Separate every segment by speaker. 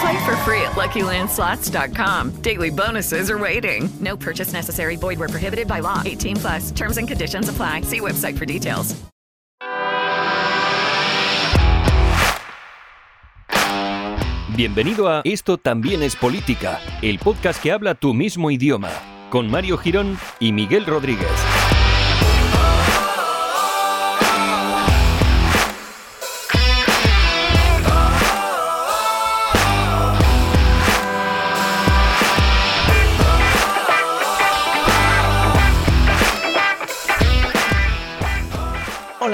Speaker 1: Play for free at LuckyLandSlots.com. Daily bonuses are waiting. No purchase necessary. Void where prohibited by law. 18 plus. Terms and conditions apply. See website for details.
Speaker 2: Bienvenido a Esto también es política, el podcast que habla tu mismo idioma, con Mario Girón y Miguel Rodríguez.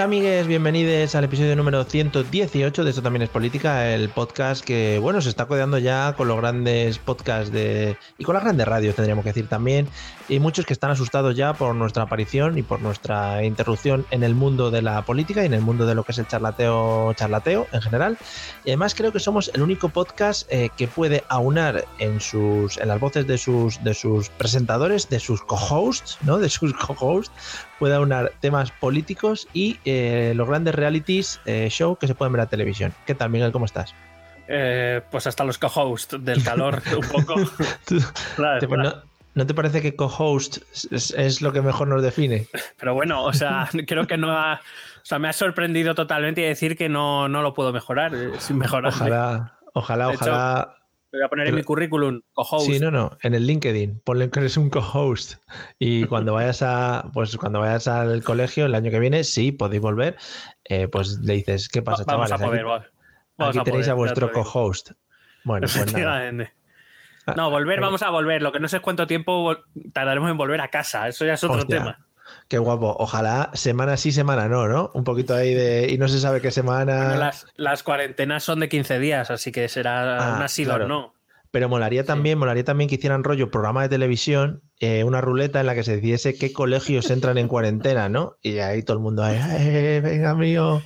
Speaker 3: Amigues, bienvenidos al episodio número 118 de Esto también es política, el podcast que, bueno, se está codeando ya con los grandes podcasts de y con las grandes radios, tendríamos que decir también, y muchos que están asustados ya por nuestra aparición y por nuestra interrupción en el mundo de la política y en el mundo de lo que es el charlateo, charlateo en general. Y además creo que somos el único podcast eh, que puede aunar en sus en las voces de sus de sus presentadores, de sus co-hosts, ¿no? De sus co-hosts, puede aunar temas políticos y eh, los grandes realities eh, show que se pueden ver a televisión. ¿Qué tal, Miguel? ¿Cómo estás?
Speaker 4: Eh, pues hasta los co-host del calor, un poco. Claro,
Speaker 3: Te- pues,
Speaker 4: claro.
Speaker 3: no, ¿no te parece que co-host es, es lo que mejor nos define?
Speaker 4: Pero bueno, o sea, creo que no ha. O sea, me ha sorprendido totalmente y decir que no, no lo puedo mejorar. Sin mejorar.
Speaker 3: Ojalá, ojalá,
Speaker 4: De hecho,
Speaker 3: ojalá.
Speaker 4: Voy a poner en
Speaker 3: Pero-
Speaker 4: mi currículum co-host.
Speaker 3: Sí, no, no, en el LinkedIn, ponle que eres un co-host. Y cuando vayas a, pues cuando vayas al colegio el año que viene, sí, podéis volver, eh, pues le dices, ¿qué pasa,
Speaker 4: Va- vamos
Speaker 3: chavales?
Speaker 4: a poder.
Speaker 3: Aquí-
Speaker 4: va- vamos
Speaker 3: Aquí,
Speaker 4: a
Speaker 3: tenéis
Speaker 4: poder,
Speaker 3: a vuestro co-host. Bueno, pues nada.
Speaker 4: No, volver,
Speaker 3: Ah,
Speaker 4: vamos a volver. Lo que no sé es cuánto tiempo tardaremos en volver a casa. Eso ya es otro
Speaker 3: Hostia,
Speaker 4: tema.
Speaker 3: Qué guapo. Ojalá semana sí, semana no, ¿no? Un poquito ahí de. Y no se sabe qué semana.
Speaker 4: Bueno, las, las cuarentenas son de 15 días, así que será
Speaker 3: Ah,
Speaker 4: una sí o no.
Speaker 3: Pero molaría también, molaría también que hicieran rollo programa de televisión, eh, una ruleta en la que se decidiese qué colegios entran en cuarentena, ¿no? Y ahí todo el mundo ahí, "Eh, venga mío.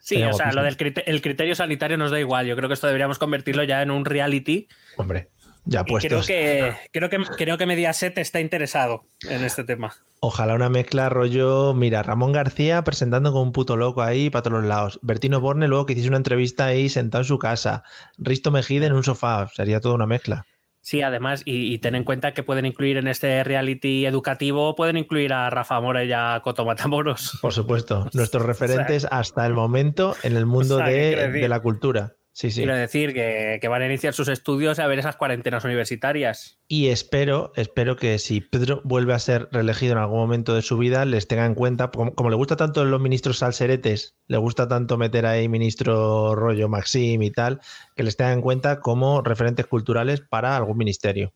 Speaker 4: Sí,
Speaker 3: Sería
Speaker 4: o sea,
Speaker 3: guapísimo.
Speaker 4: lo del crite- el criterio sanitario nos da igual. Yo creo que esto deberíamos convertirlo ya en un reality.
Speaker 3: Hombre, ya
Speaker 4: creo que, creo, que, creo que Mediaset está interesado en este tema.
Speaker 3: Ojalá una mezcla rollo, mira, Ramón García presentando con un puto loco ahí para todos los lados. Bertino Borne luego que hiciese una entrevista ahí sentado en su casa. Risto Mejide en un sofá. Sería toda una mezcla.
Speaker 4: Sí, además, y, y ten en cuenta que pueden incluir en este reality educativo, pueden incluir a Rafa Mora y a Coto Matamoros.
Speaker 3: Por supuesto. Nuestros referentes hasta el momento en el mundo de la cultura. Sí, sí.
Speaker 4: Quiero decir que, que van a iniciar sus estudios a ver esas cuarentenas universitarias.
Speaker 3: Y espero, espero que si Pedro vuelve a ser reelegido en algún momento de su vida, les tenga en cuenta, como, como le gusta tanto los ministros salseretes, le gusta tanto meter ahí ministro rollo Maxim y tal, que les tenga en cuenta como referentes culturales para algún ministerio.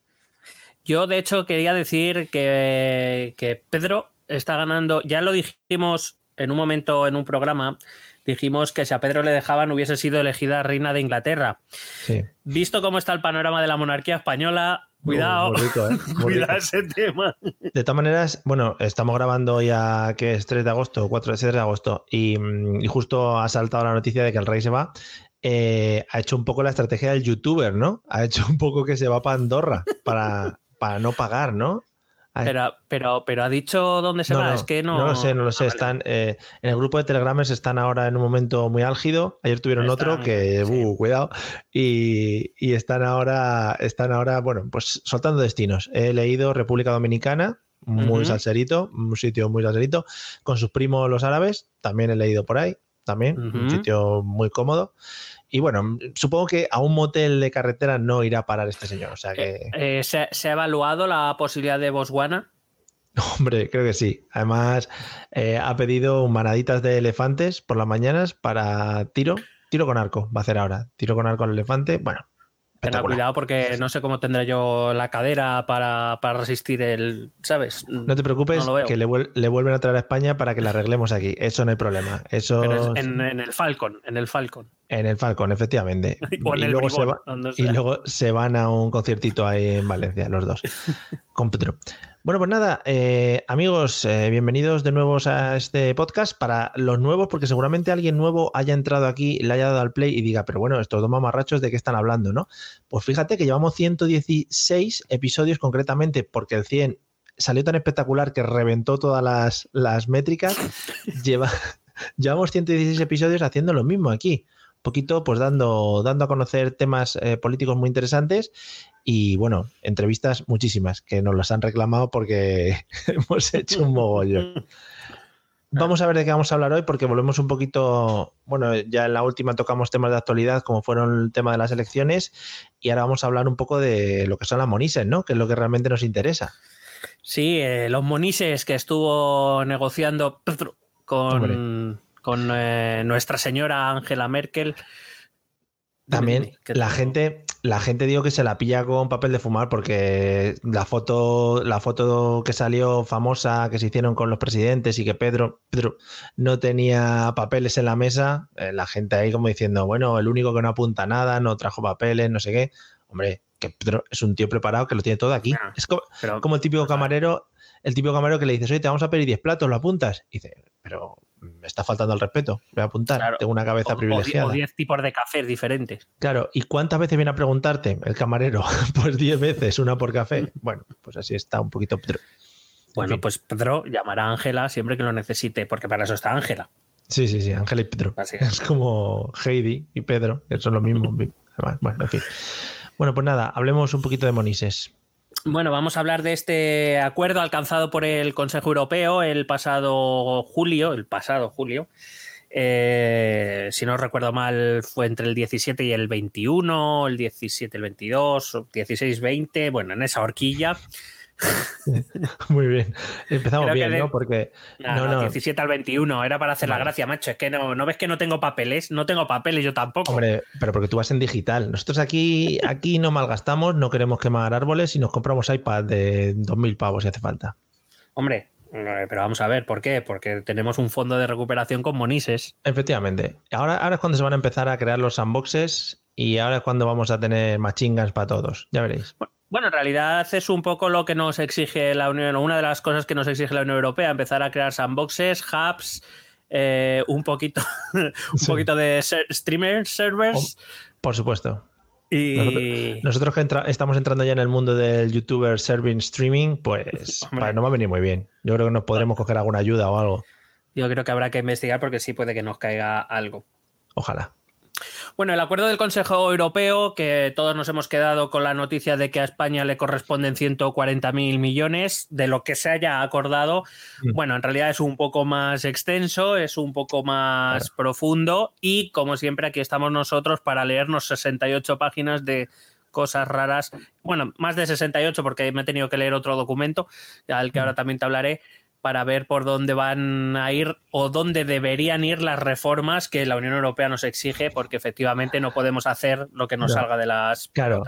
Speaker 4: Yo, de hecho, quería decir que, que Pedro está ganando, ya lo dijimos en un momento en un programa, dijimos que si a Pedro le dejaban hubiese sido elegida reina de Inglaterra.
Speaker 3: Sí.
Speaker 4: Visto cómo está el panorama de la monarquía española, cuidado,
Speaker 3: rico, ¿eh? Muy
Speaker 4: cuidado ese tema.
Speaker 3: De todas maneras, bueno, estamos grabando ya que es 3 de agosto, 4 de 6 de agosto, y, mm, y justo ha saltado la noticia de que el rey se va. eh, ha hecho un poco la estrategia del youtuber, ¿no? Ha hecho un poco que se va para Andorra para, para no pagar, ¿no?
Speaker 4: Pero, pero, pero ha dicho dónde se
Speaker 3: no,
Speaker 4: va,
Speaker 3: no,
Speaker 4: es que no.
Speaker 3: lo sé, no lo sé.
Speaker 4: Ah, vale.
Speaker 3: Están eh, en el grupo de Telegramers están ahora en un momento muy álgido. Ayer tuvieron otro que,
Speaker 4: sí.
Speaker 3: uh, cuidado, y, y están ahora, están ahora, bueno, pues soltando destinos. He leído República Dominicana, muy salserito, un sitio muy salserito, con sus primos los árabes, también he leído por ahí, también, un sitio muy cómodo. Y bueno, supongo que a un motel de carretera no irá a parar este señor. O sea que.
Speaker 4: Eh, ¿se, se ha evaluado la posibilidad de Botswana?
Speaker 3: Hombre, creo que sí. Además, eh, ha pedido manaditas de elefantes por las mañanas para tiro, tiro con arco. Va a hacer ahora. Tiro con arco al elefante. Bueno,
Speaker 4: Ten cuidado porque no sé cómo tendré yo la cadera para, para resistir el, ¿sabes?
Speaker 3: No te preocupes,
Speaker 4: No
Speaker 3: que le, vuel- le vuelven a traer a España para que la arreglemos aquí. Eso no hay problema. Eso
Speaker 4: Pero es en, en el Falcon, en el Falcon.
Speaker 3: En el Falcon, efectivamente.
Speaker 4: O en
Speaker 3: y,
Speaker 4: el
Speaker 3: se luego se van a un conciertito ahí en Valencia, los dos. con Pedro. Bueno, pues nada, eh, amigos, eh, bienvenidos de nuevo a este podcast. Para los nuevos, porque seguramente alguien nuevo haya entrado aquí, le haya dado al play y diga, pero bueno, estos dos mamarrachos de qué están hablando, ¿no? Pues fíjate que llevamos 116 episodios concretamente, porque el 100 salió tan espectacular que reventó todas las, las métricas. Lleva, llevamos 116 episodios haciendo lo mismo aquí. Poquito, pues dando, dando a conocer temas eh, políticos muy interesantes y bueno, entrevistas muchísimas que nos las han reclamado porque hemos hecho un mogollón. Vamos a ver de qué vamos a hablar hoy porque volvemos un poquito, bueno, ya en la última tocamos temas de actualidad como fueron el tema de las elecciones y ahora vamos a hablar un poco de lo que son las monises, ¿no? Que es lo que realmente nos interesa.
Speaker 4: Sí, eh, los monises que estuvo negociando con, con eh, nuestra señora Angela Merkel.
Speaker 3: También la gente, la gente digo que se la pilla con papel de fumar porque la foto, la foto que salió famosa que se hicieron con los presidentes y que Pedro, Pedro no tenía papeles en la mesa, eh, la gente ahí como diciendo, bueno, el único que no apunta nada, no trajo papeles, no sé qué. Hombre, que Pedro es un tío preparado que lo tiene todo aquí. Es como,
Speaker 4: pero-
Speaker 3: como el típico camarero, el típico camarero que le dices, oye, te vamos a pedir 10 platos, ¿lo apuntas? Y dice, pero me está faltando el respeto, voy a apuntar,
Speaker 4: Claro.
Speaker 3: tengo una cabeza
Speaker 4: o-
Speaker 3: privilegiada.
Speaker 4: O 10 tipos de café diferentes.
Speaker 3: Claro, ¿y cuántas veces viene a preguntarte el camarero? Pues 10 veces, una por café. Bueno, pues así está un poquito. Pedro.
Speaker 4: Bueno,
Speaker 3: fin.
Speaker 4: pues Pedro llamará a Ángela siempre que lo necesite, porque para eso está Ángela.
Speaker 3: Sí, sí, sí, Ángela y Pedro.
Speaker 4: Así es.
Speaker 3: Es como Heidi y Pedro, que son lo mismo. Bueno, en fin. Bueno, pues nada, hablemos un poquito de Monises.
Speaker 4: Bueno, vamos a hablar de este acuerdo alcanzado por el Consejo Europeo el pasado julio, el pasado julio. Eh, si no recuerdo mal, fue entre el 17 y el 21, el 17 y el 22, o 16, 20, bueno, en esa horquilla.
Speaker 3: Muy bien. Empezamos
Speaker 4: Creo
Speaker 3: bien,
Speaker 4: de-
Speaker 3: ¿no? Porque.
Speaker 4: No,
Speaker 3: No,
Speaker 4: no,
Speaker 3: no.
Speaker 4: 17 al 21, era para hacer la
Speaker 3: Vale.
Speaker 4: gracia, macho. Es que no, no ves que no tengo papeles, no tengo papeles, yo tampoco.
Speaker 3: Hombre, pero porque tú vas en digital. Nosotros aquí, aquí no malgastamos, no queremos quemar árboles y nos compramos iPad de 2.000 pavos si hace falta.
Speaker 4: Hombre, eh, pero vamos a ver, ¿por qué? Porque tenemos un fondo de recuperación con Monises.
Speaker 3: Efectivamente. Ahora, ahora es cuando se van a empezar a crear los sandboxes y ahora es cuando vamos a tener machingas para todos. Ya veréis.
Speaker 4: Bueno, en realidad es un poco lo que nos exige la Unión, una de las cosas que nos exige la Unión Europea, empezar a crear sandboxes, hubs, eh, un poquito, un
Speaker 3: Sí.
Speaker 4: poquito de ser- streamer servers
Speaker 3: Por supuesto.
Speaker 4: y
Speaker 3: Nosotros que entra- estamos entrando ya en el mundo del youtuber serving streaming, pues no va a venir muy bien. Yo creo que nos podremos coger alguna ayuda o algo.
Speaker 4: yo creo que habrá que investigar porque sí puede que nos caiga algo.
Speaker 3: Ojalá.
Speaker 4: Bueno, el acuerdo del Consejo Europeo, que todos nos hemos quedado con la noticia de que a España le corresponden 140.000 millones, de lo que se haya acordado,
Speaker 3: Mm.
Speaker 4: bueno, en realidad es un poco más extenso, es un poco más profundo y, como siempre, aquí estamos nosotros para leernos 68 páginas de cosas raras. Bueno, más de 68 porque me he tenido que leer otro documento, al que ahora también te hablaré para ver por dónde van a ir o dónde deberían ir las reformas que la Unión Europea nos exige, porque efectivamente no podemos hacer lo que nos salga de las
Speaker 3: Claro.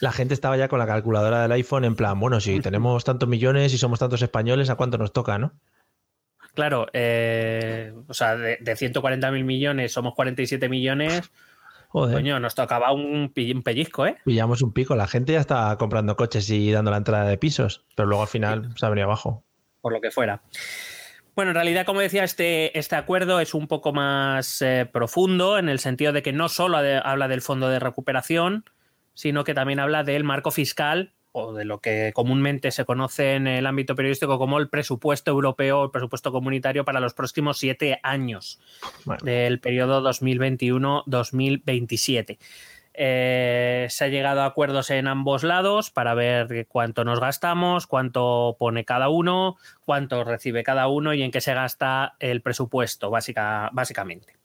Speaker 3: La gente estaba ya con la calculadora del iPhone en plan, bueno, si tenemos tantos millones y somos tantos españoles, ¿a cuánto nos toca, no?
Speaker 4: Claro, eh, o sea, de, de 140.000 millones somos 47 millones,
Speaker 3: Joder.
Speaker 4: coño, nos tocaba un pellizco, ¿eh?
Speaker 3: Pillamos un pico. La gente ya está comprando coches y dando la entrada de pisos, pero luego al final se ha venido abajo.
Speaker 4: Por lo que fuera. Bueno, en realidad, como decía, este, este acuerdo es un poco más eh, profundo en el sentido de que no solo habla del fondo de recuperación, sino que también habla del marco fiscal o de lo que comúnmente se conoce en el ámbito periodístico como el presupuesto europeo, el presupuesto comunitario para los próximos siete años
Speaker 3: Bueno.
Speaker 4: del periodo 2021-2027. Eh, se ha llegado a acuerdos en ambos lados para ver cuánto nos gastamos, cuánto pone cada uno, cuánto recibe cada uno y en qué se gasta el presupuesto, básica, básicamente.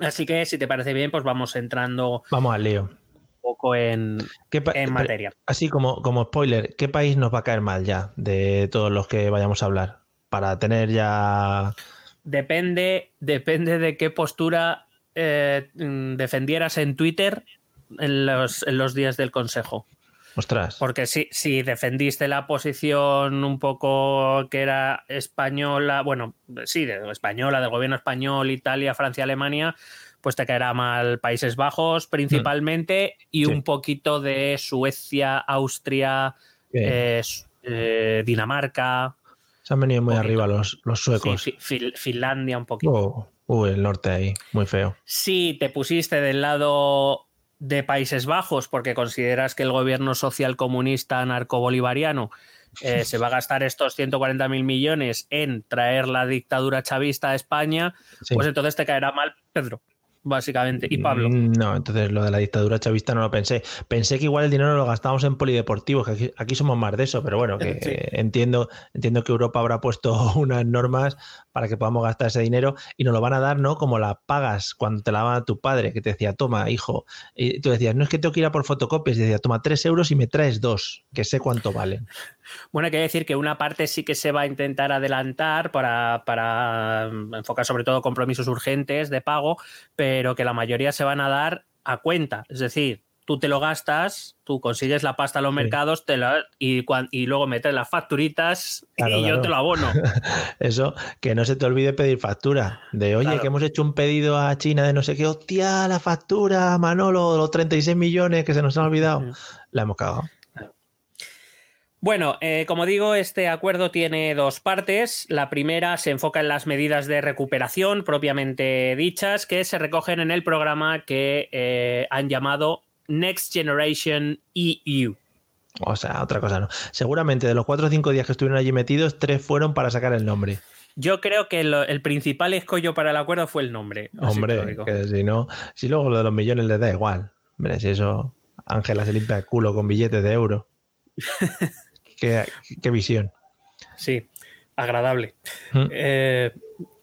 Speaker 4: Así que, si te parece bien, pues vamos entrando
Speaker 3: Vamos al lío.
Speaker 4: poco en,
Speaker 3: ¿Qué pa-
Speaker 4: en materia.
Speaker 3: Así como, como spoiler, ¿qué país nos va a caer mal ya de todos los que vayamos a hablar? Para tener ya.
Speaker 4: Depende, depende de qué postura eh, mm, defendieras en Twitter en los, en los días del Consejo.
Speaker 3: Ostras.
Speaker 4: Porque si, si defendiste la posición un poco que era española, bueno, sí, de- española, del gobierno español, Italia, Francia, Alemania, pues te caerá mal Países Bajos principalmente y
Speaker 3: Sí.
Speaker 4: un poquito de Suecia, Austria, eh, eh, Dinamarca,
Speaker 3: Se han venido muy
Speaker 4: poquito.
Speaker 3: arriba los, los
Speaker 4: sí,
Speaker 3: suecos.
Speaker 4: Fi- Finlandia un poquito.
Speaker 3: Oh, uh, el norte ahí, muy feo.
Speaker 4: Si te pusiste del lado de Países Bajos porque consideras que el gobierno social comunista narcobolivariano eh, se va a gastar estos 140 mil millones en traer la dictadura chavista a España,
Speaker 3: Sí.
Speaker 4: pues entonces te caerá mal Pedro, básicamente, y Pablo.
Speaker 3: Mm, No, entonces lo de la dictadura chavista no lo pensé. Pensé que igual el dinero lo gastábamos en polideportivos, que aquí, aquí somos más de eso, pero bueno, que
Speaker 4: Sí.
Speaker 3: entiendo, entiendo que Europa habrá puesto unas normas para que podamos gastar ese dinero y nos lo van a dar, ¿no? Como la pagas cuando te la daban a tu padre, que te decía, toma, hijo. Y tú decías, no es que tengo que ir a por fotocopias, y decía, toma tres euros y me traes dos, que sé cuánto valen.
Speaker 4: Bueno, hay que decir que una parte sí que se va a intentar adelantar para, para mm, enfocar sobre todo compromisos urgentes de pago, pero que la mayoría se van a dar a cuenta. Es decir, tú te lo gastas, tú consigues la pasta en los
Speaker 3: Sí.
Speaker 4: mercados te la- y, y luego metes las facturitas
Speaker 3: Claro,
Speaker 4: y yo te lo abono.
Speaker 3: Eso, que no se te olvide pedir factura. De, oye,
Speaker 4: Claro.
Speaker 3: que hemos hecho un pedido a China de no sé qué, hostia, la factura, Manolo, los 36 millones que se nos han olvidado. La hemos cagado.
Speaker 4: Bueno, eh, como digo, este acuerdo tiene dos partes. La primera se enfoca en las medidas de recuperación propiamente dichas que se recogen en el programa que eh, han llamado Next Generation EU.
Speaker 3: O sea, otra cosa no. Seguramente de los cuatro o cinco días que estuvieron allí metidos, tres fueron para sacar el nombre.
Speaker 4: Yo creo que lo- el principal escollo para el acuerdo fue el nombre.
Speaker 3: Hombre, que si no, si luego lo de los millones les da igual. Hombre, si eso, Ángela se limpia el culo con billetes de euro. qué, qué visión.
Speaker 4: Sí, agradable.
Speaker 3: Mm.
Speaker 4: Eh,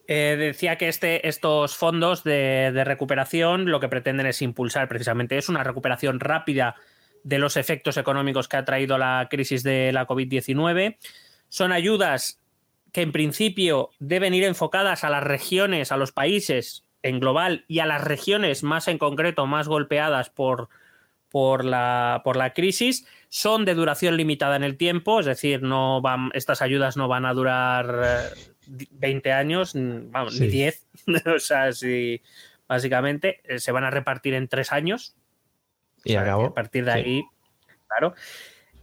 Speaker 4: eh, decía que este, estos fondos de, de recuperación lo que pretenden es impulsar precisamente es una recuperación rápida de los efectos económicos que ha traído la crisis de la COVID-19. Son ayudas que en principio deben ir enfocadas a las regiones, a los países en global y a las regiones más en concreto, más golpeadas por, por, la, por la crisis. Son de duración limitada en el tiempo, es decir, no van, estas ayudas no van a durar eh, 20 años, mm, vamos, ni
Speaker 3: Sí.
Speaker 4: 10. o sea, si básicamente eh, se van a repartir en tres años.
Speaker 3: Y
Speaker 4: O sea, que
Speaker 3: acabó.
Speaker 4: A partir de
Speaker 3: Sí.
Speaker 4: ahí, claro.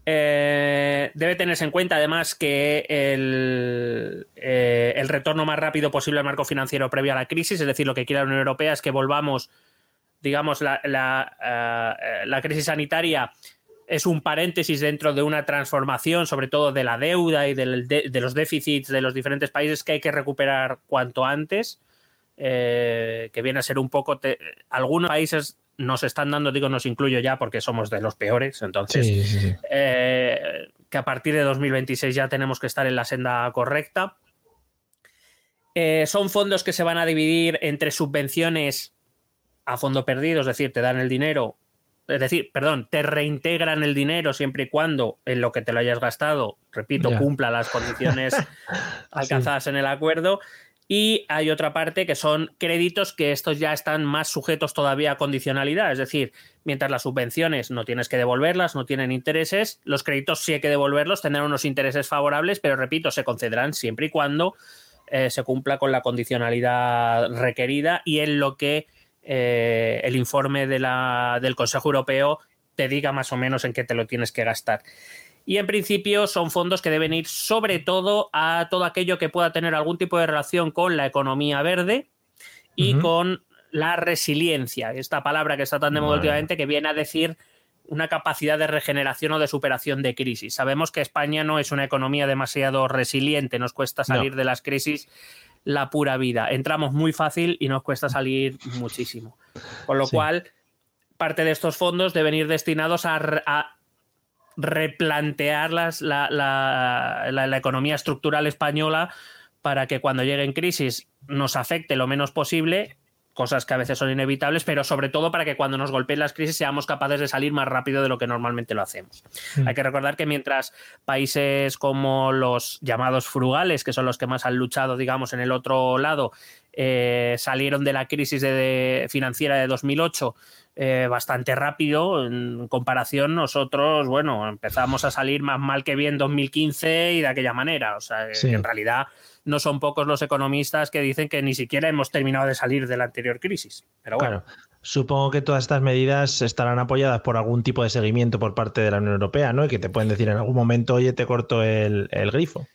Speaker 4: Eh, debe tenerse en cuenta además que el, eh, el retorno más rápido posible al marco financiero previo a la crisis, es decir, lo que quiere la Unión Europea es que volvamos, digamos, la, la, eh, la crisis sanitaria es un paréntesis dentro de una transformación, sobre todo de la deuda y del- de, de los déficits de los diferentes países que hay que recuperar cuanto antes, eh, que viene a ser un poco... te- algunos países nos están dando, digo, nos incluyo ya porque somos de los peores, entonces
Speaker 3: Sí, sí, sí.
Speaker 4: eh, que a partir de 2026 ya tenemos que estar en la senda correcta. Eh, son fondos que se van a dividir entre subvenciones a fondo perdido, es decir, te dan el dinero, es decir, perdón, te reintegran el dinero siempre y cuando en lo que te lo hayas gastado, repito, cumpla las condiciones alcanzadas en el acuerdo. Y hay otra parte que son créditos que estos ya están más sujetos todavía a condicionalidad. Es decir, mientras las subvenciones no tienes que devolverlas, no tienen intereses, los créditos sí hay que devolverlos, tendrán unos intereses favorables, pero repito, se concederán siempre y cuando eh, se cumpla con la condicionalidad requerida y en lo que eh, el informe de la- del Consejo Europeo te diga más o menos en qué te lo tienes que gastar. Y en principio son fondos que deben ir sobre todo a todo aquello que pueda tener algún tipo de relación con la economía verde y con la resiliencia, esta palabra que está tan de moda últimamente que viene a decir una capacidad de regeneración o de superación de crisis. Sabemos que España no es una economía demasiado resiliente, nos cuesta salir de las crisis la pura vida. Entramos muy fácil y nos cuesta salir muchísimo. Con lo
Speaker 3: Sí.
Speaker 4: cual, parte de estos fondos deben ir destinados a replantear las- la, la- la- la economía estructural española para que cuando llegue en crisis nos afecte lo menos posible cosas que a veces son inevitables, pero sobre todo para que cuando nos golpeen las crisis seamos capaces de salir más rápido de lo que normalmente lo hacemos.
Speaker 3: Mm.
Speaker 4: Hay que recordar que mientras países como los llamados frugales, que son los que más han luchado, digamos, en el otro lado, eh, salieron de la crisis de- de- financiera de 2008 eh, bastante rápido, en comparación nosotros, bueno, empezamos a salir más mal que bien 2015 y de aquella manera. O sea,
Speaker 3: Sí.
Speaker 4: que en realidad no son pocos los economistas que dicen que ni siquiera hemos terminado de salir de la anterior crisis. Pero bueno.
Speaker 3: Claro. Supongo que todas estas medidas estarán apoyadas por algún tipo de seguimiento por parte de la Unión Europea, ¿no? Y que te pueden decir en algún momento, oye, te corto el, el grifo.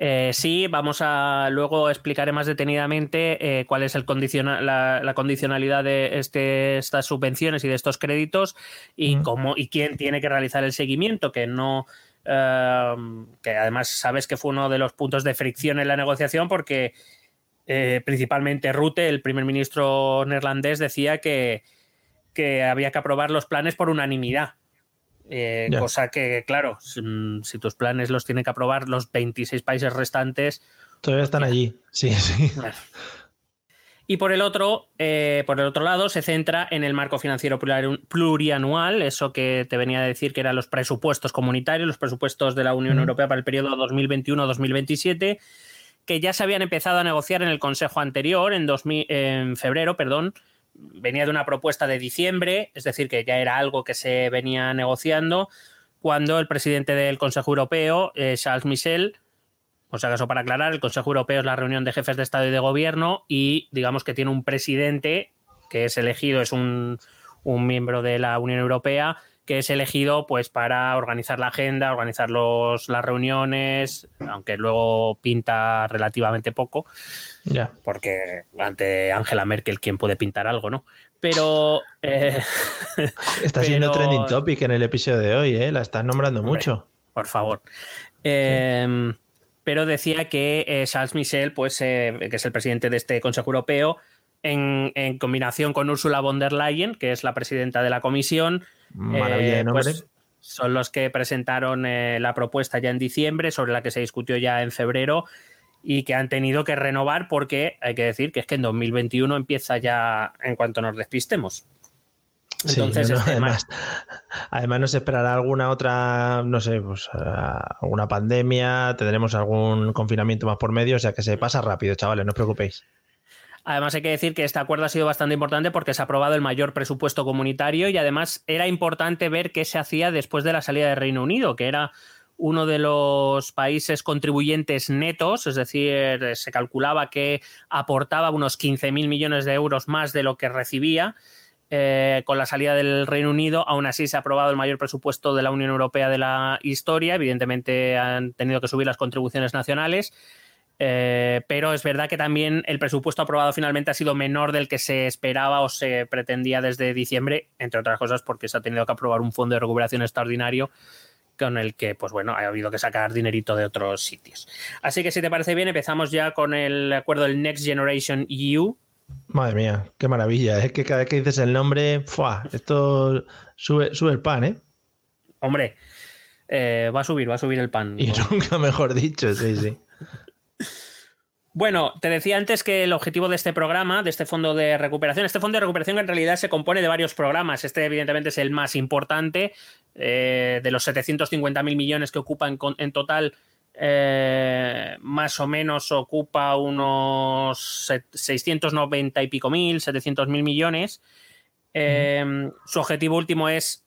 Speaker 4: Eh, sí, vamos a luego explicaré más detenidamente eh, cuál es el condiciona- la, la condicionalidad de este, estas subvenciones y de estos créditos y cómo y quién tiene que realizar el seguimiento, que no eh, que además sabes que fue uno de los puntos de fricción en la negociación porque eh, principalmente Rutte, el primer ministro neerlandés, decía que, que había que aprobar los planes por unanimidad. Eh, cosa que, claro, si, si tus planes los tienen que aprobar los 26 países restantes.
Speaker 3: Todavía están allí. Sí, sí.
Speaker 4: Y por el otro, eh, por el otro lado, se centra en el marco financiero pluri- plurianual, eso que te venía a decir que eran los presupuestos comunitarios, los presupuestos de la Unión. Europea para el periodo 2021-2027, que ya se habían empezado a negociar en el Consejo anterior, en, 2000 en febrero, perdón. Venía de una propuesta de diciembre, es decir, que ya era algo que se venía negociando, cuando el presidente del Consejo Europeo, eh, Charles Michel, o sea, acaso para aclarar, el Consejo Europeo es la reunión de jefes de Estado y de Gobierno y digamos que tiene un presidente que es elegido, es un, un miembro de la Unión Europea que es elegido pues para organizar la agenda, organizar los, las reuniones, aunque luego pinta relativamente poco,
Speaker 3: Ya.
Speaker 4: porque ante Angela Merkel quién puede pintar algo, ¿no? Pero eh,
Speaker 3: Está siendo
Speaker 4: Pero-
Speaker 3: trending topic en el episodio de hoy, ¿eh? La estás nombrando
Speaker 4: Hombre.
Speaker 3: mucho.
Speaker 4: por favor. Eh, pero decía que eh, Charles Michel, pues, eh, que es el presidente de este Consejo Europeo, en, en combinación con Ursula von der Leyen, que es la presidenta de la Comisión,
Speaker 3: Maravilla
Speaker 4: eh,
Speaker 3: de
Speaker 4: pues, son los que presentaron la propuesta ya en diciembre, sobre la que se discutió ya en febrero y que han tenido que renovar porque hay que decir que es que en 2021 empieza ya en cuanto nos despistemos. Entonces,
Speaker 3: no,
Speaker 4: este,
Speaker 3: además, además nos esperará alguna otra, no sé, pues ah, alguna pandemia, tendremos algún confinamiento más por medio, o sea que se pasa rápido, chavales, no os preocupéis.
Speaker 4: Además hay que decir que este acuerdo ha sido bastante importante porque se ha aprobado el mayor presupuesto comunitario y además era importante ver qué se hacía después de la salida del Reino Unido, que era uno de los países contribuyentes netos, es decir, se calculaba que aportaba unos 15.000 millones de euros más de lo que recibía. Eh, con la salida del Reino Unido, aún así se ha aprobado el mayor presupuesto de la Unión Europea de la historia. Evidentemente han tenido que subir las contribuciones nacionales. Eh, pero es verdad que también el presupuesto aprobado finalmente ha sido menor del que se esperaba o se pretendía desde diciembre, entre otras cosas porque se ha tenido que aprobar un fondo de recuperación extraordinario con el que, pues bueno, ha habido que sacar dinerito de otros sitios. Así que si te parece bien, empezamos ya con el acuerdo del Next Generation EU.
Speaker 3: Madre mía, qué maravilla, es que cada vez que dices el nombre, ¡fua! esto sube, sube el pan, ¿eh?
Speaker 4: Hombre, eh, va a subir, va a subir el pan.
Speaker 3: Y nunca mejor dicho, sí, sí.
Speaker 4: Bueno, te decía antes que el objetivo de este programa, de este fondo de recuperación, este fondo de recuperación en realidad se compone de varios programas. Este evidentemente es el más importante, eh, de los 750.000 millones que ocupa en, con- en total, eh, más o menos ocupa unos se- 690 y pico mil, 700 mil millones. Eh, Su objetivo último es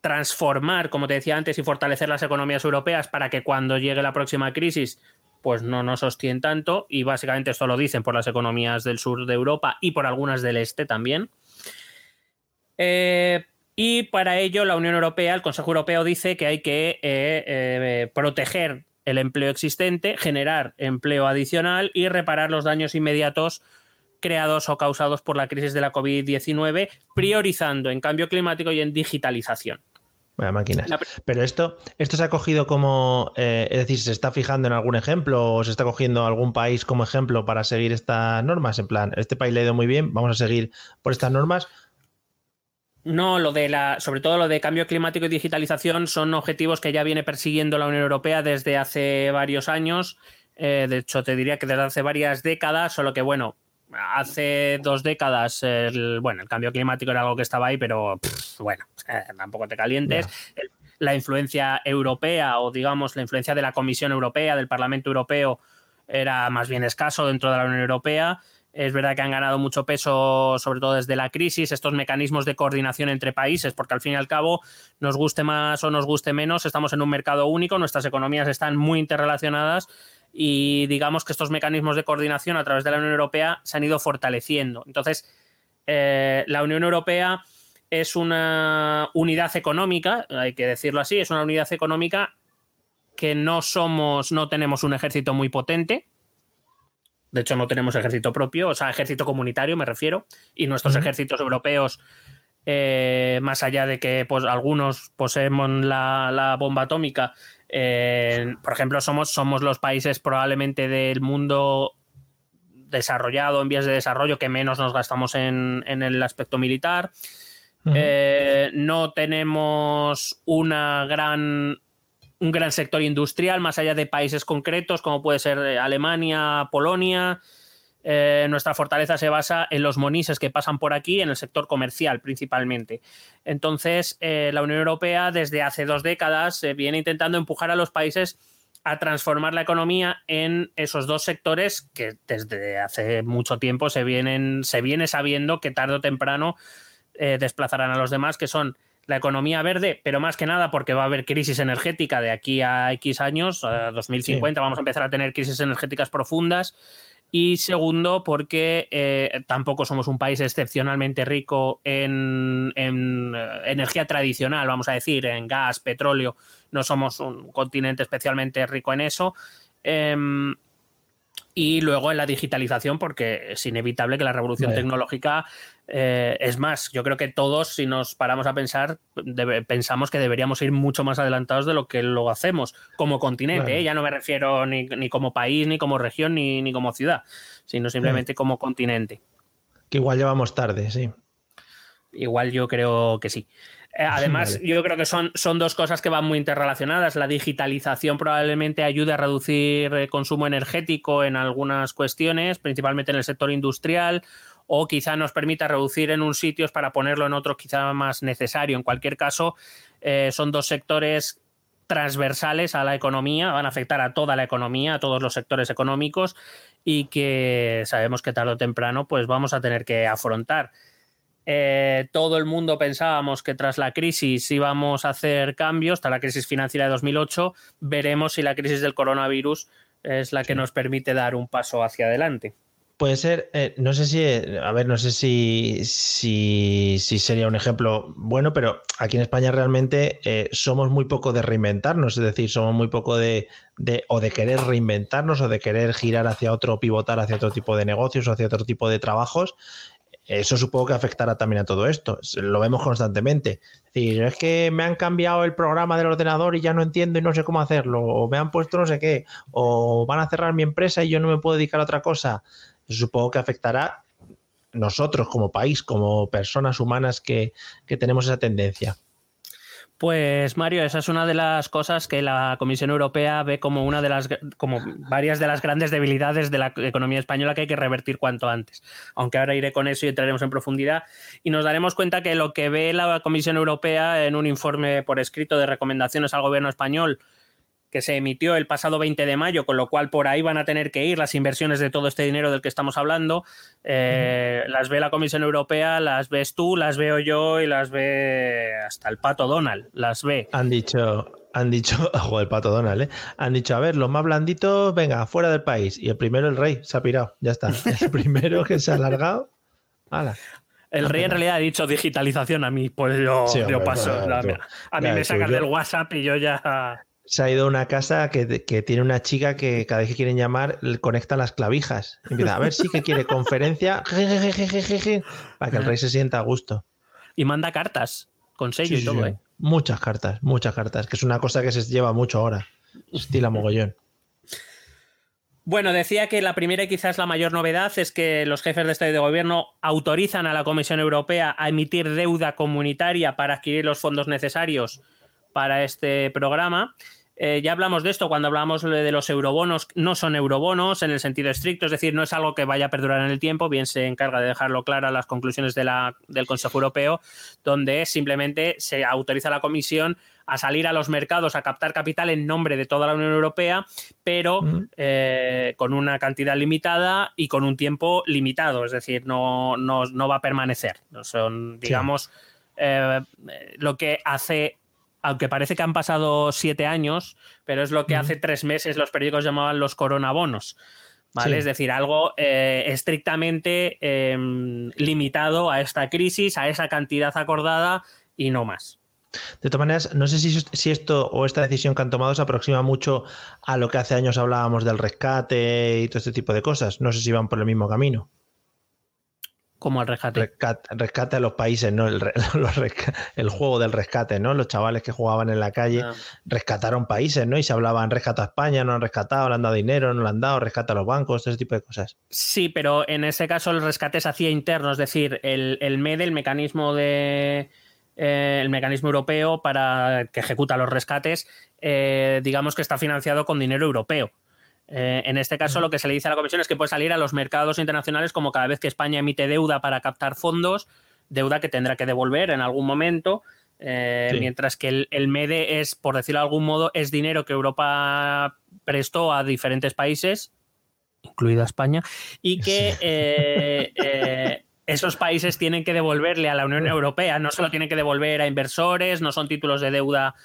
Speaker 4: transformar, como te decía antes, y fortalecer las economías europeas para que cuando llegue la próxima crisis pues no nos hostien tanto y básicamente esto lo dicen por las economías del sur de Europa y por algunas del este también. Eh, y para ello la Unión Europea, el Consejo Europeo dice que hay que eh, eh, proteger el empleo existente, generar empleo adicional y reparar los daños inmediatos creados o causados por la crisis de la COVID-19, priorizando en cambio climático y en digitalización.
Speaker 3: Vaya máquinas. Pero esto, esto se ha cogido como, eh, es decir, ¿se está fijando en algún ejemplo o se está cogiendo algún país como ejemplo para seguir estas normas? En plan, este país le ha ido muy bien, vamos a seguir por estas normas.
Speaker 4: No, lo de la, sobre todo lo de cambio climático y digitalización son objetivos que ya viene persiguiendo la Unión Europea desde hace varios años. Eh, de hecho, te diría que desde hace varias décadas, solo que bueno, hace dos décadas, el, bueno, el cambio climático era algo que estaba ahí, pero bueno, eh, tampoco te calientes. La influencia europea o digamos la influencia de la Comisión Europea, del Parlamento Europeo, era más bien escaso dentro de la Unión Europea. Es verdad que han ganado mucho peso, sobre todo desde la crisis, estos mecanismos de coordinación entre países, porque al fin y al cabo, nos guste más o nos guste menos, estamos en un mercado único, nuestras economías están muy interrelacionadas y digamos que estos mecanismos de coordinación a través de la Unión Europea se han ido fortaleciendo. Entonces, eh, la Unión Europea es una unidad económica, hay que decirlo así, es una unidad económica que no somos, no tenemos un ejército muy potente, de hecho, no tenemos ejército propio, o sea, ejército comunitario me refiero, y nuestros ejércitos europeos, eh, más allá de que pues, algunos poseemos la, bomba atómica, eh, por ejemplo, somos, somos los países probablemente del mundo desarrollado, en vías de desarrollo, que menos nos gastamos en, el aspecto militar. Eh, no tenemos una gran un gran sector industrial, más allá de países concretos, como puede ser eh, Alemania, Polonia. Eh, nuestra fortaleza se basa en los monises que pasan por aquí, en el sector comercial principalmente. Entonces, eh, la Unión Europea desde hace dos décadas viene intentando empujar a los países a transformar la economía en esos dos sectores que desde hace mucho tiempo se, vienen, se viene sabiendo que tarde o temprano desplazarán a los demás, que son la economía verde, pero más que nada porque va a haber crisis energética de aquí a X años, a 2050 vamos a empezar a tener crisis energéticas profundas. Y segundo, porque eh, tampoco somos un país excepcionalmente rico en, en, eh, energía tradicional, vamos a decir, en gas, petróleo. No somos un continente especialmente rico en eso. Em, y luego en la digitalización, porque es inevitable que la revolución tecnológica eh, es más. Yo creo que todos, si nos paramos a pensar, pensamos que deberíamos ir mucho más adelantados de lo que lo hacemos como continente. ¿eh? Ya no me refiero ni, como país, ni como región, ni, ni como ciudad, sino simplemente como continente.
Speaker 3: Que igual llevamos tarde, sí.
Speaker 4: Igual yo creo que sí. Eh, además, yo creo que son, son dos cosas que van muy interrelacionadas. La digitalización probablemente ayude a reducir el consumo energético en algunas cuestiones, principalmente en el sector industrial, o quizá nos permita reducir en un sitio para ponerlo en otro quizá más necesario. En cualquier caso, eh, son dos sectores transversales a la economía, van a afectar a toda la economía, a todos los sectores económicos y que sabemos que tarde o temprano pues vamos a tener que afrontar. Eh, todo el mundo pensábamos que tras la crisis íbamos a hacer cambios, tras la crisis financiera de 2008, veremos si la crisis del coronavirus es la que nos permite dar un paso hacia adelante.
Speaker 3: Puede ser, eh, no sé si, a ver, no sé si, si, sería un ejemplo bueno, pero aquí en España realmente eh, somos muy poco de reinventarnos, es decir, somos muy poco de, de, o de querer reinventarnos o de querer girar hacia otro, pivotar hacia otro tipo de negocios o hacia otro tipo de trabajos eso supongo que afectará también a todo esto. Lo vemos constantemente. Es decir, es que me han cambiado el programa del ordenador y ya no entiendo y no sé cómo hacerlo. O me han puesto no sé qué. O van a cerrar mi empresa y yo no me puedo dedicar a otra cosa. Supongo que afectará nosotros como país, como personas humanas que, que tenemos esa tendencia.
Speaker 4: Pues Mario, esa es una de las cosas que la Comisión Europea ve como una de las como varias de las grandes debilidades de la economía española que hay que revertir cuanto antes. Aunque ahora iré con eso y entraremos en profundidad y nos daremos cuenta que lo que ve la Comisión Europea en un informe por escrito de recomendaciones al gobierno español que se emitió el pasado 20 de mayo, con lo cual por ahí van a tener que ir las inversiones de todo este dinero del que estamos hablando. Eh, las ve la Comisión Europea, las ves tú, las veo yo y las ve hasta el pato Donald, las ve.
Speaker 3: Han dicho, han dicho, ojo, el pato Donald, ¿eh? Han dicho, a ver, los más blanditos, venga, fuera del país. Y el primero, el rey, se ha pirado, ya está. El primero que se ha alargado, ¡hala!
Speaker 4: El rey en realidad ha dicho digitalización a mí, pues yo, paso. a mí me sacan del WhatsApp y yo ya
Speaker 3: se ha ido a una casa que, tiene una chica que cada vez que quieren llamar conecta las clavijas. Empieza a ver si que quiere conferencia para que el rey se sienta a gusto.
Speaker 4: Y manda cartas con sello y todo, ¿eh?
Speaker 3: Muchas cartas, muchas cartas, que es una cosa que se lleva mucho ahora. Estila mogollón.
Speaker 4: Bueno, decía que la primera y quizás la mayor novedad es que los jefes de Estado y de Gobierno autorizan a la Comisión Europea a emitir deuda comunitaria para adquirir los fondos necesarios para este programa. eh, ya hablamos de esto cuando hablamos de los eurobonos, no son eurobonos en el sentido estricto, es decir, no es algo que vaya a perdurar en el tiempo, bien se encarga de dejarlo claro las conclusiones de la, del Consejo Europeo, donde simplemente se autoriza a la Comisión a salir a los mercados a captar capital en nombre de toda la Unión Europea, pero eh, con una cantidad limitada y con un tiempo limitado, es decir, no, no, no va a permanecer. Son, digamos, eh, lo que hace aunque parece que han pasado siete años, pero es lo que hace tres meses los periódicos llamaban los coronabonos. ¿Vale? Es decir, algo eh, estrictamente em, limitado a esta crisis, a esa cantidad acordada y no más.
Speaker 3: De todas maneras, no sé si, si, esto o esta decisión que han tomado se aproxima mucho a lo que hace años hablábamos del rescate y todo este tipo de cosas. No sé si van por el mismo camino
Speaker 4: como el rescate.
Speaker 3: Rescate, a los países, ¿no? El, el, juego del rescate, ¿no? Los chavales que jugaban en la calle ah. rescataron países, ¿no? Y se hablaban rescata a España, no han rescatado, le han dado dinero, no le han dado, rescata a los bancos, ese tipo de cosas.
Speaker 4: Sí, pero en ese caso el rescate se hacía interno, es decir, el, el MEDE, el mecanismo de. Eh, el mecanismo europeo para que ejecuta los rescates, eh, digamos que está financiado con dinero europeo. Eh, en este caso, lo que se le dice a la Comisión es que puede salir a los mercados internacionales como cada vez que España emite deuda para captar fondos, deuda que tendrá que devolver en algún momento, eh, mientras que el, MEDE es, por decirlo de algún modo, es dinero que Europa prestó a diferentes países, incluida España, y que eh, esos países tienen que devolverle a la Unión Europea, no solo tienen que devolver a inversores, no son títulos de deuda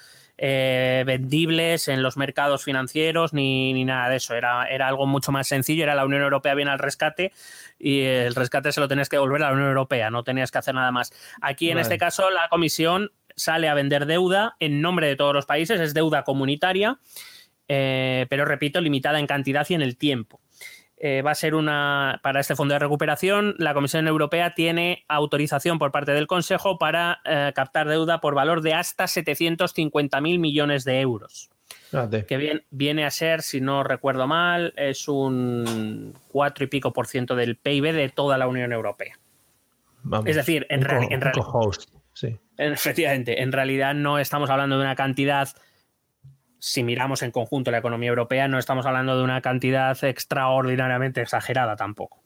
Speaker 4: eh, vendibles en los mercados financieros ni, nada de eso. Era, era, algo mucho más sencillo. Era la Unión Europea viene al rescate y el rescate se lo tenías que devolver a la Unión Europea. No tenías que hacer nada más. Aquí, en este caso, la Comisión sale a vender deuda en nombre de todos los países. Es deuda comunitaria, eh, pero repito, limitada en cantidad y en el tiempo. Eh, va a ser una para este fondo de recuperación. La Comisión Europea tiene autorización por parte del Consejo para eh, captar deuda por valor de hasta 750.000 millones de euros. Que bien, viene a ser, si no recuerdo mal, es un 4 y pico por ciento del PIB de toda la Unión Europea. es decir, en, realidad. Efectivamente, en realidad no estamos hablando de una cantidad si miramos en conjunto la economía europea, no estamos hablando de una cantidad extraordinariamente exagerada tampoco.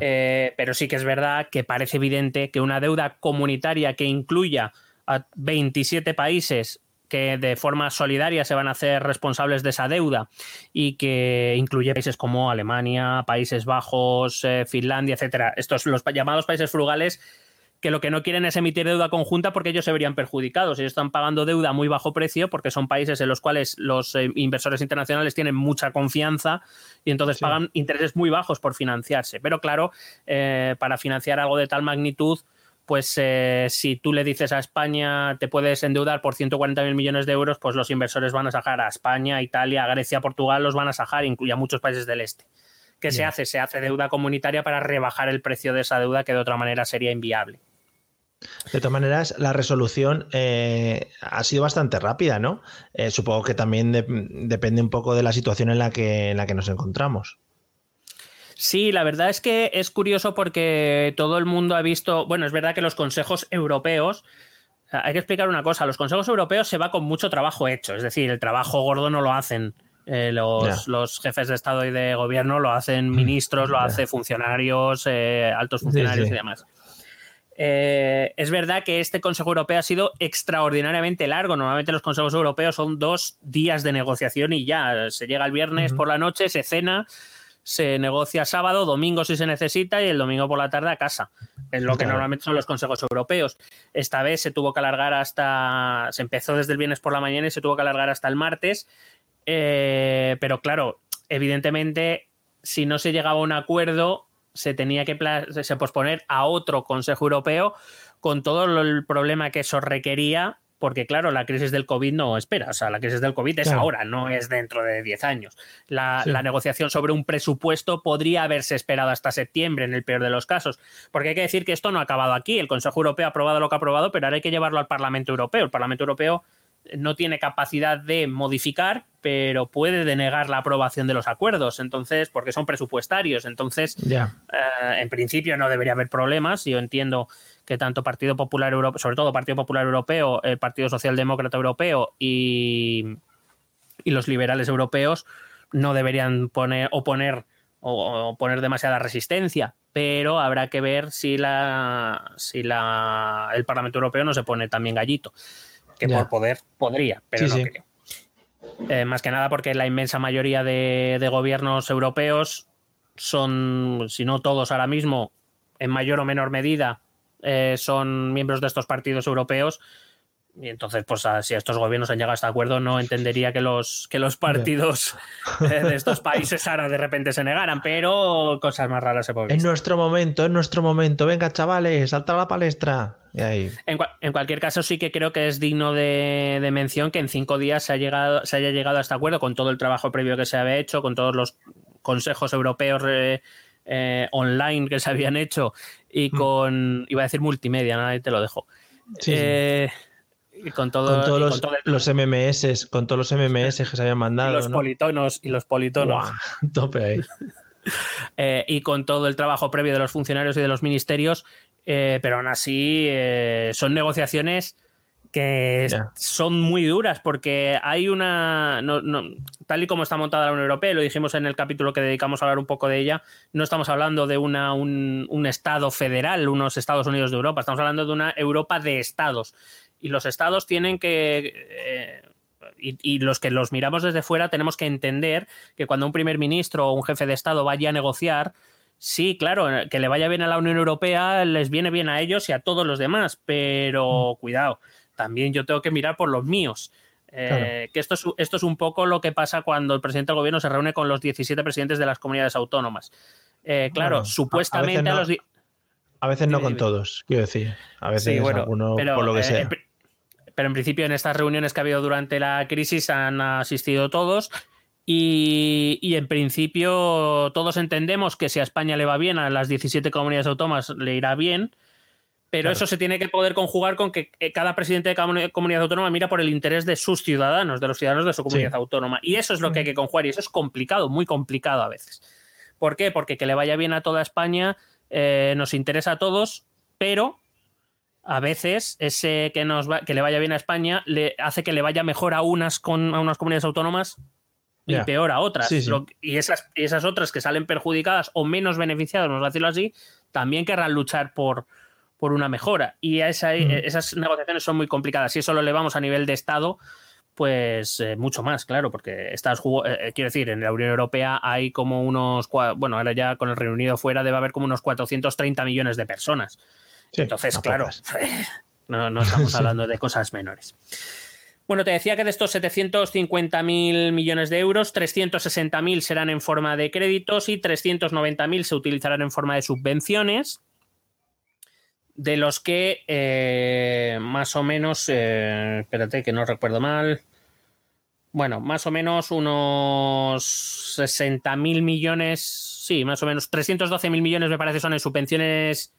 Speaker 4: Eh, pero sí que es verdad que parece evidente que una deuda comunitaria que incluya a 27 países que de forma solidaria se van a hacer responsables de esa deuda y que incluye países como Alemania, Países Bajos, eh, Finlandia, etcétera. Estos los llamados países frugales que lo que no quieren es emitir deuda conjunta porque ellos se verían perjudicados. Ellos están pagando deuda a muy bajo precio porque son países en los cuales los eh, inversores internacionales tienen mucha confianza y entonces pagan intereses muy bajos por financiarse. Pero claro, eh, para financiar algo de tal magnitud, pues eh, si tú le dices a España te puedes endeudar por 140 mil millones de euros, pues los inversores van a sacar a España, Italia, Grecia, Portugal, los van a sacar, incluye a muchos países del este. ¿Qué se hace? Se hace deuda comunitaria para rebajar el precio de esa deuda que de otra manera sería inviable.
Speaker 3: De todas maneras, la resolución eh, ha sido bastante rápida, ¿no? Eh, supongo que también depende un poco de la situación en la, que, en la que nos encontramos.
Speaker 4: Sí, la verdad es que es curioso porque todo el mundo ha visto, bueno, es verdad que los consejos europeos, hay que explicar una cosa, los consejos europeos se va con mucho trabajo hecho, es decir, el trabajo gordo no lo hacen eh, los, jefes de Estado y de gobierno, lo hacen mm, ministros, lo hacen funcionarios, altos funcionarios y demás. Eh, es verdad que este Consejo Europeo ha sido extraordinariamente largo. Normalmente los consejos europeos son dos días de negociación y ya se llega el viernes por la noche, se cena, se negocia sábado, domingo si se necesita y el domingo por la tarde a casa. Es lo que normalmente son los consejos europeos. Esta vez se tuvo que alargar hasta, se empezó desde el viernes por la mañana y se tuvo que alargar hasta el martes. Eh, pero claro, evidentemente, si no se llegaba a un acuerdo, se tenía que se posponer a otro Consejo Europeo con todo el problema que eso requería, porque claro, la crisis del COVID no espera, o sea, la crisis del COVID es ahora, no es dentro de 10 años. La, la, negociación sobre un presupuesto podría haberse esperado hasta septiembre, en el peor de los casos, porque hay que decir que esto no ha acabado aquí, el Consejo Europeo ha aprobado lo que ha aprobado, pero ahora hay que llevarlo al Parlamento Europeo. El Parlamento Europeo no tiene capacidad de modificar, pero puede denegar la aprobación de los acuerdos, entonces, porque son presupuestarios. Entonces, eh, en principio no debería haber problemas. Yo entiendo que tanto Partido Popular Europeo, sobre todo Partido Popular Europeo, el Partido Socialdemócrata Europeo y, y los liberales europeos no deberían poner oponer o, o poner demasiada resistencia, pero habrá que ver si la si la el Parlamento Europeo no se pone también gallito, que por poder podría, pero
Speaker 3: Sí,
Speaker 4: no
Speaker 3: sí.
Speaker 4: creo. Eh, más que nada porque la inmensa mayoría de, de gobiernos europeos son, si no todos ahora mismo, en mayor o menor medida, eh, son miembros de estos partidos europeos. Y entonces, pues a- si estos gobiernos han llegado a este acuerdo, no entendería que los, que los partidos eh, de estos países ahora de repente se negaran, pero cosas más raras se pueden
Speaker 3: En nuestro momento, en nuestro momento. Venga, chavales, salta a la palestra. Y ahí.
Speaker 4: En, cua- en cualquier caso, sí que creo que es digno de, de mención que en cinco días se, ha llegado, se haya llegado a este acuerdo con todo el trabajo previo que se había hecho, con todos los consejos europeos eh, eh, online que se habían hecho y con, iba a decir multimedia, nada, ahí te lo dejo.
Speaker 3: Mm. Sí, sí.
Speaker 4: Eh, y con todo,
Speaker 3: con todos
Speaker 4: y
Speaker 3: los,
Speaker 4: con todo el-
Speaker 3: los MMS, con todos los MMS que se habían
Speaker 4: y
Speaker 3: mandado.
Speaker 4: los
Speaker 3: ¿no?
Speaker 4: politonos y los politonos.
Speaker 3: Buah, tope ahí.
Speaker 4: eh, y con todo el trabajo previo de los funcionarios y de los ministerios, eh, pero aún así eh, son negociaciones que son muy duras porque hay una, no- no- tal y como está montada la Unión Europea, lo dijimos en el capítulo que dedicamos a hablar un poco de ella, no estamos hablando de una, un, un Estado federal, unos Estados Unidos de Europa, estamos hablando de una Europa de Estados. Y los Estados tienen que... eh, y, y los que los miramos desde fuera tenemos que entender que cuando un primer ministro o un jefe de Estado vaya a negociar, sí, claro, que le vaya bien a la Unión Europea les viene bien a ellos y a todos los demás, pero cuidado, también yo tengo que mirar por los míos. Eh,
Speaker 3: Claro.
Speaker 4: Que esto es, esto es un poco lo que pasa cuando el presidente del gobierno se reúne con los 17 presidentes de las comunidades autónomas. Eh, claro,
Speaker 3: Bueno, a- a
Speaker 4: supuestamente
Speaker 3: veces
Speaker 4: a,
Speaker 3: no.
Speaker 4: los. di-
Speaker 3: A veces no con todos, quiero decir. A veces
Speaker 4: Sí, bueno,
Speaker 3: alguno
Speaker 4: pero,
Speaker 3: por lo que
Speaker 4: eh,
Speaker 3: sea.
Speaker 4: pero en principio en estas reuniones que ha habido durante la crisis han asistido todos y, y en principio todos entendemos que si a España le va bien, a las 17 comunidades autónomas le irá bien, pero
Speaker 3: Claro.
Speaker 4: eso se tiene que poder conjugar con que eh, cada presidente de cada comunidad autónoma mira por el interés de sus ciudadanos, de los ciudadanos de su comunidad
Speaker 3: Sí.
Speaker 4: autónoma. Y eso es lo que hay que conjugar y eso es complicado, muy complicado a veces. ¿Por qué? Porque que le vaya bien a toda España eh, nos interesa a todos, pero a veces ese que nos va- que le vaya bien a España le hace que le vaya mejor a unas con a unas comunidades autónomas y
Speaker 3: Ya.
Speaker 4: peor a otras.
Speaker 3: Sí, sí.
Speaker 4: Lo- y esas, y esas otras que salen perjudicadas o menos beneficiadas, vamos a decirlo así, también querrán luchar por, por una mejora. Y a esa-
Speaker 3: Mm.
Speaker 4: esas negociaciones son muy complicadas. Si eso lo elevamos a nivel de Estado, pues eh, mucho más, claro, porque estás eh, eh, quiero decir, en la Unión Europea hay como unos, bueno, ahora ya con el Reino Unido fuera debe haber como unos 430 millones de personas.
Speaker 3: Sí,
Speaker 4: Entonces,
Speaker 3: no
Speaker 4: claro, no, no estamos hablando de cosas menores. Bueno, te decía que de estos 750.000 millones de euros, 360.000 serán en forma de créditos y 390.000 se utilizarán en forma de subvenciones, de los que eh, más o menos, eh, espérate que no recuerdo mal, bueno, más o menos unos 60.000 millones, sí, más o menos 312.000 millones me parece son en subvenciones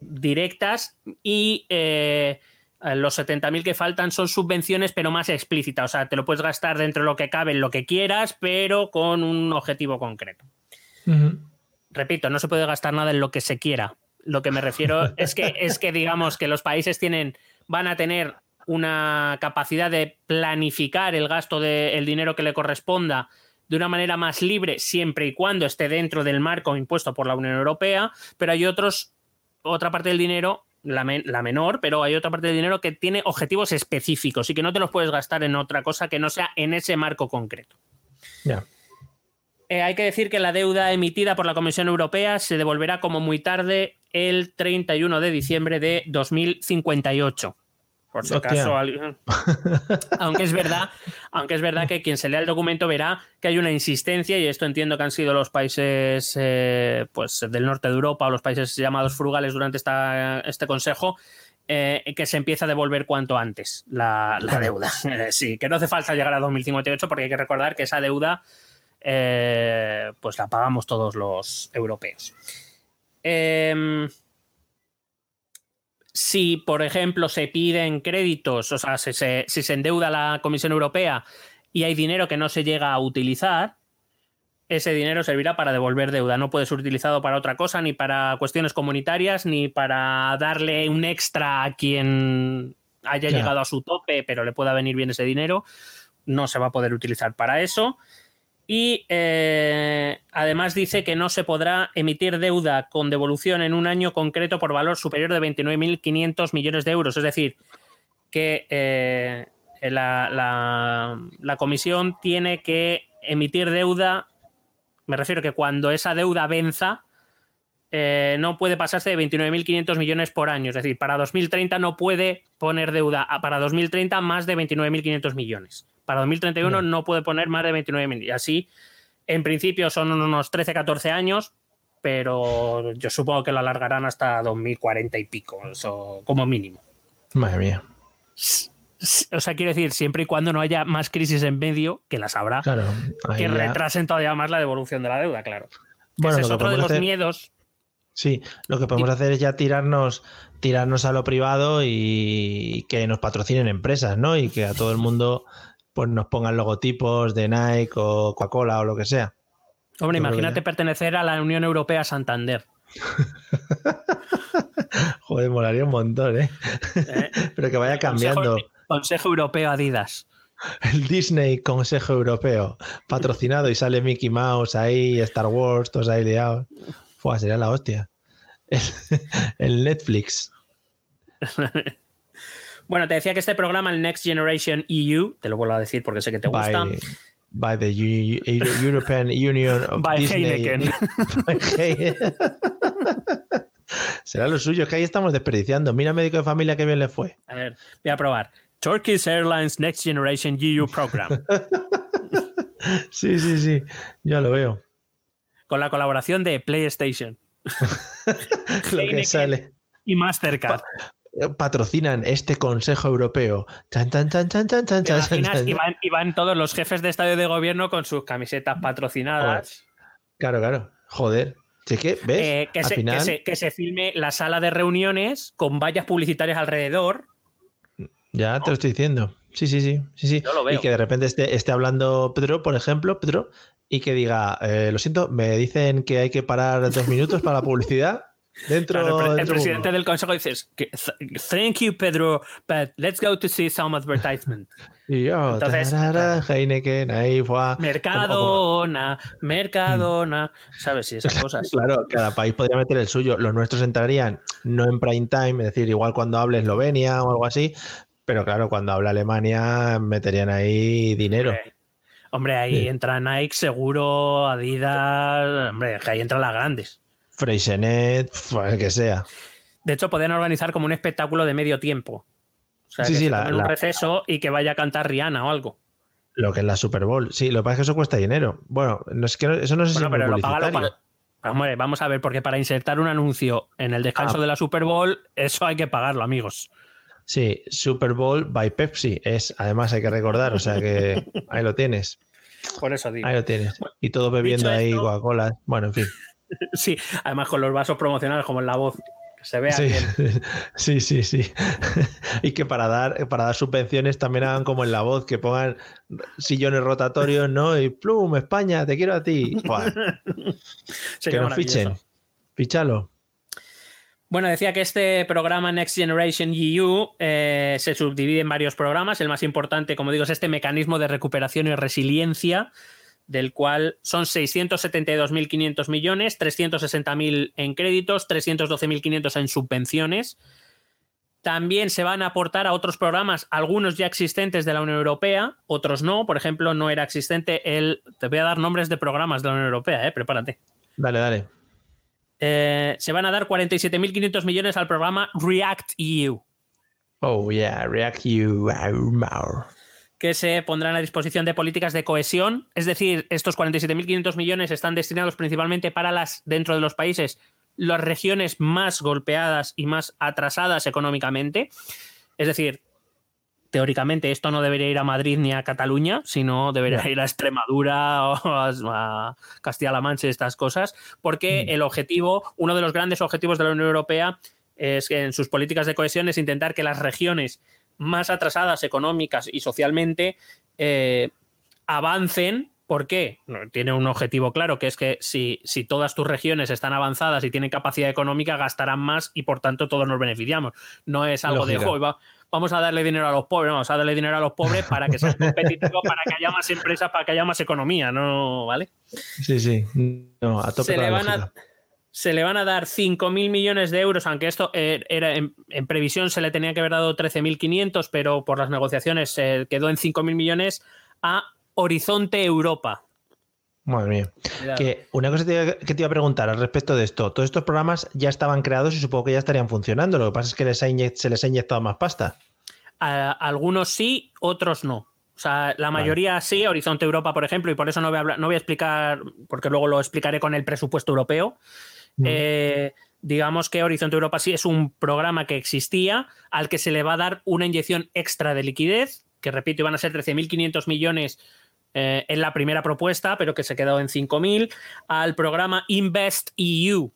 Speaker 4: directas y eh, los 70.000 que faltan son subvenciones pero más explícitas, o sea, te lo puedes gastar dentro de lo que cabe, en lo que quieras, pero con un objetivo concreto. Repito, no se puede gastar nada en lo que se quiera. Lo que me refiero es que es que digamos que los países tienen van a tener una capacidad de planificar el gasto del dinero que le corresponda de una manera más libre siempre y cuando esté dentro del marco impuesto por la Unión Europea, pero hay otros otra parte del dinero la, men- la menor, pero hay otra parte del dinero que tiene objetivos específicos y que no te los puedes gastar en otra cosa que no sea en ese marco concreto.
Speaker 3: Ya.
Speaker 4: Eh, hay que decir que la deuda emitida por la Comisión Europea se devolverá como muy tarde el 31 de diciembre de 2058. Por si
Speaker 3: Hostia.
Speaker 4: acaso alguien- aunque es verdad, aunque es verdad que quien se lea el documento verá que hay una insistencia, y esto entiendo que han sido los países eh, pues, del norte de Europa o los países llamados frugales durante esta, este consejo, eh, que se empieza a devolver cuanto antes la, la deuda. Eh, sí, que no hace falta llegar a 2058 porque hay que recordar que esa deuda eh, pues la pagamos todos los europeos. Em, si, por ejemplo, se piden créditos, o sea, si se, si se endeuda la Comisión Europea y hay dinero que no se llega a utilizar, ese dinero servirá para devolver deuda. No puede ser utilizado para otra cosa, ni para cuestiones comunitarias, ni para darle un extra a quien haya
Speaker 3: Ya.
Speaker 4: llegado a su tope, pero le pueda venir bien ese dinero. no se va a poder utilizar para eso. Y eh, además dice que no se podrá emitir deuda con devolución en un año concreto por valor superior de 29.500 millones de euros. Es decir, que eh, la, comisión tiene que emitir deuda, me refiero que cuando esa deuda venza, eh, no puede pasarse de 29.500 millones por año. Es decir, para 2030 no puede poner deuda a- para 2030 más de 29.500 millones. Para 2031 no. puede poner más de 29.000. Y así, en principio son unos 13-14 años, pero yo supongo que lo alargarán hasta 2040 y pico, eso como mínimo.
Speaker 3: Madre mía.
Speaker 4: O sea, quiero decir, siempre y cuando no haya más crisis en medio, que las habrá,
Speaker 3: Claro.
Speaker 4: que
Speaker 3: ya-
Speaker 4: retrasen todavía más la devolución de la deuda, claro.
Speaker 3: Bueno,
Speaker 4: Ese es otro de los
Speaker 3: hacer-
Speaker 4: miedos.
Speaker 3: Sí, lo que podemos hacer es ya tirarnos, tirarnos a lo privado y que nos patrocinen empresas, ¿no? Y que a todo el mundo pues nos pongan logotipos de Nike o Coca-Cola o lo que sea.
Speaker 4: Hombre,
Speaker 3: Yo
Speaker 4: imagínate pertenecer a la Unión Europea Santander.
Speaker 3: Joder, molaría un montón, ¿eh?
Speaker 4: ¿eh?
Speaker 3: Pero que vaya cambiando.
Speaker 4: Consejo, Consejo Europeo Adidas.
Speaker 3: El Disney Consejo Europeo patrocinado y sale Mickey Mouse ahí, Star Wars, todos ahí liados. Fua, sería la hostia. El, el Netflix.
Speaker 4: Bueno, te decía que este programa, el Next Generation EU, te lo vuelvo a decir porque sé que te gusta.
Speaker 3: By, by the Eu- Eu- European Union of
Speaker 4: By
Speaker 3: Disney.
Speaker 4: Heineken.
Speaker 3: By Heineken. Será lo suyo, que ahí estamos desperdiciando. Mira, médico de familia, que bien le fue.
Speaker 4: A ver, voy a probar. Turkish Airlines Next Generation EU Program.
Speaker 3: Sí, sí, sí, ya lo veo.
Speaker 4: con la colaboración de PlayStation
Speaker 3: Lo que sale.
Speaker 4: y Mastercard.
Speaker 3: Patrocinan este Consejo Europeo. Chan, chan, chan.
Speaker 4: Y y todos los jefes de estadio de gobierno con sus camisetas patrocinadas.
Speaker 3: Claro, claro. Joder. Sí que, ¿ves?
Speaker 4: Eh, que,
Speaker 3: Al
Speaker 4: se, que
Speaker 3: final,
Speaker 4: se- que se filme la sala de reuniones con vallas publicitarias alrededor.
Speaker 3: ya te lo estoy diciendo. Sí, sí, sí. sí, sí.
Speaker 4: Yo lo veo.
Speaker 3: Y que de repente esté, esté hablando Pedro, por ejemplo, Pedro, y que diga, eh, lo siento, me dicen que hay que parar dos minutos para la publicidad. Dentro,
Speaker 4: Claro, el, presidente del consejo dice: que, "Th- Thank you, Pedro, but let's go to see some advertisement.
Speaker 3: Y yo,
Speaker 4: Entonces,
Speaker 3: tarara, Heineken, ahí.
Speaker 4: Mercadona, Mercadona. ¿Sabes? Sí, esas cosas.
Speaker 3: Claro, cada país podría meter el suyo. Los nuestros entrarían no en prime time, es decir, igual cuando hable Eslovenia o algo así, pero claro, cuando habla Alemania meterían ahí dinero.
Speaker 4: Hombre, Hombre, ahí
Speaker 3: Sí.
Speaker 4: entra Nike, seguro, Adidas. Hombre, que ahí entran las grandes.
Speaker 3: Freixenet, pues, el que sea.
Speaker 4: De hecho, podrían organizar como un espectáculo de medio tiempo. O sea,
Speaker 3: Sí,
Speaker 4: que
Speaker 3: sí,
Speaker 4: se
Speaker 3: la-
Speaker 4: un
Speaker 3: la-
Speaker 4: receso y que vaya a cantar Rihanna o algo.
Speaker 3: Lo que es la Super Bowl. Sí, lo que pasa es que eso cuesta dinero. Bueno, no es que no- eso no sé si
Speaker 4: Bueno,
Speaker 3: es muy
Speaker 4: pero lo paga, lo paga. Hombre, vamos a ver, porque para insertar un anuncio en el descanso
Speaker 3: Ah.
Speaker 4: de la Super Bowl, eso hay que pagarlo, amigos.
Speaker 3: Sí, Super Bowl by Pepsi. Es, además hay que recordar, o sea que ahí lo tienes.
Speaker 4: Por eso digo.
Speaker 3: Ahí lo tienes. Y todos bebiendo ahí Coca-Cola. Bueno, en fin.
Speaker 4: Sí, además con los vasos promocionales como en la voz, que se vea
Speaker 3: Sí,
Speaker 4: bien.
Speaker 3: sí, sí, sí. Y que para dar, para dar subvenciones también hagan como en la voz, que pongan sillones rotatorios, ¿no? Y plum, España, te quiero a ti. Que nos fichen. Fichalo.
Speaker 4: Bueno, decía que este programa Next Generation EU eh, se subdivide en varios programas. El más importante, como digo, es este mecanismo de recuperación y resiliencia, del cual son 672.500 millones, 360.000 en créditos, 312.500 en subvenciones. También se van a aportar a otros programas, algunos ya existentes de la Unión Europea, otros no. Por ejemplo, no era existente el. Te voy a dar nombres de programas de la Unión Europea, eh, prepárate.
Speaker 3: Dale, dale.
Speaker 4: Eh, se van a dar 47.500 millones al programa React EU,
Speaker 3: Oh, yeah, React You.
Speaker 4: Que se pondrán a disposición de políticas de cohesión. Es decir, estos 47.500 millones están destinados principalmente para las, dentro de los países, las regiones más golpeadas y más atrasadas económicamente. Es decir, teóricamente esto no debería ir a Madrid ni a Cataluña, sino debería ir a Extremadura o a, Castilla-La Mancha estas cosas, porque
Speaker 3: Mm.
Speaker 4: el objetivo, uno de los grandes objetivos de la Unión Europea es que en sus políticas de cohesión es intentar que las regiones más atrasadas económicas y socialmente eh, avancen. ¿Por qué? Tiene un objetivo claro, que es que si, si todas tus regiones están avanzadas y tienen capacidad económica, gastarán más y por tanto todos nos beneficiamos. No es algo de,
Speaker 3: Lógica.
Speaker 4: "Jo, va- vamos a darle dinero a los pobres, vamos a darle dinero a los pobres para que sean competitivos, para que haya más empresas, para que haya más economía, ¿no? ¿Vale?
Speaker 3: Sí, sí. No, a tope
Speaker 4: Se le, van a. se le van a dar 5.000 millones de euros, aunque esto eh, era en, en previsión se le tenía que haber dado 13.500, pero por las negociaciones se quedó en 5.000 millones a Horizonte Europa.
Speaker 3: Madre mía. Que una cosa que te iba a preguntar al respecto de esto. Todos estos programas ya estaban creados y supongo que ya estarían funcionando. Lo que pasa es que les ha inyec- se les ha inyectado más pasta.
Speaker 4: A- algunos sí, otros no. O sea, la mayoría sí, Horizonte Europa, por ejemplo, y por eso no voy a, hablar- no voy a explicar, porque luego lo explicaré con el presupuesto europeo. Eh, digamos que Horizonte Europa sí es un programa que existía, al que se le va a dar una inyección extra de liquidez, que repito, iban a ser 13.500 millones eh, en la primera propuesta, pero que se quedó en 5.000. Al programa Invest EU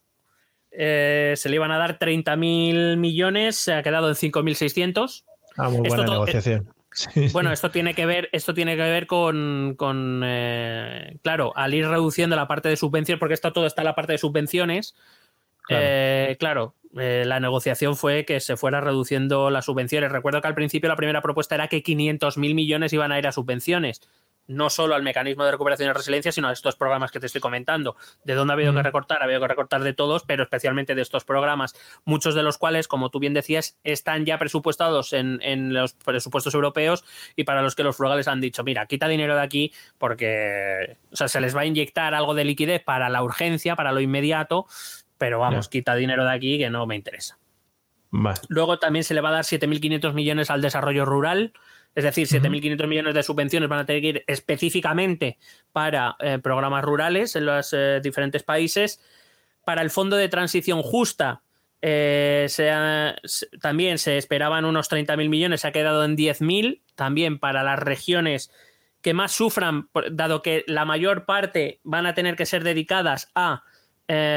Speaker 4: eh, se le iban a dar 30.000 millones, se ha quedado en 5.600.
Speaker 3: Ah, muy buena negociación. Sí,
Speaker 4: Bueno,
Speaker 3: sí.
Speaker 4: esto tiene que ver, esto tiene que ver con, con, eh, claro, al ir reduciendo la parte de subvenciones, porque esto todo está en la parte de subvenciones.
Speaker 3: Claro.
Speaker 4: eh, claro, eh, la negociación fue que se fuera reduciendo las subvenciones. Recuerdo que al principio la primera propuesta era que 500.000 millones iban a ir a subvenciones, no solo al mecanismo de recuperación y resiliencia, sino a estos programas que te estoy comentando. ¿De dónde ha habido que recortar? Ha habido que recortar de todos, pero especialmente de estos programas, muchos de los cuales, como tú bien decías, están ya presupuestados en, en los presupuestos europeos y para los que los frugales han dicho, mira, quita dinero de aquí porque o sea, se les va a inyectar algo de liquidez para la urgencia, para lo inmediato, pero vamos, quita dinero de aquí que no me interesa.
Speaker 3: Vale.
Speaker 4: Luego también se le va a dar 7.500 millones al desarrollo rural, es decir, 7.500 millones de subvenciones van a tener que ir específicamente para eh, programas rurales en los eh, diferentes países. Para el Fondo de Transición Justa eh, se ha- se- también se esperaban unos 30.000 millones, se ha quedado en 10.000, también para las regiones que más sufran, dado que la mayor parte van a tener que ser dedicadas a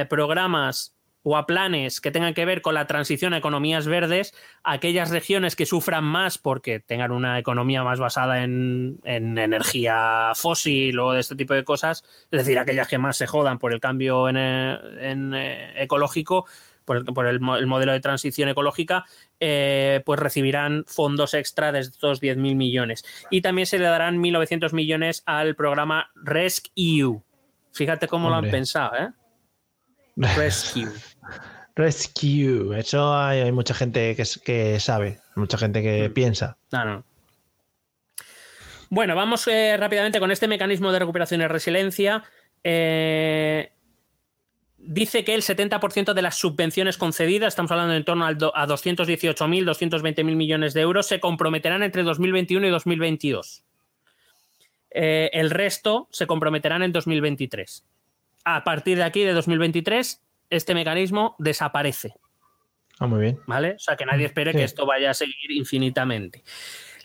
Speaker 4: programas o a planes que tengan que ver con la transición a economías verdes, aquellas regiones que sufran más porque tengan una economía más basada en, en energía fósil o de este tipo de cosas, es decir, aquellas que más se jodan por el cambio en, en, eh, ecológico, por, el, por el mo- el modelo de transición ecológica, eh, pues recibirán fondos extra de estos 10.000 millones. Y también se le darán 1.900 millones al programa RESC-EU. Fíjate cómo lo han pensado, ¿eh? Rescue.
Speaker 3: Rescue. Eso hay, hay mucha gente que, que sabe, mucha gente que
Speaker 4: Mm.
Speaker 3: piensa.
Speaker 4: No, no. Bueno, vamos eh, rápidamente con este mecanismo de recuperación y resiliencia. Eh, dice que el 70% de las subvenciones concedidas, estamos hablando en torno a 218.000, 220.000 millones de euros, se comprometerán entre 2021 y 2022. Eh, el resto se comprometerán en 2023. A partir de aquí, de 2023, este mecanismo desaparece.
Speaker 3: Ah, muy bien.
Speaker 4: ¿Vale? O sea, que nadie espere
Speaker 3: Sí.
Speaker 4: que esto vaya a seguir infinitamente.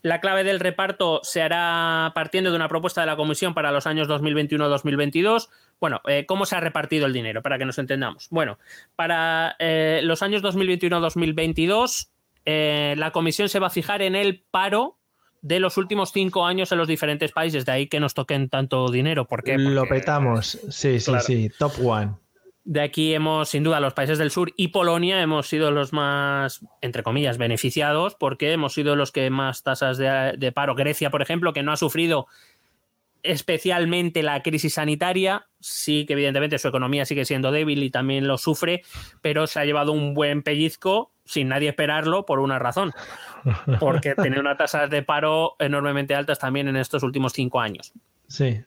Speaker 4: La clave del reparto se hará partiendo de una propuesta de la Comisión para los años 2021-2022. Bueno, eh, ¿cómo se ha repartido el dinero? Para que nos entendamos. Bueno, para eh, los años 2021-2022, eh, la Comisión se va a fijar en el paro de los últimos cinco años en los diferentes países. De ahí que nos toquen tanto dinero. ¿Por qué?
Speaker 3: Lo
Speaker 4: Porque-
Speaker 3: petamos. Sí, sí,
Speaker 4: Claro.
Speaker 3: sí. Top one.
Speaker 4: De aquí hemos, sin duda, los países del sur y Polonia hemos sido los más, entre comillas, beneficiados porque hemos sido los que más tasas de, de paro. Grecia, por ejemplo, que no ha sufrido especialmente la crisis sanitaria, sí que evidentemente su economía sigue siendo débil y también lo sufre, pero se ha llevado un buen pellizco sin nadie esperarlo por una razón, porque tenía unas tasas de paro enormemente altas también en estos últimos cinco años.
Speaker 3: Sí.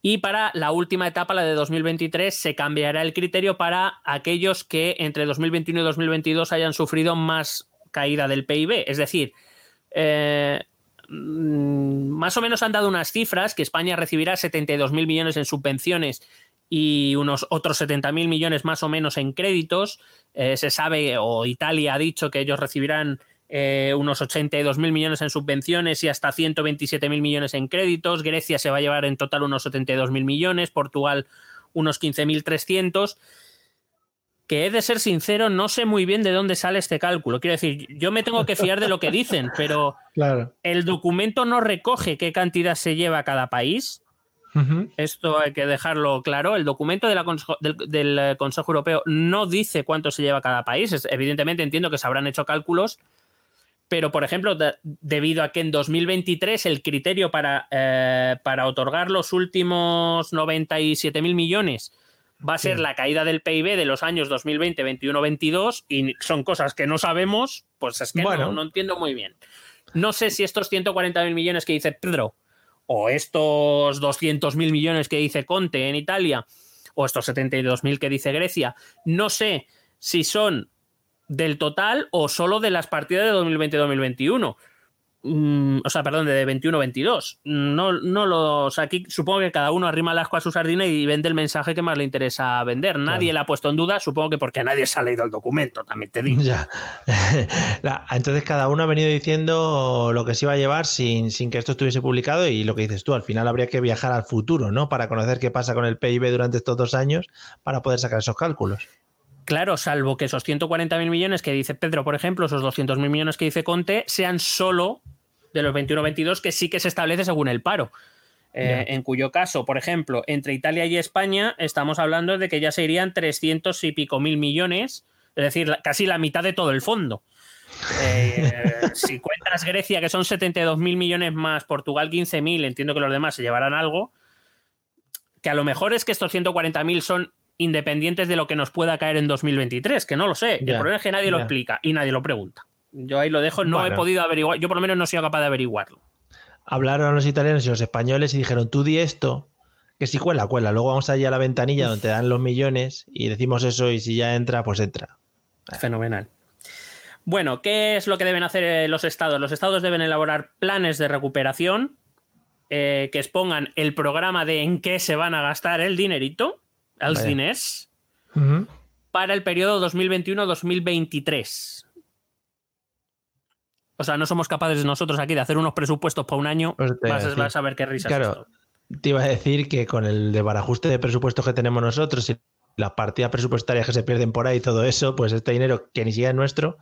Speaker 4: Y para la última etapa, la de 2023, se cambiará el criterio para aquellos que entre 2021 y 2022 hayan sufrido más caída del PIB. Es decir, eh, mm, más o menos han dado unas cifras que España recibirá 72.000 millones en subvenciones y unos otros 70.000 millones más o menos en créditos. Eh, se sabe, o Italia ha dicho que ellos recibirán eh, unos 82.000 millones en subvenciones y hasta 127.000 millones en créditos. Grecia se va a llevar en total unos 72.000 millones, Portugal unos 15.300. Que he de ser sincero, no sé muy bien de dónde sale este cálculo. Quiero decir, yo me tengo que fiar de lo que dicen, pero
Speaker 3: Claro.
Speaker 4: el documento no recoge qué cantidad se lleva cada país. Esto hay que dejarlo claro. El documento de la Consejo- del, del, Consejo Europeo no dice cuánto se lleva cada país. Es- evidentemente entiendo que se habrán hecho cálculos, pero por ejemplo, de- debido a que en 2023 el criterio para, eh, para otorgar los últimos 97 mil millones va a ser
Speaker 3: Sí.
Speaker 4: la caída del PIB de los años 2020, 21, 22 y son cosas que no sabemos, pues es que
Speaker 3: Bueno.
Speaker 4: no, no entiendo muy bien. No sé si estos 140 mil millones que dice Pedro o estos 200 mil millones que dice Conte en Italia o estos 72 mil que dice Grecia, no sé si son del total o solo de las partidas de 2020-2021. Mm, o sea, perdón, de 21-22. No, no lo. O sea, aquí supongo que cada uno arrima el asco a su sardina y vende el mensaje que más le interesa vender. Nadie le ha puesto en duda, supongo que porque nadie se ha leído el documento, también te digo.
Speaker 3: Ya. Entonces cada uno ha venido diciendo lo que se iba a llevar sin, sin que esto estuviese publicado y lo que dices tú, al final habría que viajar al futuro, ¿no? Para conocer qué pasa con el PIB durante estos dos años para poder sacar esos cálculos.
Speaker 4: Claro, salvo que esos 140.000 millones que dice Pedro, por ejemplo, esos 200.000 millones que dice Conte, sean solo de los 21-22 que sí que se establece según el paro. Eh, en cuyo caso, por ejemplo, entre Italia y España estamos hablando de que ya se irían 300 y pico mil millones, es decir, casi la mitad de todo el fondo. Eh, si cuentas Grecia, que son 72 mil millones más, Portugal 15 mil, entiendo que los demás se llevarán algo, que a lo mejor es que estos 140 mil son independientes de lo que nos pueda caer en 2023, que no lo sé. el problema es que nadie lo explica y nadie lo pregunta. Yo ahí lo dejo, no
Speaker 3: Bueno.
Speaker 4: he podido averiguar, yo por lo menos no he sido capaz de averiguarlo.
Speaker 3: Hablaron los italianos y los españoles y dijeron, tú di esto, que si cuela, cuela. Luego vamos allí a la ventanilla donde te dan los millones y decimos eso y si ya entra, pues entra.
Speaker 4: Fenomenal. Bueno, ¿qué es lo que deben hacer eh, los estados? Los estados deben elaborar planes de recuperación eh, que expongan el programa de en qué se van a gastar el dinerito, el
Speaker 3: Vaya.
Speaker 4: diners, para el periodo 2021-2023. O sea, no somos capaces nosotros aquí de hacer unos presupuestos para un año.
Speaker 3: Pues
Speaker 4: Vas, a-
Speaker 3: decir.
Speaker 4: vas a ver qué risas
Speaker 3: Claro,
Speaker 4: esto.
Speaker 3: te iba a decir que con el desbarajuste de presupuestos que tenemos nosotros y las partidas presupuestarias que se pierden por ahí y todo eso, pues este dinero que ni siquiera es nuestro,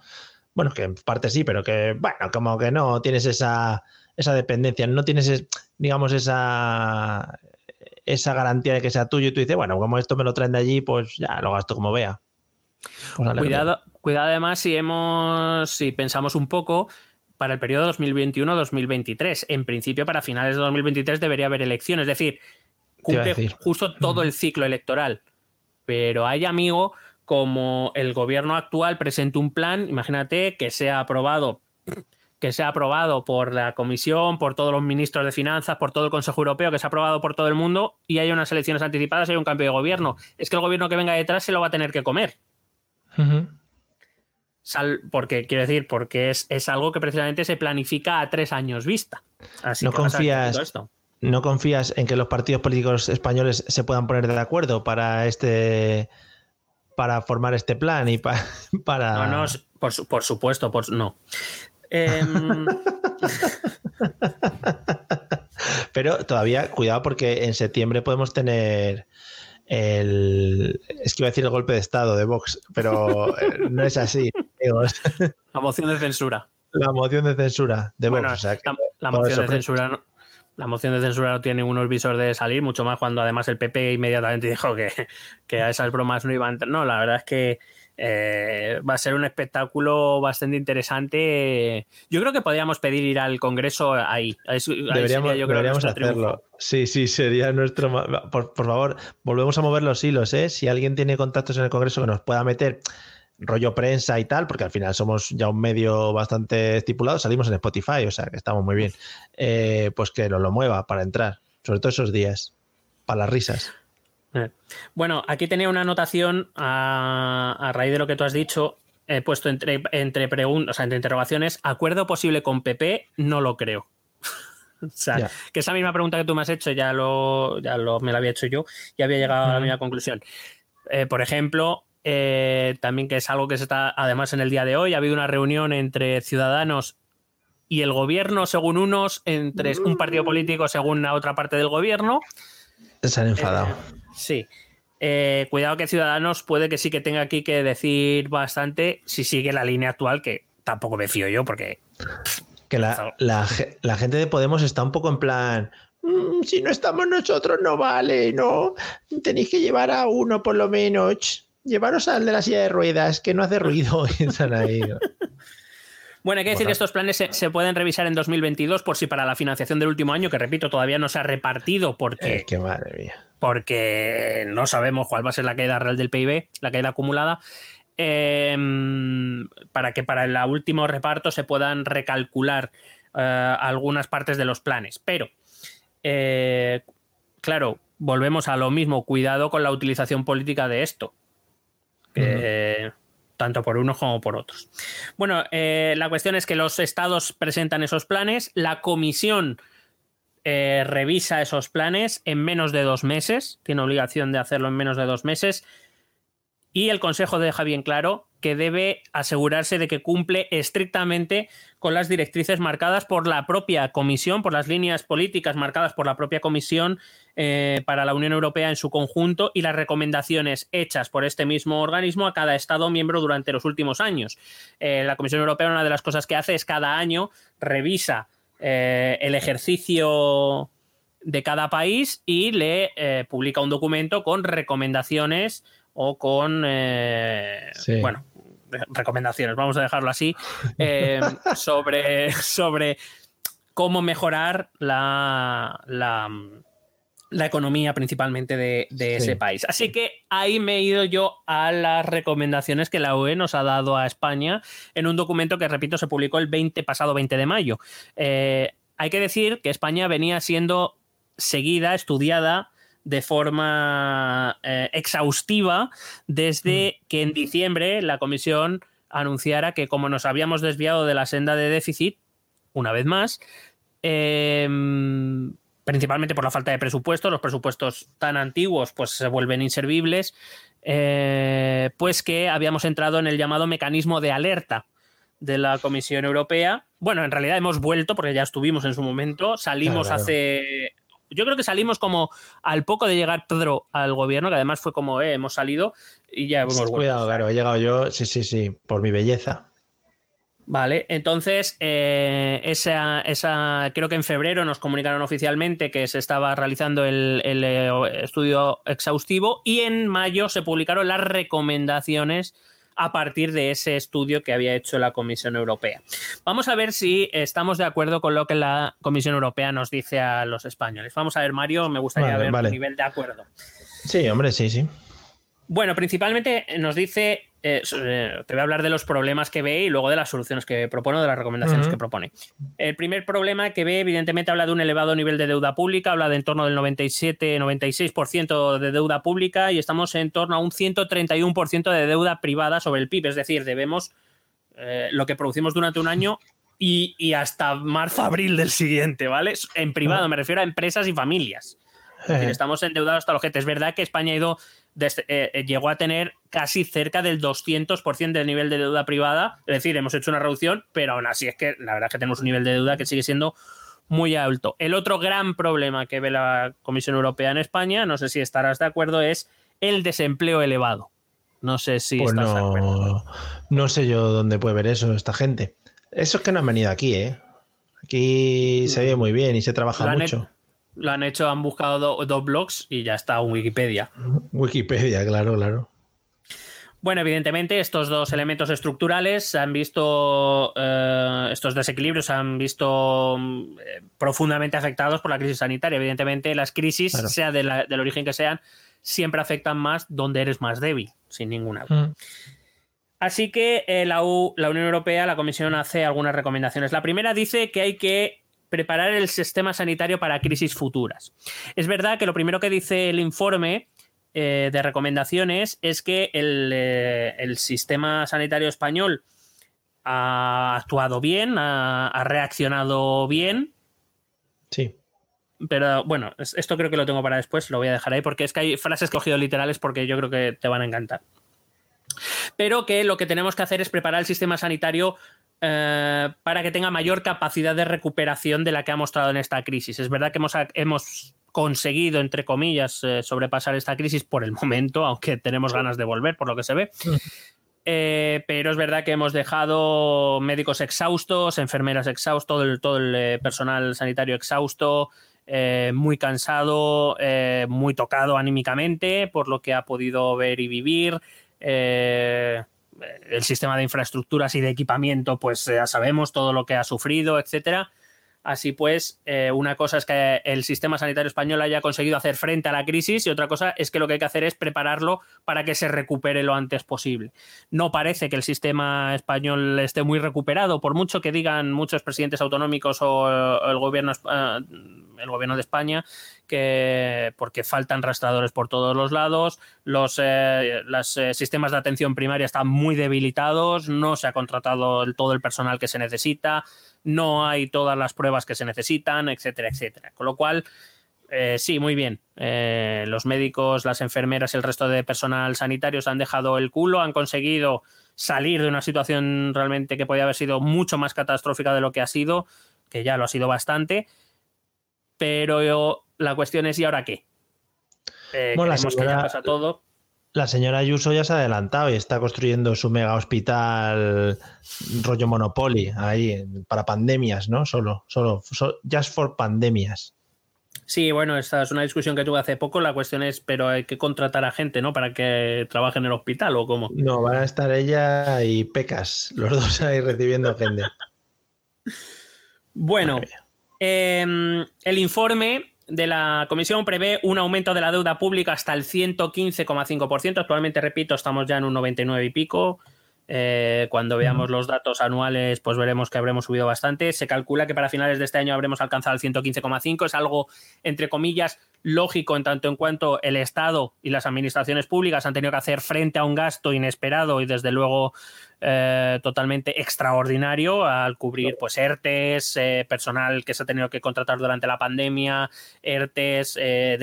Speaker 3: bueno, que en parte sí, pero que, bueno, como que no tienes esa, esa dependencia, no tienes, es- digamos, esa, esa garantía de que sea tuyo y tú dices, bueno, como esto me lo traen de allí, pues ya lo gasto como vea. Pues.
Speaker 4: Cuidado, cuidado además si hemos, si pensamos un poco para el periodo 2021-2023. En principio, para finales de 2023 debería haber elecciones, es decir, cumple justo todo el ciclo electoral. Pero hay, amigo, como el gobierno actual presenta un plan, imagínate que sea aprobado que sea aprobado por la Comisión, por todos los ministros de Finanzas, por todo el Consejo Europeo, que sea aprobado por todo el mundo y hay unas elecciones anticipadas hay un cambio de gobierno. Es que el gobierno que venga detrás se lo va a tener que comer. Sal- porque quiero decir, porque es, es algo que precisamente se planifica a tres años vista. Así
Speaker 3: No
Speaker 4: que
Speaker 3: confías-
Speaker 4: esto.
Speaker 3: ¿No confías en que los partidos políticos españoles se puedan poner de acuerdo para este para formar este plan y pa- para
Speaker 4: No, no, por, su- por supuesto, por, no. Em,
Speaker 3: Pero todavía, cuidado, porque en septiembre podemos tener el. Es que iba a decir el golpe de Estado de Vox, pero eh, no es así. amigos.
Speaker 4: la moción de censura.
Speaker 3: La moción de censura de Vox.
Speaker 4: Bueno,
Speaker 3: o sea, que
Speaker 4: la, moción de censura no, la moción de censura no tiene unos visores de salir, mucho más cuando además el PP inmediatamente dijo que, que a esas bromas no iban. No, la verdad es que eh, va a ser un espectáculo bastante interesante. Yo creo que podríamos pedir ir al Congreso ahí.
Speaker 3: Deberíamos,
Speaker 4: sería, yo creo,
Speaker 3: deberíamos hacerlo.
Speaker 4: triunfo.
Speaker 3: Sí, sí, sería nuestro. por favor, volvemos a mover los hilos, ¿eh? Si alguien tiene contactos en el Congreso que nos pueda meter rollo prensa y tal, porque al final somos ya un medio bastante estipulado, salimos en Spotify, o sea que estamos muy bien. Eh, pues que nos lo mueva para entrar, sobre todo esos días, para las risas.
Speaker 4: Eh. Bueno, aquí tenía una anotación a, a raíz de lo que tú has dicho. He puesto entre, entre, pregun- o sea, entre interrogaciones, ¿acuerdo posible con PP? No lo creo. o sea, que esa misma pregunta que tú me has hecho ya lo, ya lo me la había hecho yo y había llegado a la misma conclusión. Eh, por ejemplo, eh, también que es algo que se está, además en el día de hoy, ha habido una reunión entre ciudadanos y el gobierno, según unos, entre un partido político, según la otra parte del gobierno.
Speaker 3: Se han enfadado.
Speaker 4: Eh, sí. Eh, cuidado que Ciudadanos puede que sí que tenga aquí que decir bastante si sigue la línea actual, que tampoco me fío yo, porque
Speaker 3: que la, la ge- la gente de Podemos está un poco en plan. "Mm, si no estamos nosotros, no vale, ¿no? Tenéis que llevar a uno por lo menos. Llevaros al de la silla de ruedas, que no hace ruido.
Speaker 4: Bueno, hay que decir que estos planes se, se pueden revisar en 2022 por si para la financiación del último año, que repito, todavía no se ha repartido porque,
Speaker 3: Eh, qué madre mía.
Speaker 4: porque no sabemos cuál va a ser la caída real del PIB, la caída acumulada, eh, para que para el último reparto se puedan recalcular eh, algunas partes de los planes. Pero, eh, claro, volvemos a lo mismo, cuidado con la utilización política de esto. que, Tanto por unos como por otros. Bueno, eh, la cuestión es que los estados presentan esos planes, la comisión eh, revisa esos planes en menos de dos meses, tiene obligación de hacerlo en menos de dos meses, y el Consejo deja bien claro que debe asegurarse de que cumple estrictamente con las directrices marcadas por la propia Comisión, por las líneas políticas marcadas por la propia Comisión eh, para la Unión Europea en su conjunto y las recomendaciones hechas por este mismo organismo a cada Estado miembro durante los últimos años. Eh, la Comisión Europea una de las cosas que hace es cada año revisa eh, el ejercicio de cada país y le publica un documento con recomendaciones o con, eh,
Speaker 3: Sí.
Speaker 4: bueno, recomendaciones, vamos a dejarlo así, eh, sobre, sobre cómo mejorar la, la, la economía principalmente de, de
Speaker 3: Sí.
Speaker 4: ese país. Así que ahí me he ido yo a las recomendaciones que la UE nos ha dado a España en un documento que, repito, se publicó el 20, pasado 20 de mayo. Eh, hay que decir que España venía siendo seguida, estudiada de forma eh, exhaustiva desde que en diciembre la comisión anunciara que como nos habíamos desviado de la senda de déficit, una vez más, eh, principalmente por la falta de presupuesto, los presupuestos tan antiguos pues se vuelven inservibles, eh, pues que habíamos entrado en el llamado mecanismo de alerta de la Comisión Europea. Bueno, en realidad hemos vuelto porque ya estuvimos en su momento, salimos
Speaker 3: Claro.
Speaker 4: hace... Yo creo que salimos como al poco de llegar Pedro al gobierno, que además fue como, eh, hemos salido y ya hemos vuelto.
Speaker 3: Cuidado, claro, he llegado yo, sí, sí, sí, por mi belleza.
Speaker 4: Vale, entonces eh, esa, esa, creo que en febrero nos comunicaron oficialmente que se estaba realizando el, el, eh, estudio exhaustivo y en mayo se publicaron las recomendaciones a partir de ese estudio que había hecho la Comisión Europea. Vamos a ver si estamos de acuerdo con lo que la Comisión Europea nos dice a los españoles. Vamos a ver, Mario, me gustaría
Speaker 3: Vale,
Speaker 4: ver
Speaker 3: vale.
Speaker 4: tu nivel de acuerdo.
Speaker 3: Sí, hombre, sí, sí.
Speaker 4: Bueno, principalmente nos dice, eh, eh, te voy a hablar de los problemas que ve y luego de las soluciones que propone o de las recomendaciones que propone. El primer problema que ve, evidentemente, habla de un elevado nivel de deuda pública, habla de en torno del 97-96% de deuda pública y estamos en torno a un 131% de deuda privada sobre el PIB, es decir, debemos eh, lo que producimos durante un año y, y hasta marzo-abril del siguiente, ¿vale? En privado, me refiero a empresas y familias. Es decir, estamos endeudados hasta el ojete. Es verdad que España ha ido desde- eh, eh, llegó a tener casi cerca del 200% del nivel de deuda privada. Es decir, hemos hecho una reducción, pero aún así es que la verdad es que tenemos un nivel de deuda que sigue siendo muy alto. El otro gran problema que ve la Comisión Europea en España, no sé si estarás de acuerdo, es el desempleo elevado. No sé si
Speaker 3: Pues
Speaker 4: estás de acuerdo.
Speaker 3: no, no sé yo dónde puede ver eso esta gente. Eso es que no han venido aquí, ¿eh? Aquí se ve muy bien y se trabaja mucho.
Speaker 4: Lo han hecho, han buscado do- dos blogs y ya está Wikipedia.
Speaker 3: Wikipedia, claro, claro.
Speaker 4: Bueno, evidentemente estos dos elementos estructurales se han visto, eh, estos desequilibrios se han visto mm, eh, profundamente afectados por la crisis sanitaria. Evidentemente las crisis,
Speaker 3: Claro.
Speaker 4: sea de la- del origen que sean, siempre afectan más donde eres más débil, sin ninguna duda.
Speaker 3: Mm.
Speaker 4: Así que eh, la, U- la Unión Europea, la Comisión hace algunas recomendaciones. La primera dice que hay que preparar el sistema sanitario para crisis futuras. Es verdad que lo primero que dice el informe eh, de recomendaciones es que el, eh, el sistema sanitario español ha actuado bien, ha, ha reaccionado bien,
Speaker 3: Sí.
Speaker 4: pero bueno, es- esto creo que lo tengo para después, lo voy a dejar ahí porque es que hay frases cogido literales porque yo creo que te van a encantar. Pero que lo que tenemos que hacer es preparar el sistema sanitario eh, para que tenga mayor capacidad de recuperación de la que ha mostrado en esta crisis. Es verdad que hemos, hemos conseguido, entre comillas, eh, sobrepasar esta crisis por el momento, aunque tenemos ganas de volver, por lo que se ve. Eh, pero es verdad que hemos dejado médicos exhaustos, enfermeras exhaustos, todo el, todo el personal sanitario exhausto, eh, muy cansado, eh, muy tocado anímicamente por lo que ha podido ver y vivir. Eh, el sistema de infraestructuras y de equipamiento, pues ya sabemos todo lo que ha sufrido, etcétera. Así pues, eh, una cosa es que el sistema sanitario español haya conseguido hacer frente a la crisis y otra cosa es que lo que hay que hacer es prepararlo para que se recupere lo antes posible. No parece que el sistema español esté muy recuperado, por mucho que digan muchos presidentes autonómicos o el gobierno, eh, el gobierno de España que porque faltan rastradores por todos los lados, los, eh, los sistemas de atención primaria están muy debilitados, no se ha contratado todo el personal que se necesita, no hay todas las pruebas que se necesitan, etcétera, etcétera. Con lo cual, eh, sí, muy bien. Eh, los médicos, las enfermeras y el resto de personal sanitario se han dejado el culo, han conseguido salir de una situación realmente que podía haber sido mucho más catastrófica de lo que ha sido, que ya lo ha sido bastante. Pero la cuestión es, ¿y ahora qué? Eh,
Speaker 3: Bueno, la
Speaker 4: queremos que ya
Speaker 3: señora-
Speaker 4: pasa todo.
Speaker 3: La señora Ayuso ya se ha adelantado y está construyendo su mega hospital rollo Monopoly ahí para pandemias, ¿no? Solo, solo, so- just for pandemias.
Speaker 4: Sí, bueno, esta es una discusión que tuve hace poco. La cuestión es, pero hay que contratar a gente, ¿no? Para que trabaje en el hospital o cómo.
Speaker 3: No, van a estar ella y Pecas, los dos ahí recibiendo gente.
Speaker 4: Bueno, eh, el informe de la comisión prevé un aumento de la deuda pública hasta el 115,5%. Actualmente, repito, estamos ya en un 99 y pico. Eh, cuando veamos los datos anuales, pues veremos que habremos subido bastante. Se calcula que para finales de este año habremos alcanzado el 115,5. Es algo, entre comillas, lógico en tanto en cuanto el Estado y las administraciones públicas han tenido que hacer frente a un gasto inesperado y desde luego eh, totalmente extraordinario al cubrir pues ERTES, eh, personal que se ha tenido que contratar durante la pandemia, ERTES, eh,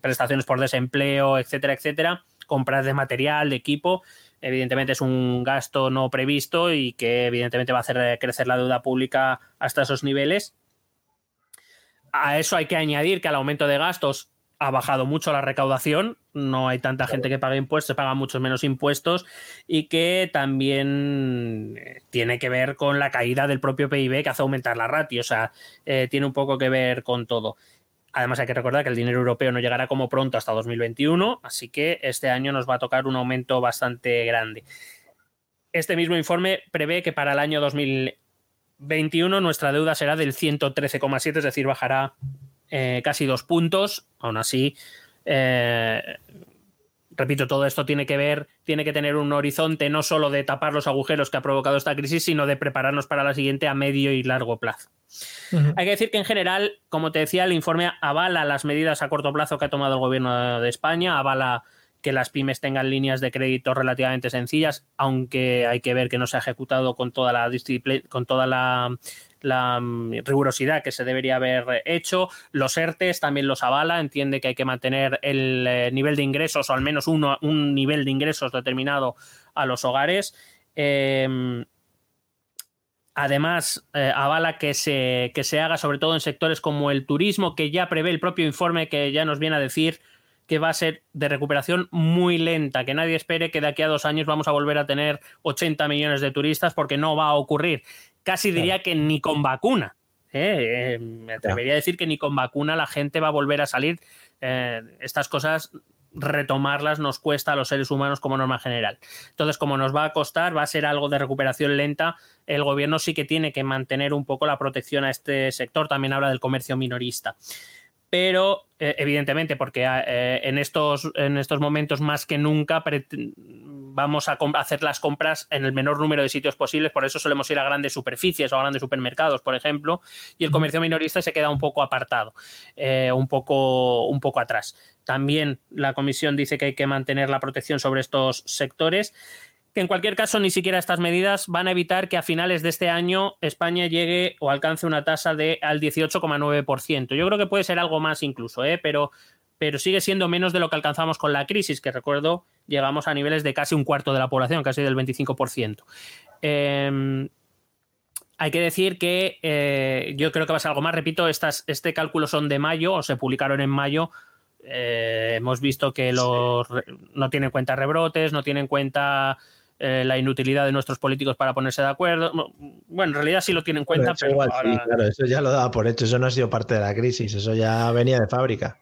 Speaker 4: prestaciones por desempleo, etcétera, etcétera, compras de material, de equipo. Evidentemente es un gasto no previsto y que evidentemente va a hacer crecer la deuda pública hasta esos niveles. A eso hay que añadir que al aumento de gastos ha bajado mucho la recaudación, no hay tanta gente que paga impuestos, se pagan muchos menos impuestos y que también eh, tiene que ver con la caída del propio PIB que hace aumentar la ratio, o sea, eh, tiene un poco que ver con todo. Además hay que recordar que el dinero europeo no llegará como pronto hasta 2021, así que este año nos va a tocar un aumento bastante grande. Este mismo informe prevé que para el año 2021 nuestra deuda será del 113,7, es decir, bajará eh, casi dos puntos. Aún así, eh, repito, todo esto tiene que ver, tiene que tener un horizonte no solo de tapar los agujeros que ha provocado esta crisis, sino de prepararnos para la siguiente a medio y largo plazo. Hay que decir que en general, como te decía, el informe avala las medidas a corto plazo que ha tomado el gobierno de España, avala que las pymes tengan líneas de crédito relativamente sencillas, aunque hay que ver que no se ha ejecutado con toda la disciplina, con toda la, la, mm, rigurosidad que se debería haber hecho. Los ERTES también los avala, entiende que hay que mantener el eh, nivel de ingresos o al menos uno, un nivel de ingresos determinado a los hogares. Eh, Además, eh, avala que se, que se haga sobre todo en sectores como el turismo, que ya prevé el propio informe que ya nos viene a decir que va a ser de recuperación muy lenta, que nadie espere que de aquí a dos años vamos a volver a tener 80 millones de turistas porque no va a ocurrir. Casi diría que ni con vacuna. ¿eh? Eh, me atrevería a decir que ni con vacuna la gente va a volver a salir. Eh, estas cosas retomarlas nos cuesta a los seres humanos como norma general. Entonces, como nos va a costar, va a ser algo de recuperación lenta. El gobierno sí que tiene que mantener un poco la protección a este sector. También habla del comercio minorista. Pero, eh, evidentemente, porque eh, en, estos, en estos momentos más que nunca vamos a hacer las compras en el menor número de sitios posibles, por eso solemos ir a grandes superficies o a grandes supermercados, por ejemplo, y el comercio minorista se queda un poco apartado, eh, un, poco, un poco atrás. También la comisión dice que hay que mantener la protección sobre estos sectores que en cualquier caso ni siquiera estas medidas van a evitar que a finales de este año España llegue o alcance una tasa de al 18,9%. Yo creo que puede ser algo más incluso, ¿eh? pero, pero sigue siendo menos de lo que alcanzamos con la crisis, que recuerdo llegamos a niveles de casi un cuarto de la población, casi del 25%. Eh, hay que decir que eh, yo creo que va a ser algo más. Repito, estas, este cálculo son de mayo o se publicaron en mayo. Eh, hemos visto que los no tienen en cuenta rebrotes, no tienen en cuenta eh, la inutilidad de nuestros políticos para ponerse de acuerdo. No, Bueno, en realidad sí lo tienen en cuenta,
Speaker 3: Pero eso
Speaker 4: pero
Speaker 3: igual sí,
Speaker 4: ahora-
Speaker 3: claro, eso ya lo daba por hecho, eso no ha sido parte de la crisis, eso ya venía de fábrica.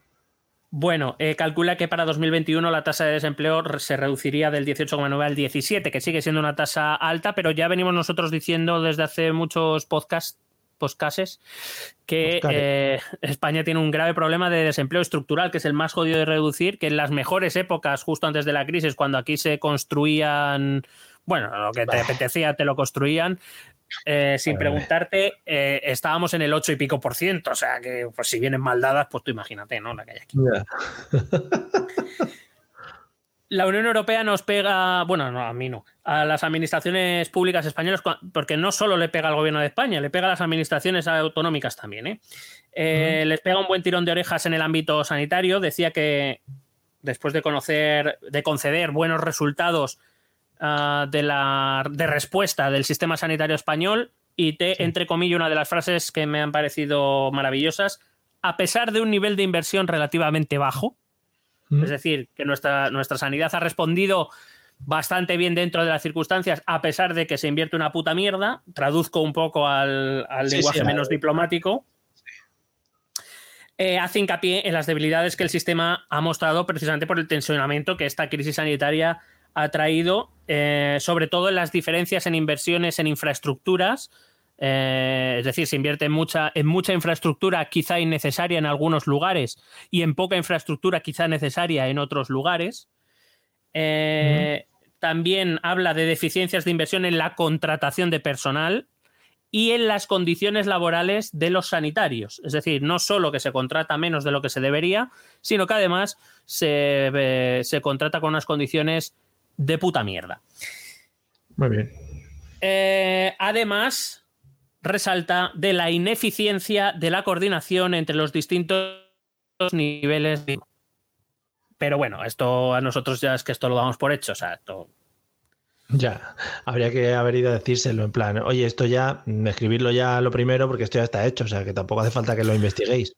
Speaker 4: Bueno, eh, calcula que para 2021 la tasa de desempleo se reduciría del 18,9 al 17, que sigue siendo una tasa alta, pero ya venimos nosotros diciendo desde hace muchos podcasts podcasts que eh, España tiene un grave problema de desempleo estructural, que es el más jodido de reducir, que en las mejores épocas, justo antes de la crisis, cuando aquí se construían, bueno, lo que te apetecía, te lo construían, eh, sin preguntarte, eh, estábamos en el 8 y pico por ciento. O sea que, pues si vienen mal dadas, pues tú imagínate, ¿no? La que hay aquí. La Unión Europea nos pega, bueno, no, a mí no, a las administraciones públicas españolas, porque no solo le pega al gobierno de España, le pega a las administraciones autonómicas también. ¿eh? Eh, Les pega un buen tirón de orejas en el ámbito sanitario. Decía que después de conocer, de conceder buenos resultados ah, de la de respuesta del sistema sanitario español, y te, entre comillas, una de las frases que me han parecido maravillosas, a pesar de un nivel de inversión relativamente bajo, es decir, que nuestra, nuestra sanidad ha respondido bastante bien dentro de las circunstancias, a pesar de que se invierte una puta mierda. Traduzco un poco al, al
Speaker 3: Sí,
Speaker 4: lenguaje
Speaker 3: sí,
Speaker 4: menos diplomático. Eh, hace hincapié en las debilidades que el sistema ha mostrado precisamente por el tensionamiento que esta crisis sanitaria ha traído, eh, sobre todo en las diferencias en inversiones en infraestructuras. Eh, es decir, se invierte en mucha, en mucha infraestructura quizá innecesaria en algunos lugares y en poca infraestructura quizá necesaria en otros lugares. Eh, También habla de deficiencias de inversión en la contratación de personal y en las condiciones laborales de los sanitarios. Es decir, no solo que se contrata menos de lo que se debería, sino que además se, eh, se contrata con unas condiciones de puta mierda.
Speaker 3: Muy bien.
Speaker 4: Además, resalta de la ineficiencia de la coordinación entre los distintos niveles. de- Pero bueno, esto a nosotros ya es que esto lo damos por hecho. O sea, esto
Speaker 3: Ya, habría que haber ido a decírselo en plan, oye, esto ya, escribirlo ya lo primero porque esto ya está hecho, o sea que tampoco hace falta que lo investiguéis.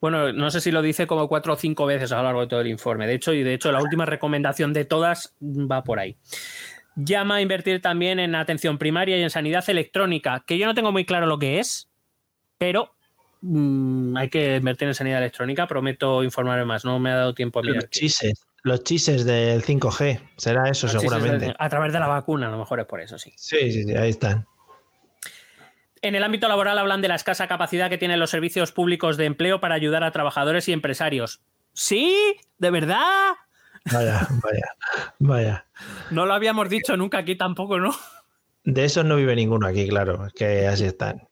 Speaker 4: Bueno, no sé si lo dice como cuatro o cinco veces a lo largo de todo el informe. De hecho, y de hecho, la última recomendación de todas va por ahí. Llama a invertir también en atención primaria y en sanidad electrónica, que yo no tengo muy claro lo que es, pero mm, hay que invertir en sanidad electrónica. Prometo informarme más. No me ha dado tiempo a mirar.
Speaker 3: Los chises, los chises del 5G, será eso seguramente.
Speaker 4: A través de la vacuna, a lo mejor es por eso, sí.
Speaker 3: Sí, sí, sí, ahí están.
Speaker 4: En el ámbito laboral hablan de la escasa capacidad que tienen los servicios públicos de empleo para ayudar a trabajadores y empresarios. ¿Sí? ¿De verdad?
Speaker 3: Vaya, vaya, vaya.
Speaker 4: No lo habíamos dicho nunca aquí tampoco, ¿no?
Speaker 3: De esos no vive ninguno aquí, claro, es que así están.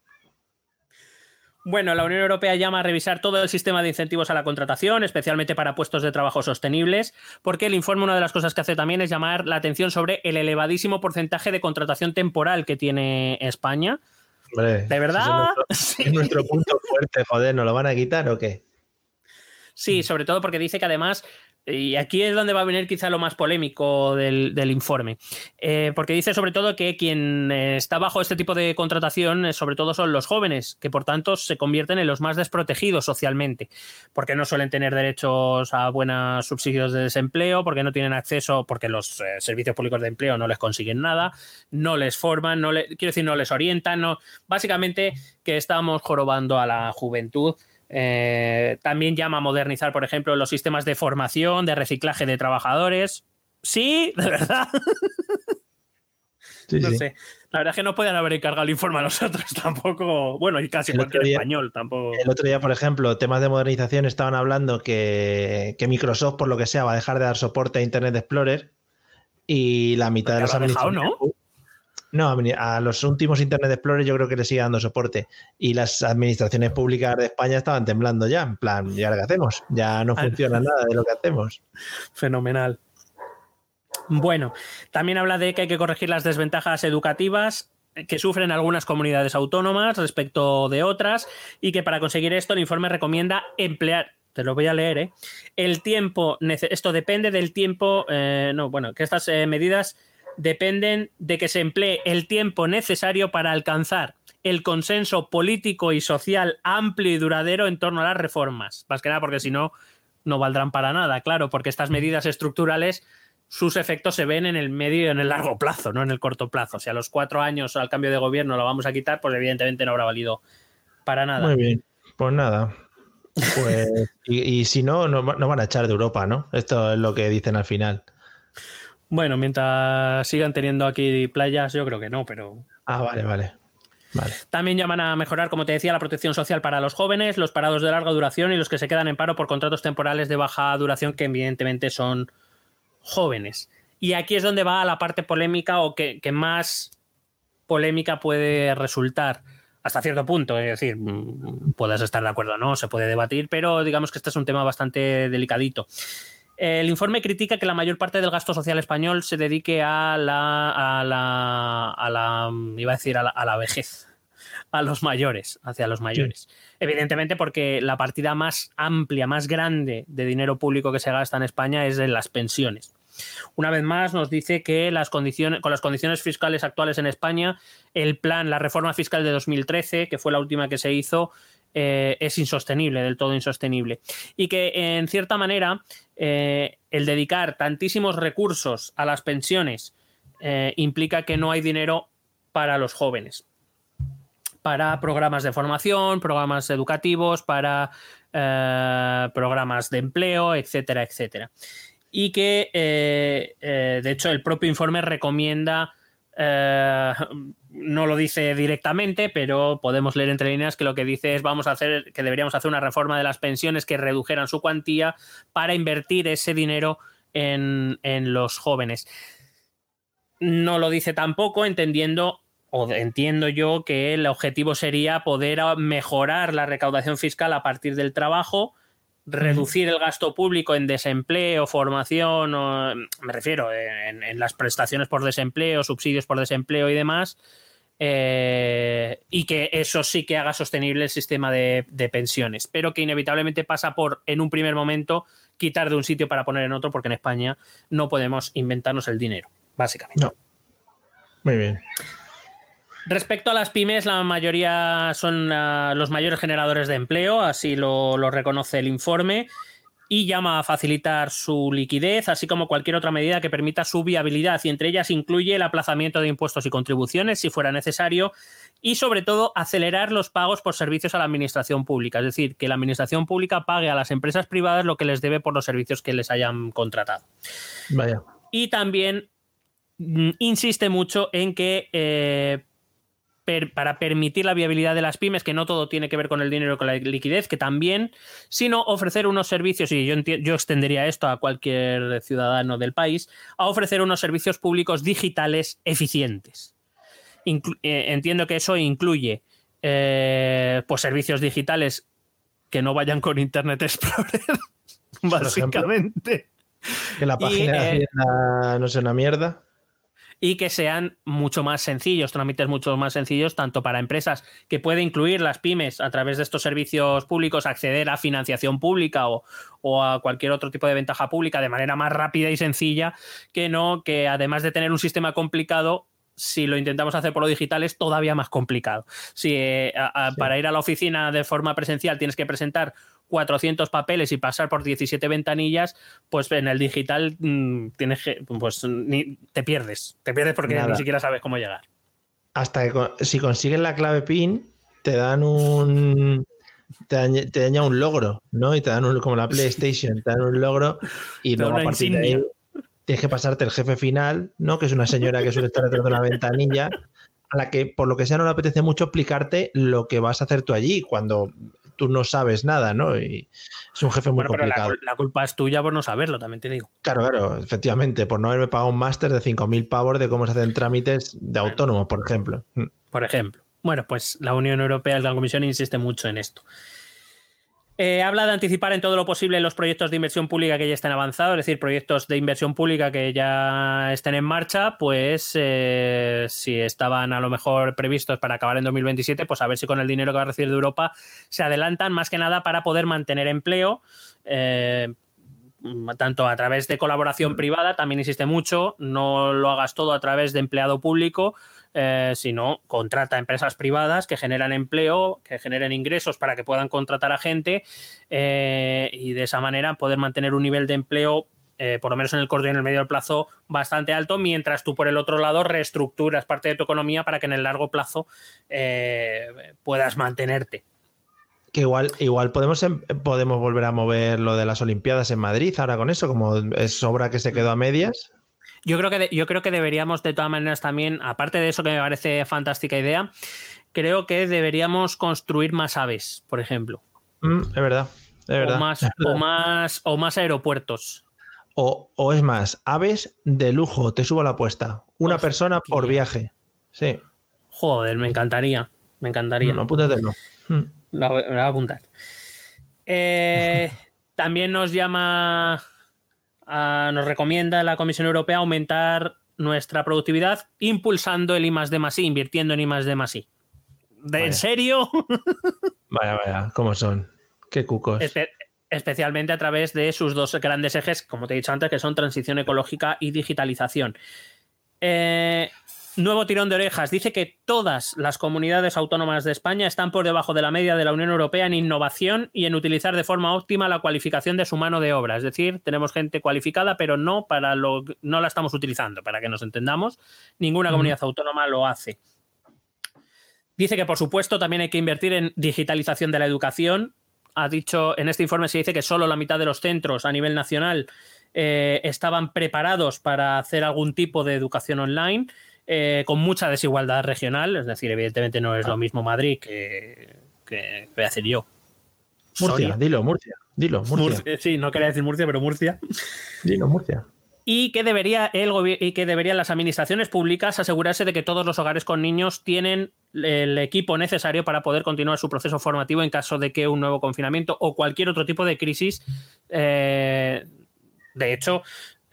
Speaker 4: Bueno, la Unión Europea llama a revisar todo el sistema de incentivos a la contratación, especialmente para puestos de trabajo sostenibles, porque el informe una de las cosas que hace también es llamar la atención sobre el elevadísimo porcentaje de contratación temporal que tiene España.
Speaker 3: Hombre,
Speaker 4: ¿De verdad?
Speaker 3: Es nuestro, es nuestro punto fuerte, joder, ¿nos lo van a quitar o qué?
Speaker 4: Sí, sobre todo porque dice que además, y aquí es donde va a venir quizá lo más polémico del, informe, eh, porque dice sobre todo que quien eh, está bajo este tipo de contratación, eh, sobre todo son los jóvenes, que por tanto se convierten en los más desprotegidos socialmente, porque no suelen tener derechos a buenos subsidios de desempleo, porque no tienen acceso, porque los servicios públicos de empleo no les consiguen nada, no les forman, no quiero decir, no les orientan, básicamente que estamos jorobando a la juventud. Eh, también llama a modernizar, por ejemplo, los sistemas de formación, de reciclaje de trabajadores. Sí, de verdad.
Speaker 3: Sí,
Speaker 4: no
Speaker 3: sí.
Speaker 4: sé. La verdad es que no pueden haber encargado el informe a nosotros tampoco. Bueno, y casi
Speaker 3: El
Speaker 4: cualquier
Speaker 3: día-
Speaker 4: español tampoco.
Speaker 3: El otro día, por ejemplo, temas de modernización estaban hablando que, que Microsoft, por lo que sea, va a dejar de dar soporte a Internet Explorer y la mitad de
Speaker 4: Ya
Speaker 3: las
Speaker 4: lo ha dejado,
Speaker 3: administraciones- No, a los últimos Internet Explorer yo creo que le sigue dando soporte. Y las administraciones públicas de España estaban temblando ya. En plan, ¿y ahora qué hacemos? Ya no
Speaker 4: Ah.
Speaker 3: funciona nada de lo que hacemos.
Speaker 4: Fenomenal. Bueno, también habla de que hay que corregir las desventajas educativas que sufren algunas comunidades autónomas respecto de otras y que para conseguir esto el informe recomienda emplear, te lo voy a leer, ¿eh? el tiempo, esto depende del tiempo, eh, no, bueno, que estas eh, medidas dependen de que se emplee el tiempo necesario para alcanzar el consenso político y social amplio y duradero en torno a las reformas. Más que nada porque si no, no valdrán para nada, claro, porque estas medidas estructurales, sus efectos se ven en el medio y en el largo plazo, no en el corto plazo. Si a los cuatro años al cambio de gobierno lo vamos a quitar, pues evidentemente no habrá valido para nada.
Speaker 3: Muy bien. Pues nada. Pues, y, si no, no van a echar de Europa, ¿no? Esto es lo que dicen al final.
Speaker 4: Bueno, mientras sigan teniendo aquí playas, yo creo que no, pero
Speaker 3: Ah, vale, vale. Vale.
Speaker 4: También llaman a mejorar, como te decía, la protección social para los jóvenes, los parados de larga duración y los que se quedan en paro por contratos temporales de baja duración, que evidentemente son jóvenes. Y aquí es donde va la parte polémica o que, que más polémica puede resultar hasta cierto punto. Es decir, mm, puedes estar de acuerdo o no, se puede debatir, pero digamos que este es un tema bastante delicadito. El informe critica que la mayor parte del gasto social español se dedique a la, a la, a la iba a decir, a la, a la vejez, a los mayores, hacia los mayores. Evidentemente porque la partida más amplia, más grande de dinero público que se gasta en España es en las pensiones. Una vez más nos dice que las condiciones, con las condiciones fiscales actuales en España, el plan, la reforma fiscal de 2013, que fue la última que se hizo, eh, es insostenible, del todo insostenible. Y que en cierta manera eh, el dedicar tantísimos recursos a las pensiones eh, implica que no hay dinero para los jóvenes, para programas de formación, programas educativos, para programas de empleo, etcétera, etcétera. Y que, de hecho, el propio informe recomienda eh, no lo dice directamente, pero podemos leer entre líneas que lo que dice es vamos a hacer, que deberíamos hacer una reforma de las pensiones que redujeran su cuantía para invertir ese dinero en, en los jóvenes. No lo dice tampoco, entendiendo, o entiendo yo que el objetivo sería poder mejorar la recaudación fiscal a partir del trabajo reducir el gasto público en desempleo, formación, o, me refiero en, en, las prestaciones por desempleo, subsidios por desempleo y demás, eh, y que eso sí que haga sostenible el sistema de, de, pensiones, pero que inevitablemente pasa por, en un primer momento, quitar de un sitio para poner en otro, porque en España no podemos inventarnos el dinero, básicamente.
Speaker 3: No. Muy bien.
Speaker 4: Respecto a las pymes, la mayoría son uh, los mayores generadores de empleo, así lo, lo, reconoce el informe, y llama a facilitar su liquidez, así como cualquier otra medida que permita su viabilidad, y entre ellas incluye el aplazamiento de impuestos y contribuciones, si fuera necesario, y sobre todo acelerar los pagos por servicios a la administración pública, es decir, que la administración pública pague a las empresas privadas lo que les debe por los servicios que les hayan contratado.
Speaker 3: Vaya.
Speaker 4: Y también mm, insiste mucho en que eh, per, para permitir la viabilidad de las pymes, que no todo tiene que ver con el dinero, con la liquidez, que también, sino ofrecer unos servicios, y yo, yo extendería esto a cualquier ciudadano del país, a ofrecer unos servicios públicos digitales eficientes. Inclu eh, entiendo que eso incluye eh, pues servicios digitales que no vayan con Internet Explorer, básicamente.
Speaker 3: Que la página y, eh, no sea una mierda
Speaker 4: y que sean mucho más sencillos, trámites mucho más sencillos, tanto para empresas que puede incluir las pymes a través de estos servicios públicos, acceder a financiación pública o, o, a cualquier otro tipo de ventaja pública de manera más rápida y sencilla, que no, que además de tener un sistema complicado, si lo intentamos hacer por lo digital es todavía más complicado. Si eh, a, a, sí. para ir a la oficina de forma presencial tienes que presentar 400 papeles y pasar por 17 ventanillas, pues en el digital mmm, tienes que, pues ni, te pierdes, te pierdes porque Nada. ni siquiera sabes cómo llegar.
Speaker 3: Hasta que si consigues la clave PIN, te dan un te daña, te daña un logro, ¿no? Y te dan un, como la PlayStation, te dan un logro y luego a partir de ahí tienes que pasarte el jefe final, ¿no? Que es una señora que suele estar detrás de una ventanilla, a la que por lo que sea no le apetece mucho explicarte lo que vas a hacer tú allí, cuando tú no sabes nada, ¿no? Y es un jefe muy bueno, complicado.
Speaker 4: La, la, culpa es tuya por no saberlo, también te digo.
Speaker 3: Claro, claro, efectivamente, por no haberme pagado un máster de 5.000 pavos de cómo se hacen trámites de autónomo, por ejemplo. Mm.
Speaker 4: Por ejemplo. Bueno, pues la Unión Europea, la Comisión insiste mucho en esto. Eh, habla de anticipar en todo lo posible los proyectos de inversión pública que ya estén avanzados, es decir, proyectos de inversión pública que ya estén en marcha, pues eh, si estaban a lo mejor previstos para acabar en 2027, pues a ver si con el dinero que va a recibir de Europa se adelantan más que nada para poder mantener empleo. Eh, tanto a través de colaboración privada, también existe mucho, no lo hagas todo a través de empleado público, eh, sino contrata empresas privadas que generan empleo, que generen ingresos para que puedan contratar a gente eh, y de esa manera poder mantener un nivel de empleo eh, por lo menos en el corto y en el medio plazo, bastante alto, mientras tú por el otro lado reestructuras parte de tu economía para que en el largo plazo puedas mantenerte.
Speaker 3: Que igual, igual podemos, em- podemos volver a mover lo de las Olimpiadas en Madrid ahora con eso, como es obra que se quedó a medias.
Speaker 4: Yo creo que de- yo creo que deberíamos de todas maneras también, aparte de eso que me parece fantástica idea, creo que deberíamos construir más aves, por ejemplo.
Speaker 3: Mm, es verdad, es verdad.
Speaker 4: O más, o más, o más aeropuertos.
Speaker 3: O, o es más, aves de lujo, te subo la apuesta. Una persona por viaje. Sí,
Speaker 4: Joder, me encantaría. Me encantaría.
Speaker 3: no, apúntatelo.
Speaker 4: La voy, me la voy a apuntar. Eh, también nos llama, a- nos recomienda la Comisión Europea aumentar nuestra productividad impulsando el I más D más I, invirtiendo en I más D más I. ¿De,
Speaker 3: Vaya.
Speaker 4: ¿En serio?
Speaker 3: Vaya, vaya, ¿cómo son? Qué cucos.
Speaker 4: Espe- especialmente a través de sus dos grandes ejes, como te he dicho antes, que son transición ecológica y digitalización. Eh, nuevo tirón de orejas. Dice que todas las comunidades autónomas de España están por debajo de la media de la Unión Europea en innovación y en utilizar de forma óptima la cualificación de su mano de obra. Es decir, tenemos gente cualificada, pero no para lo no la estamos utilizando, para que nos entendamos. Ninguna comunidad autónoma lo hace. Dice que, por supuesto, también hay que invertir en digitalización de la educación. Ha dicho, en este informe se dice que solo la mitad de los centros a nivel nacional eh, estaban preparados para hacer algún tipo de educación online, eh, con mucha desigualdad regional. Es decir, evidentemente no es lo mismo Madrid que, que voy a decir yo.
Speaker 3: Murcia,
Speaker 4: Soria.
Speaker 3: dilo, Murcia. Dilo, Murcia.
Speaker 4: Murcia. Sí, no quería decir Murcia, pero Murcia.
Speaker 3: Dilo, Murcia.
Speaker 4: y que debería el y que deberían las administraciones públicas asegurarse de que todos los hogares con niños tienen el equipo necesario para poder continuar su proceso formativo en caso de que un nuevo confinamiento o cualquier otro tipo de crisis eh, de hecho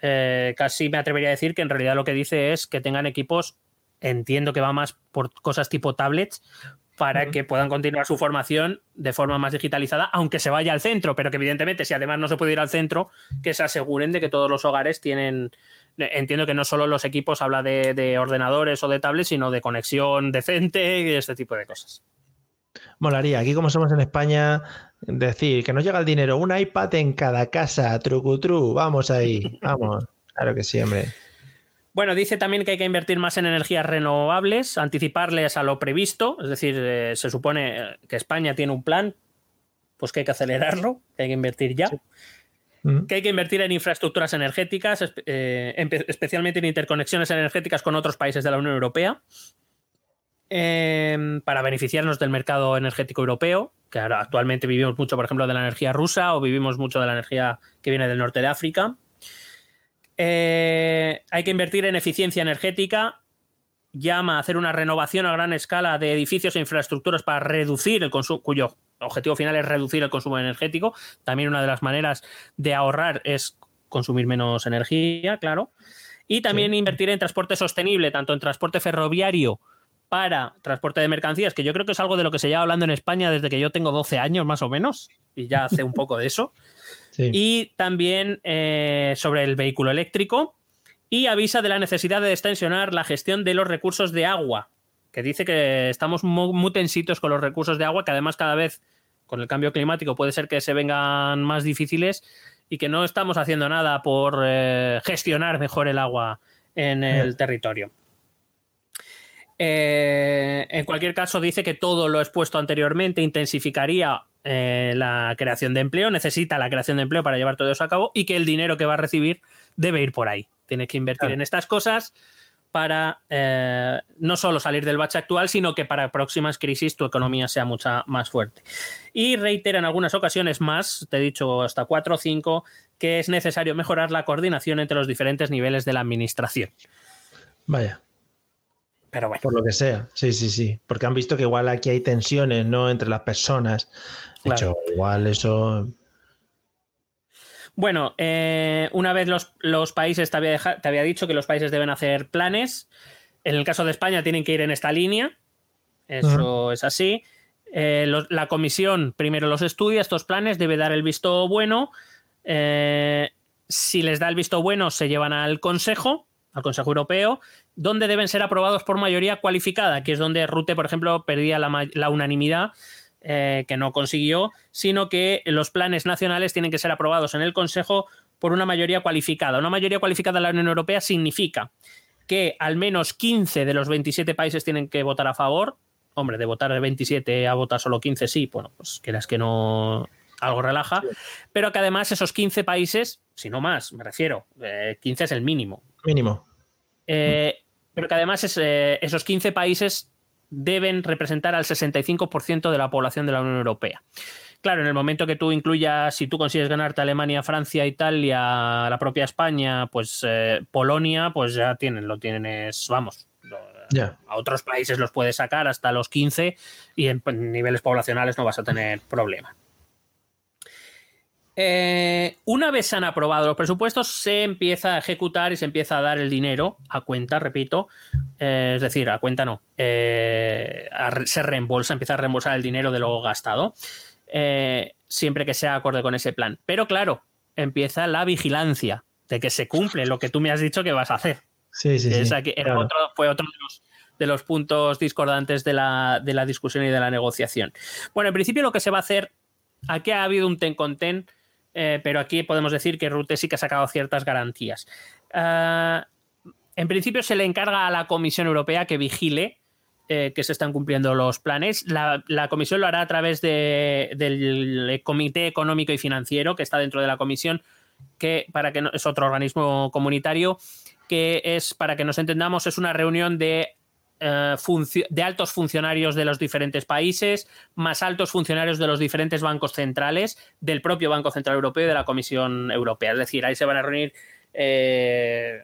Speaker 4: eh, casi me atrevería a decir que en realidad lo que dice es que tengan equipos entiendo que va más por cosas tipo tablets para que puedan continuar su formación de forma más digitalizada, aunque se vaya al centro, pero que evidentemente si además no se puede ir al centro, que se aseguren de que todos los hogares tienen, entiendo que no solo los equipos habla de, de ordenadores o de tablets, sino de conexión decente y este tipo de cosas.
Speaker 3: Molaría, aquí como somos en España, decir que nos llega el dinero, un iPad en cada casa, trucutru, vamos ahí, vamos. Claro que sí, hombre.
Speaker 4: Bueno, dice también que hay que invertir más en energías renovables, anticiparles a lo previsto, es decir, eh, se supone que España tiene un plan, pues que hay que acelerarlo, que hay que invertir ya.
Speaker 3: Mm.
Speaker 4: que hay que invertir en infraestructuras energéticas, eh, especialmente en interconexiones energéticas con otros países de la Unión Europea, em, para beneficiarnos del mercado energético europeo, que ahora actualmente vivimos mucho, por ejemplo, de la energía rusa o vivimos mucho de la energía que viene del norte de África. Eh, hay que invertir en eficiencia energética. Llama a hacer una renovación a gran escala de edificios e infraestructuras para reducir el consumo, cuyo objetivo final es reducir el consumo energético. También una de las maneras de ahorrar es consumir menos energía, claro. Y también invertir en transporte sostenible, tanto en transporte ferroviario para transporte de mercancías, que yo creo que es algo de lo que se lleva hablando en España desde que yo tengo 12 años más o menos, y ya hace un poco de eso.
Speaker 3: Sí.
Speaker 4: Y también eh, sobre el vehículo eléctrico. Y avisa de la necesidad de extensionar la gestión de los recursos de agua, que dice que estamos mu- muy tensitos con los recursos de agua, que además cada vez con el cambio climático puede ser que se vengan más difíciles y que no estamos haciendo nada por eh, gestionar mejor el agua en el territorio. Eh, en cualquier caso, dice que todo lo expuesto anteriormente intensificaría eh, la creación de empleo, necesita la creación de empleo para llevar todo eso a cabo y que el dinero que va a recibir debe ir por ahí. Tiene que invertir
Speaker 3: Claro.
Speaker 4: en estas cosas para eh, no solo salir del bache actual, sino que para próximas crisis tu economía sea mucha más fuerte. Y reitera en algunas ocasiones más, te he dicho hasta cuatro o cinco, que es necesario mejorar la coordinación entre los diferentes niveles de la administración.
Speaker 3: Vaya,
Speaker 4: Pero bueno.
Speaker 3: por lo que sea. Sí, sí, sí. Porque han visto que igual aquí hay tensiones, ¿no? Entre las personas. De
Speaker 4: Claro.
Speaker 3: hecho, igual eso.
Speaker 4: Bueno, eh, una vez los, los países, te había, te había dicho que los países deben hacer planes. En el caso de España tienen que ir en esta línea. Eso es así. Eh, los- la comisión primero los estudia, estos planes, debe dar el visto bueno. Eh, si les da el visto bueno, se llevan al Consejo, al Consejo Europeo, donde deben ser aprobados por mayoría cualificada, que es donde Rute, por ejemplo, perdía la, la unanimidad eh, que no consiguió, sino que los planes nacionales tienen que ser aprobados en el Consejo por una mayoría cualificada. Una mayoría cualificada en la Unión Europea significa que al menos 15 de los 27 países tienen que votar a favor hombre, de votar de 27 a votar solo 15, sí, bueno, pues quieras que no algo relaja, pero que además esos 15 países, si no más, me refiero, 15 es el mínimo.
Speaker 3: Mínimo.
Speaker 4: pero que además es, esos 15 países deben representar al 65% de la población de la Unión Europea. Claro, en el momento que tú incluyas, si tú consigues ganarte Alemania, Francia, Italia, la propia España, pues eh, Polonia, pues ya tienen, lo tienes, vamos. A otros países los puedes sacar hasta los 15 y en, niveles poblacionales no vas a tener problema. Eh, una vez se han aprobado los presupuestos, se empieza a ejecutar y se empieza a dar el dinero a cuenta, repito. Eh, es decir, a cuenta no. se reembolsa, empieza a reembolsar el dinero de lo gastado. Eh, siempre que sea acorde con ese plan. Pero claro, empieza la vigilancia de que se cumple lo que tú me has dicho que vas a hacer.
Speaker 3: Sí, sí, sí.
Speaker 4: fue otro de los, puntos discordantes de la, discusión y de la negociación. Bueno, en principio lo que se va a hacer, aquí ha habido un ten con ten, eh, pero aquí podemos decir que Rute sí que ha sacado ciertas garantías. Ah, en principio se le encarga a la Comisión Europea que vigile eh, que se están cumpliendo los planes. La, comisión lo hará a través del Comité Económico y Financiero, que está dentro de la comisión, que para que es otro organismo comunitario, que es, para que nos entendamos, es una reunión de eh, de altos funcionarios de los diferentes países, más altos funcionarios de los diferentes bancos centrales, del propio Banco Central Europeo y de la Comisión Europea. Es decir, ahí se van a reunir eh,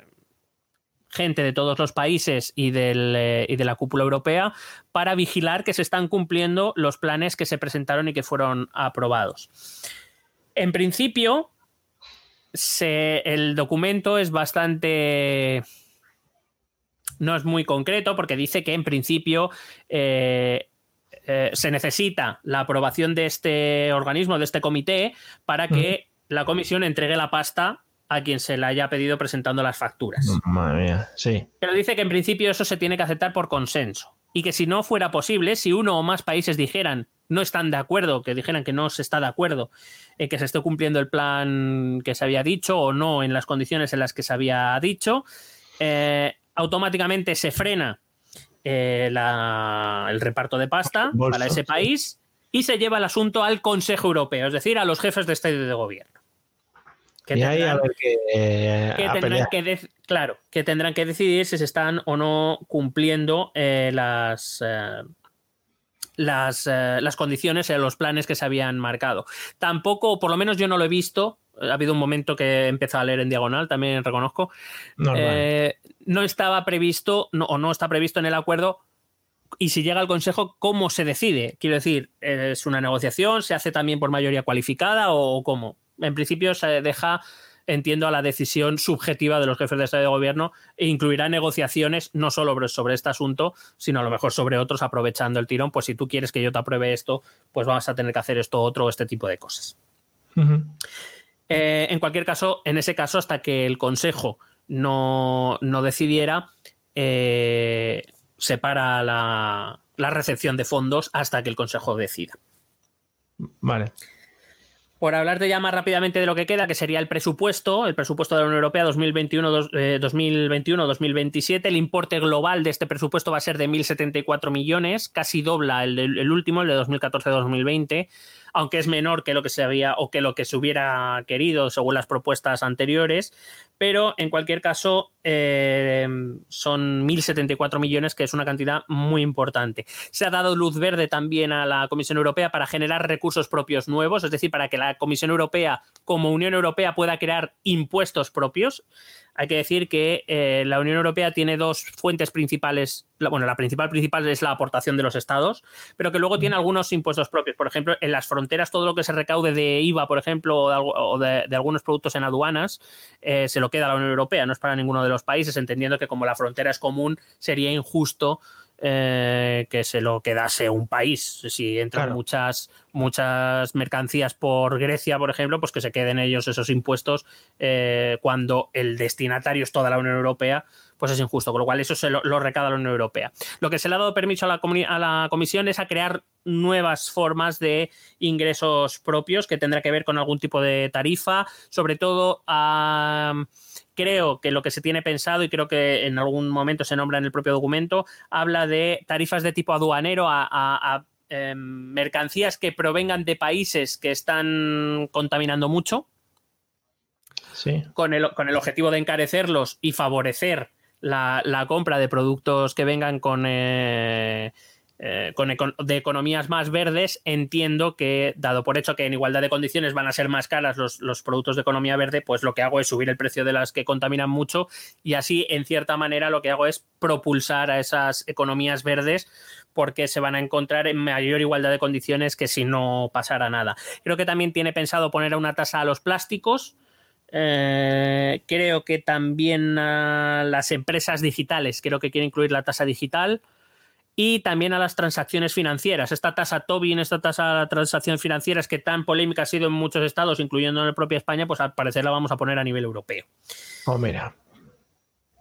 Speaker 4: gente de todos los países eh, y, de la cúpula europea para vigilar que se están cumpliendo los planes que se presentaron y que fueron aprobados. En principio, el documento es bastante... No es muy concreto porque dice que en principio eh, eh, se necesita la aprobación de este organismo, de este comité, para que la comisión entregue la pasta a quien se le haya pedido presentando las facturas.
Speaker 3: Madre mía, sí.
Speaker 4: Pero dice que en principio eso se tiene que aceptar por consenso y que si no fuera posible, si uno o más países dijeran no están de acuerdo, que dijeran que no se está de acuerdo, en que se esté cumpliendo el plan que se había dicho o no en las condiciones en las que se había dicho, eh, automáticamente se frena eh, el reparto de pasta para ese país y se lleva el asunto al Consejo Europeo, es decir, a los jefes de Estado y de Gobierno.
Speaker 3: Que tendrán,
Speaker 4: que, claro, que tendrán que decidir si se están o no cumpliendo eh, las, eh, las, las, condiciones los planes que se habían marcado. Tampoco, por lo menos yo no lo he visto. Ha habido un momento que he empezado a leer en diagonal, también reconozco. no estaba previsto o no está previsto en el acuerdo y si llega al Consejo, ¿cómo se decide? Quiero decir, ¿es una negociación? ¿Se hace también por mayoría cualificada o cómo? en principio se deja entiendo a la decisión subjetiva de los jefes de Estado de Gobierno e incluirá negociaciones no solo sobre este asunto, sino a lo mejor sobre otros, aprovechando el tirón, pues si tú quieres que yo te apruebe esto, pues vamos a tener que hacer esto otro, este tipo de cosas. Eh, en cualquier caso, en ese caso, hasta que el Consejo no, decidiera, eh, se para la, la recepción de fondos hasta que el Consejo decida.
Speaker 3: Vale.
Speaker 4: Por hablarte ya más rápidamente de lo que queda, que sería el presupuesto, el presupuesto de la Unión Europea 2021-2027, el importe global de este presupuesto va a ser de 1.074 millones, casi dobla el, el último, el de 2014-2020 aunque es menor que lo que se había o que lo que se hubiera querido según las propuestas anteriores, pero en cualquier caso eh, son 1.074 millones, que es una cantidad muy importante. Se ha dado luz verde también a la Comisión Europea para generar recursos propios nuevos, es decir, para que la Comisión Europea como Unión Europea pueda crear impuestos propios hay que decir que eh, la Unión Europea tiene dos fuentes principales. Bueno, la principal principal es la aportación de los estados, pero que luego tiene algunos impuestos propios. Por ejemplo, en las fronteras, todo lo que se recaude de IVA, por ejemplo, o de, algunos productos en aduanas, eh, se lo queda a la Unión Europea, no es para ninguno de los países, entendiendo que como la frontera es común, sería injusto eh, que se lo quedase un país. Si entran muchas, muchas mercancías por Grecia, por ejemplo, pues que se queden ellos esos impuestos eh, cuando el destinatario es toda la Unión Europea, pues es injusto, con lo cual eso se lo, lo recada la Unión Europea. Lo que se le ha dado permiso a la, a la Comisión es a crear nuevas formas de ingresos propios que tendrá que ver con algún tipo de tarifa, sobre todo a creo que lo que se tiene pensado, y creo que en algún momento se nombra en el propio documento, habla de tarifas de tipo aduanero a, em, mercancías que provengan de países que están contaminando mucho.
Speaker 3: Sí.
Speaker 4: Con el, con el objetivo de encarecerlos y favorecer la, compra de productos que vengan con eh, eh, con de economías más verdes, entiendo que, dado por hecho que en igualdad de condiciones van a ser más caras los, productos de economía verde, pues lo que hago es subir el precio de las que contaminan mucho y así, en cierta manera, lo que hago es propulsar a esas economías verdes porque se van a encontrar en mayor igualdad de condiciones que si no pasara nada. Creo que también tiene pensado poner una tasa a los plásticos. Eh, creo que también a las empresas digitales, creo que quiere incluir la tasa digital y también a las transacciones financieras. Esta tasa Tobin, esta tasa de transacciones financieras que tan polémica ha sido en muchos estados, incluyendo en la propia España, pues al parecer la vamos a poner a nivel europeo.
Speaker 3: Oh, mira.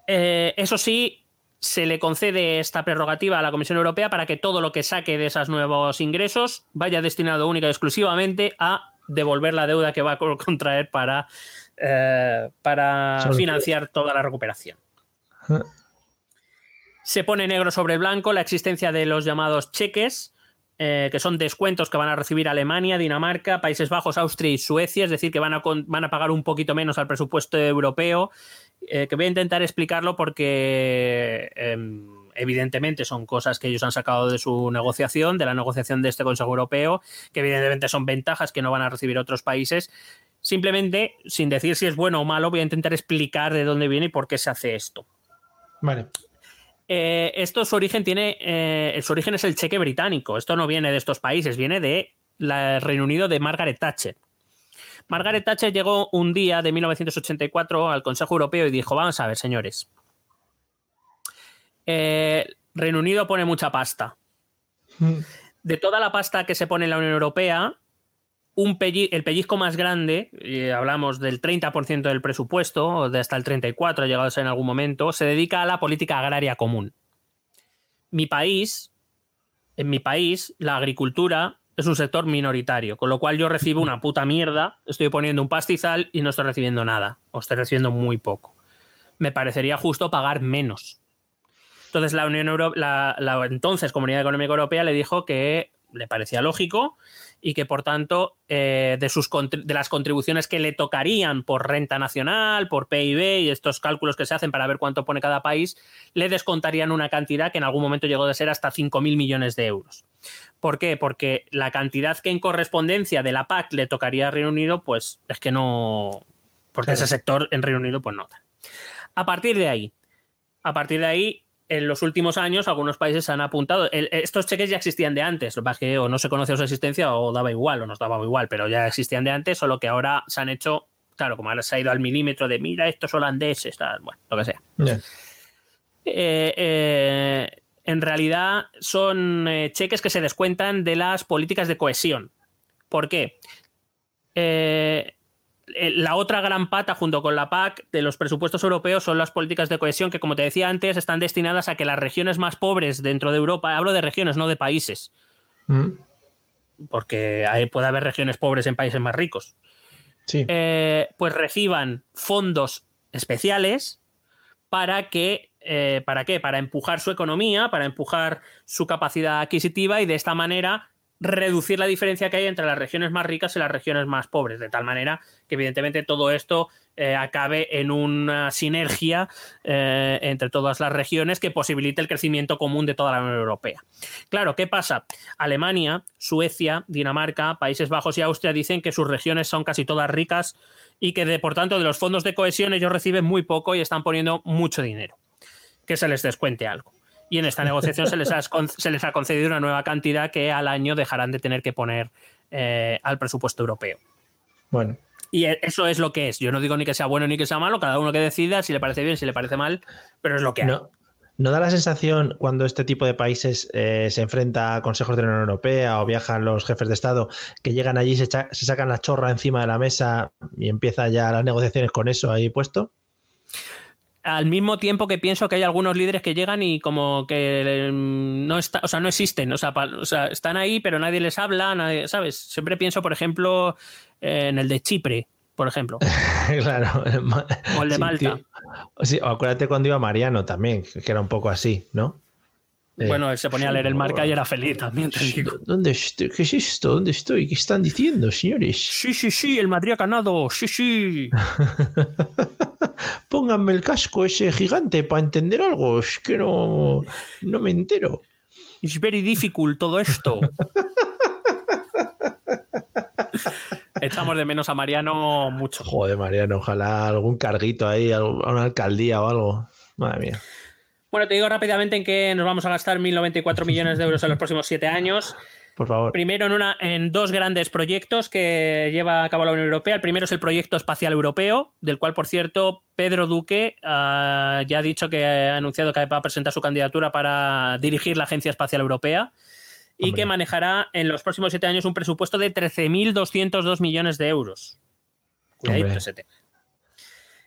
Speaker 4: Eh, eso sí, se le concede esta prerrogativa a la Comisión Europea para que todo lo que saque de esos nuevos ingresos vaya destinado única y exclusivamente a devolver la deuda que va a contraer para, eh, para financiar toda la recuperación. Se pone negro sobre blanco la existencia de los llamados cheques, eh, que son descuentos que van a recibir Alemania, Dinamarca, Países Bajos, Austria y Suecia, es decir, que van a, van a pagar un poquito menos al presupuesto europeo, eh, que voy a intentar explicarlo porque em, evidentemente son cosas que ellos han sacado de su negociación, de la negociación de este Consejo Europeo, que evidentemente son ventajas que no van a recibir otros países. Simplemente, sin decir si es bueno o malo, voy a intentar explicar de dónde viene y por qué se hace esto.
Speaker 3: Vale.
Speaker 4: Eh, esto su origen tiene, eh, su origen es el cheque británico. Esto no viene de estos países, viene de Reino Unido de Margaret Thatcher. Margaret Thatcher llegó un día de 1984 al Consejo Europeo y dijo: Vamos a ver, señores. Eh, Reino Unido pone mucha pasta. Mm. De toda la pasta que se pone en la Unión Europea, el pellizco más grande, hablamos del 30% del presupuesto, o de hasta el 34% ha llegado a ser en algún momento, se dedica a la política agraria común. Mi país, en mi país, la agricultura es un sector minoritario, con lo cual yo recibo una puta mierda, estoy poniendo un pastizal y no estoy recibiendo nada, o estoy recibiendo muy poco. Me parecería justo pagar menos. Entonces la Unión Europea, la entonces Comunidad Económica Europea le dijo que le parecía lógico y que por tanto eh, de, sus, de las contribuciones que le tocarían por renta nacional, por PIB y estos cálculos que se hacen para ver cuánto pone cada país, le descontarían una cantidad que en algún momento llegó a ser hasta 5.000 millones de euros. ¿Por qué? Porque la cantidad que en correspondencia de la PAC le tocaría a Reino Unido, pues es que no, porque ese sector en Reino Unido pues no. A partir de ahí, a partir de ahí en los últimos años algunos países han apuntado. estos cheques ya existían de antes, lo que pasa es que o no se conocía su existencia o daba igual o nos daba igual, pero ya existían de antes, solo que ahora se han hecho, claro, como ahora se ha ido al milímetro de mira, estos holandeses, tal, bueno, lo que sea. Eh, eh, en realidad son eh, cheques que se descuentan de las políticas de cohesión. ¿Por qué? Eh, la otra gran pata junto con la PAC de los presupuestos europeos son las políticas de cohesión que, como te decía antes, están destinadas a que las regiones más pobres dentro de Europa, hablo de regiones, no de países, mm. porque ahí puede haber regiones pobres en países más ricos, eh, pues reciban fondos especiales para que eh, ¿Para qué? Para empujar su economía, para empujar su capacidad adquisitiva y de esta manera reducir la diferencia que hay entre las regiones más ricas y las regiones más pobres, de tal manera que evidentemente todo esto eh, acabe en una sinergia eh, entre todas las regiones que posibilite el crecimiento común de toda la Unión Europea. Claro, ¿qué pasa? Alemania, Suecia, Dinamarca, Países Bajos y Austria dicen que sus regiones son casi todas ricas y que de, por tanto de los fondos de cohesión ellos reciben muy poco y están poniendo mucho dinero. Que se les descuente algo y en esta negociación se, les ha, se les ha concedido una nueva cantidad que al año dejarán de tener que poner eh, al presupuesto europeo.
Speaker 3: Bueno.
Speaker 4: Y e, eso es lo que es. Yo no digo ni que sea bueno ni que sea malo, cada uno que decida si le parece bien, si le parece mal, pero es lo que hay.
Speaker 3: No. ¿No da la sensación cuando este tipo de países eh, se enfrenta a consejos de la Unión Europea o viajan los jefes de Estado que llegan allí, se, se sacan la chorra encima de la mesa y empieza ya las negociaciones con eso ahí puesto?
Speaker 4: Al mismo tiempo que pienso que hay algunos líderes que llegan y como que mm, no está, o sea, no existen, o sea, pa- o sea, están ahí, pero nadie les habla, nadie, ¿sabes? Siempre pienso, por ejemplo, en el de Chipre, por ejemplo,
Speaker 3: claro.
Speaker 4: o el de
Speaker 3: Sí,
Speaker 4: Malta.
Speaker 3: Sí, o acuérdate cuando iba Mariano también, que era un poco así, ¿no? Eh,
Speaker 4: Bueno, él se ponía a leer el marca y era feliz también, te digo.
Speaker 3: ¿Dónde estoy? ¿Qué es esto? ¿Dónde estoy? ¿Qué están diciendo, señores?
Speaker 4: Sí, sí, sí, el Madrid ha ganado, sí, sí.
Speaker 3: Pónganme el casco ese gigante para entender algo. Es que no, no me entero.
Speaker 4: It's very difficult todo esto. Echamos de menos a Mariano mucho.
Speaker 3: Joder, Mariano, ojalá algún carguito ahí, a una alcaldía o algo. Madre mía.
Speaker 4: Bueno, te digo rápidamente en que nos vamos a gastar 1.094 millones de euros en los próximos siete años.
Speaker 3: Por favor.
Speaker 4: Primero en, una, en dos grandes proyectos que lleva a cabo la Unión Europea. El primero es el Proyecto Espacial Europeo, del cual, por cierto, Pedro Duque ah, ya ha dicho que ha anunciado que va a presentar su candidatura para dirigir la Agencia Espacial Europea y
Speaker 3: Hombre.
Speaker 4: que manejará en los próximos siete años un presupuesto de 13.202 millones de euros.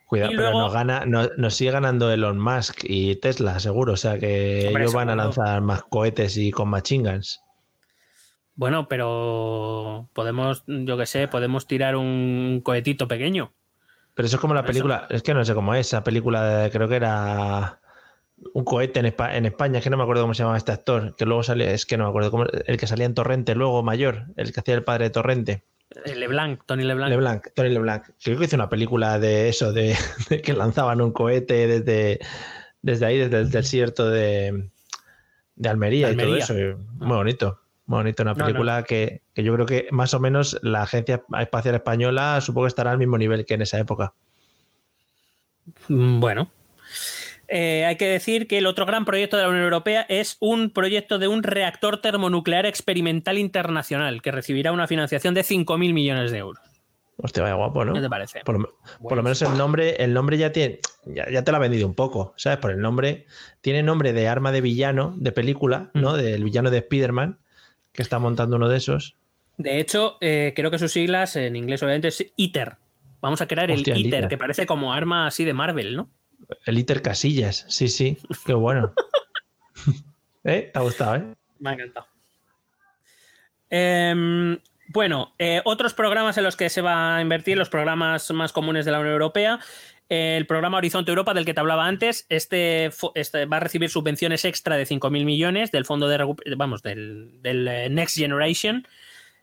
Speaker 3: Cuidado,
Speaker 4: Y
Speaker 3: pero nos, gana, nos, nos sigue ganando Elon Musk y Tesla, seguro. O sea que
Speaker 4: Hombre,
Speaker 3: ellos van a lanzar más cohetes y con machine guns.
Speaker 4: Bueno, pero podemos, yo que sé, podemos tirar un cohetito pequeño.
Speaker 3: Pero eso es como la
Speaker 4: Eso.
Speaker 3: película, es que no sé cómo es, esa película de- creo que era un cohete en, Espa- en España, es que no me acuerdo cómo se llamaba este actor, que luego sale, es que no me acuerdo, cómo, el que salía en Torrente luego mayor, el que hacía el padre de Torrente,
Speaker 4: Eh, LeBlanc, Tony LeBlanc.
Speaker 3: LeBlanc, Tony LeBlanc. Creo que hizo una película de eso, de, de que lanzaban un cohete desde, desde ahí, desde el desierto de, de Almería, y todo eso. y Muy bonito. Bonito, una
Speaker 4: No,
Speaker 3: película Que, que yo creo que más o menos la Agencia Espacial Española supongo que estará al mismo nivel que en esa época.
Speaker 4: Mm, Bueno. Eh, hay que decir que el otro gran proyecto de la Unión Europea es un proyecto de un reactor termonuclear experimental internacional que recibirá una financiación de 5.000 millones de euros.
Speaker 3: Hostia, vaya guapo, ¿no?
Speaker 4: ¿Qué te parece?
Speaker 3: Por, lo- por lo menos el nombre, el nombre ya tiene, ya, ya te lo ha vendido un poco, ¿sabes? Por el nombre, tiene nombre de arma de villano, de película, ¿no?
Speaker 4: Mm.
Speaker 3: Del villano de Spider-Man, que está montando uno de esos.
Speaker 4: De hecho, eh, creo que sus siglas en inglés obviamente es ITER. Vamos a crear
Speaker 3: Hostia,
Speaker 4: el
Speaker 3: el
Speaker 4: ITER, que parece como arma así de Marvel, ¿no?
Speaker 3: El Iter Casillas, sí, sí, qué bueno. ¿Eh? ¿Te ha gustado, eh?
Speaker 4: Me ha encantado. Em, bueno, eh, otros programas en los que se va a invertir, los programas más comunes de la Unión Europea. El programa Horizonte Europa, del que te hablaba antes, este, este va a recibir subvenciones extra de 5.000 millones del fondo de vamos, del, del, eh, Next Generation.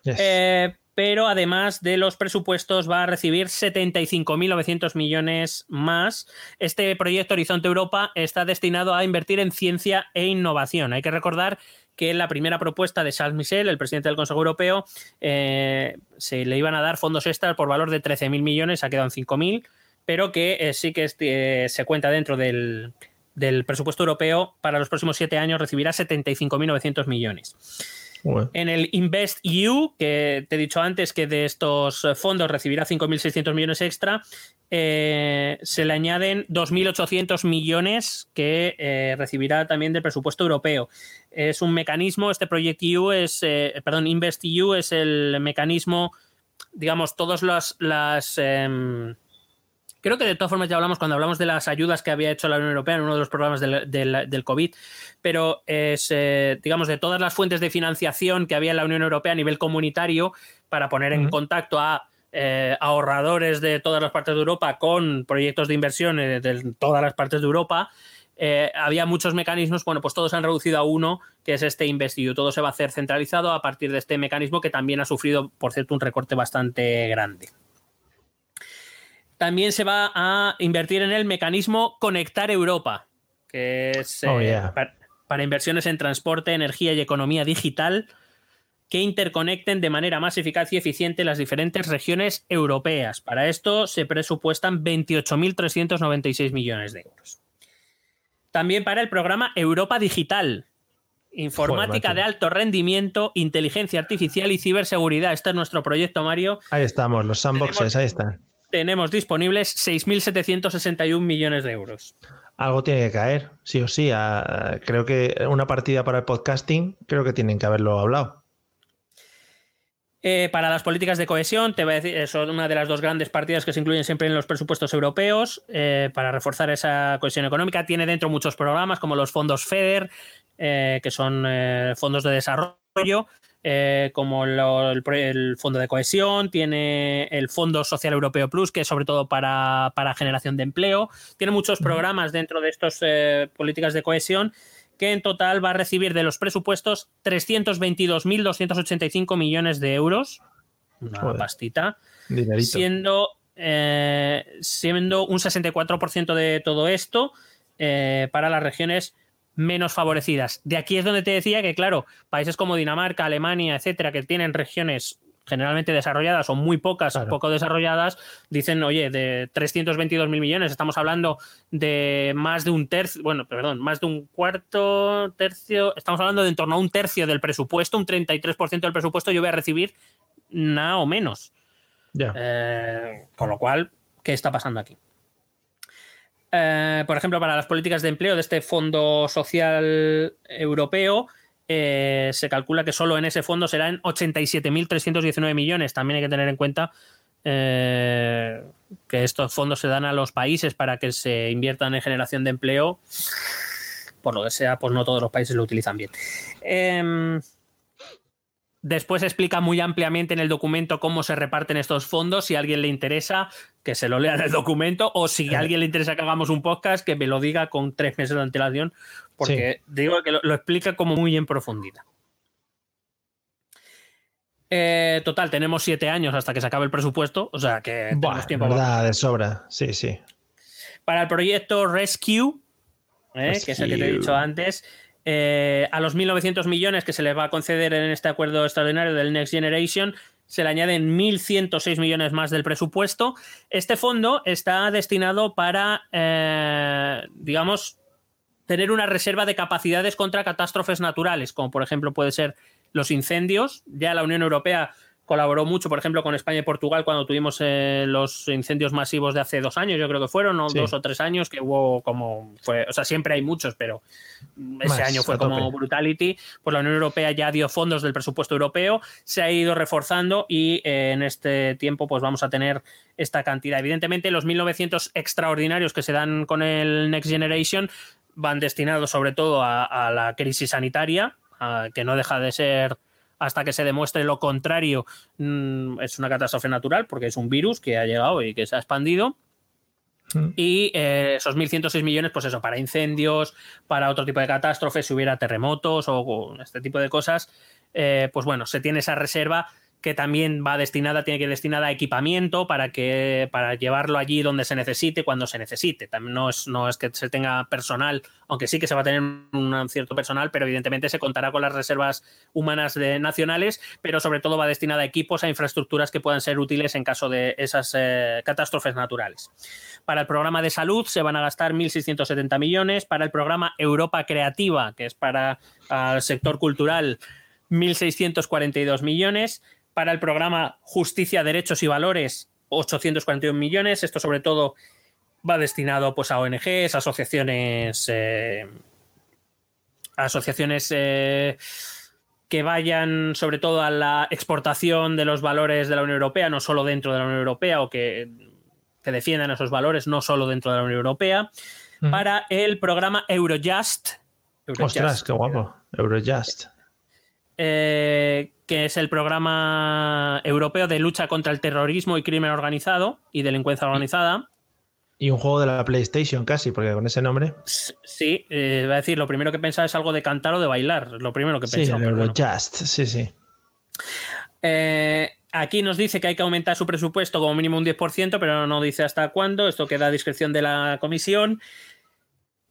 Speaker 3: Yes.
Speaker 4: Eh, pero además de los presupuestos va a recibir 75.900 millones más. Este proyecto Horizonte Europa está destinado a invertir en ciencia e innovación. Hay que recordar que en la primera propuesta de Charles Michel, el presidente del Consejo Europeo, eh, se le iban a dar fondos extras por valor de 13.000 millones, ha quedado en 5.000, pero que eh, sí que este, se cuenta dentro del, del presupuesto europeo para los próximos siete años recibirá 75.900 millones.
Speaker 3: Bueno,
Speaker 4: En el Invest EU, que te he dicho antes que de estos eh, fondos recibirá 5.600 millones extra, eh, se le añaden 2.800 millones que eh, recibirá también del presupuesto europeo. Es un mecanismo, este Project EU es, eh, perdón, Invest EU es el mecanismo, digamos, todas las... las em, Creo que de todas formas ya hablamos cuando hablamos de las ayudas que había hecho la Unión Europea en uno de los programas del, del- del COVID, pero es, eh, digamos, de todas las fuentes de financiación que había en la Unión Europea a nivel comunitario para poner en contacto a eh, ahorradores de todas las partes de Europa con proyectos de inversión eh, de todas las partes de Europa. eh, había muchos mecanismos, bueno, pues todos se han reducido a uno, que es este InvestEU. Todo se va a hacer centralizado a partir de este mecanismo que también ha sufrido, por cierto, un recorte bastante grande. También se va a invertir en el mecanismo Conectar Europa, que es
Speaker 3: Oh,
Speaker 4: eh,
Speaker 3: yeah.
Speaker 4: para inversiones en transporte, energía y economía digital que interconecten de manera más eficaz y eficiente las diferentes regiones europeas. Para esto se presupuestan 28.396 millones de euros. También para el programa Europa Digital. Informática de alto rendimiento, inteligencia artificial y ciberseguridad. Este es nuestro proyecto, Mario.
Speaker 3: ahí estamos, los sandboxes,
Speaker 4: Tenemos-
Speaker 3: ahí están.
Speaker 4: Tenemos disponibles 6.761 millones de euros.
Speaker 3: Algo tiene que caer, sí o sí. a- creo que una partida para el podcasting, creo que tienen que haberlo hablado.
Speaker 4: Eh, para las políticas de cohesión, te voy a decir, son una de las dos grandes partidas que se incluyen siempre en los presupuestos europeos eh, para reforzar esa cohesión económica. Tiene dentro muchos programas como los fondos FEDER, eh, que son fondos de desarrollo, como lo- el, Fondo de Cohesión, tiene el Fondo Social Europeo Plus, que es sobre todo para, para generación de empleo. Tiene muchos programas dentro de estas políticas de cohesión que en total va a recibir de los presupuestos 322.285 millones de euros. Una
Speaker 3: Joder.
Speaker 4: pastita.
Speaker 3: Dinerito.
Speaker 4: Siendo, eh, siendo un 64% de todo esto eh, para las regiones menos favorecidas. De aquí es donde te decía que, claro, países como Dinamarca, Alemania, etcétera, que tienen regiones generalmente desarrolladas o muy pocas,
Speaker 3: Claro.
Speaker 4: poco desarrolladas, dicen, oye, de 322 mil millones, estamos hablando de más de un tercio, bueno, perdón, más de un cuarto, tercio, estamos hablando de en torno a un tercio del presupuesto, un 33% del presupuesto yo voy a recibir nada o menos. Eh, con lo cual, ¿qué está pasando aquí? Eh, por ejemplo, para las políticas de empleo de este Fondo Social Europeo, eh, se calcula que solo en ese fondo serán 87.319 millones. También hay que tener en cuenta eh, que estos fondos se dan a los países para que se inviertan en generación de empleo. Por lo que sea, pues no todos los países lo utilizan bien. Después explica muy ampliamente en el documento cómo se reparten estos fondos. Si a alguien le interesa, que se lo lea en el documento. O si a alguien le interesa que hagamos un podcast, que me lo diga con tres meses de antelación. Porque digo que lo, lo explica como muy en profundidad. Eh, total, tenemos siete años hasta que se acabe el presupuesto. O sea que
Speaker 3: Buah,
Speaker 4: tenemos tiempo.
Speaker 3: verdad, de sobra. Sí, sí.
Speaker 4: Para el proyecto Rescue, ¿eh? que es el que te he
Speaker 3: Rescue.
Speaker 4: dicho antes, eh, a los 1.900 millones que se les va a conceder en este acuerdo extraordinario del Next Generation, se le añaden 1.106 millones más del presupuesto. Este fondo está destinado para, eh, digamos, tener una reserva de capacidades contra catástrofes naturales, como por ejemplo puede ser los incendios. Ya la Unión Europea colaboró mucho, por ejemplo, con España y Portugal cuando tuvimos eh, los incendios masivos de hace dos años, yo creo que fueron, o
Speaker 3: Sí.
Speaker 4: dos o tres años, que hubo como, fue, o sea, siempre hay muchos, pero ese
Speaker 3: Más,
Speaker 4: año fue como
Speaker 3: tope.
Speaker 4: brutality. Pues la Unión Europea ya dio fondos del presupuesto europeo, se ha ido reforzando y eh, en este tiempo pues vamos a tener esta cantidad. Evidentemente, los 1.900 extraordinarios que se dan con el Next Generation van destinados sobre todo a, a la crisis sanitaria, a- que no deja de ser hasta que se demuestre lo contrario, mm, es una catástrofe natural porque es un virus que ha llegado y que se ha expandido.
Speaker 3: Mm.
Speaker 4: Y eh, esos 1.106 millones, pues eso, para incendios, para otro tipo de catástrofes, si hubiera terremotos o, o este tipo de cosas, eh, pues bueno, se tiene esa reserva que también va destinada, tiene que ir destinada a equipamiento para que para llevarlo allí donde se necesite, cuando se necesite. También no es, no es que se tenga personal, aunque sí que se va a tener un cierto personal, pero evidentemente se contará con las reservas humanas nacionales, pero sobre todo va destinada a equipos, a infraestructuras que puedan ser útiles en caso de esas eh, catástrofes naturales. Para el programa de salud se van a gastar 1.670 millones. Para el programa Europa Creativa, que es para el sector cultural, 1.642 millones. Para el programa Justicia, Derechos y Valores, 841 millones. Esto sobre todo va destinado pues, a ONGs, asociaciones, eh, asociaciones eh, que vayan sobre todo a la exportación de los valores de la Unión Europea, no solo dentro de la Unión Europea, o que, que defiendan esos valores no solo dentro de la Unión Europea. Para el programa Eurojust. Eurojust,
Speaker 3: Ostras, qué guapo. Eurojust.
Speaker 4: Eh, que es el programa europeo de lucha contra el terrorismo y crimen organizado y delincuencia organizada.
Speaker 3: Y un juego de la PlayStation casi, porque con ese nombre.
Speaker 4: Sí, eh, va a decir, lo primero que pensaba es algo de cantar o de bailar, lo primero que
Speaker 3: Sí,
Speaker 4: pensaba.
Speaker 3: el
Speaker 4: pero bueno.
Speaker 3: Eurojust. Sí, sí.
Speaker 4: Eh, aquí nos dice que hay que aumentar su presupuesto como mínimo un 10%, pero no dice hasta cuándo. Esto queda a discreción de la comisión.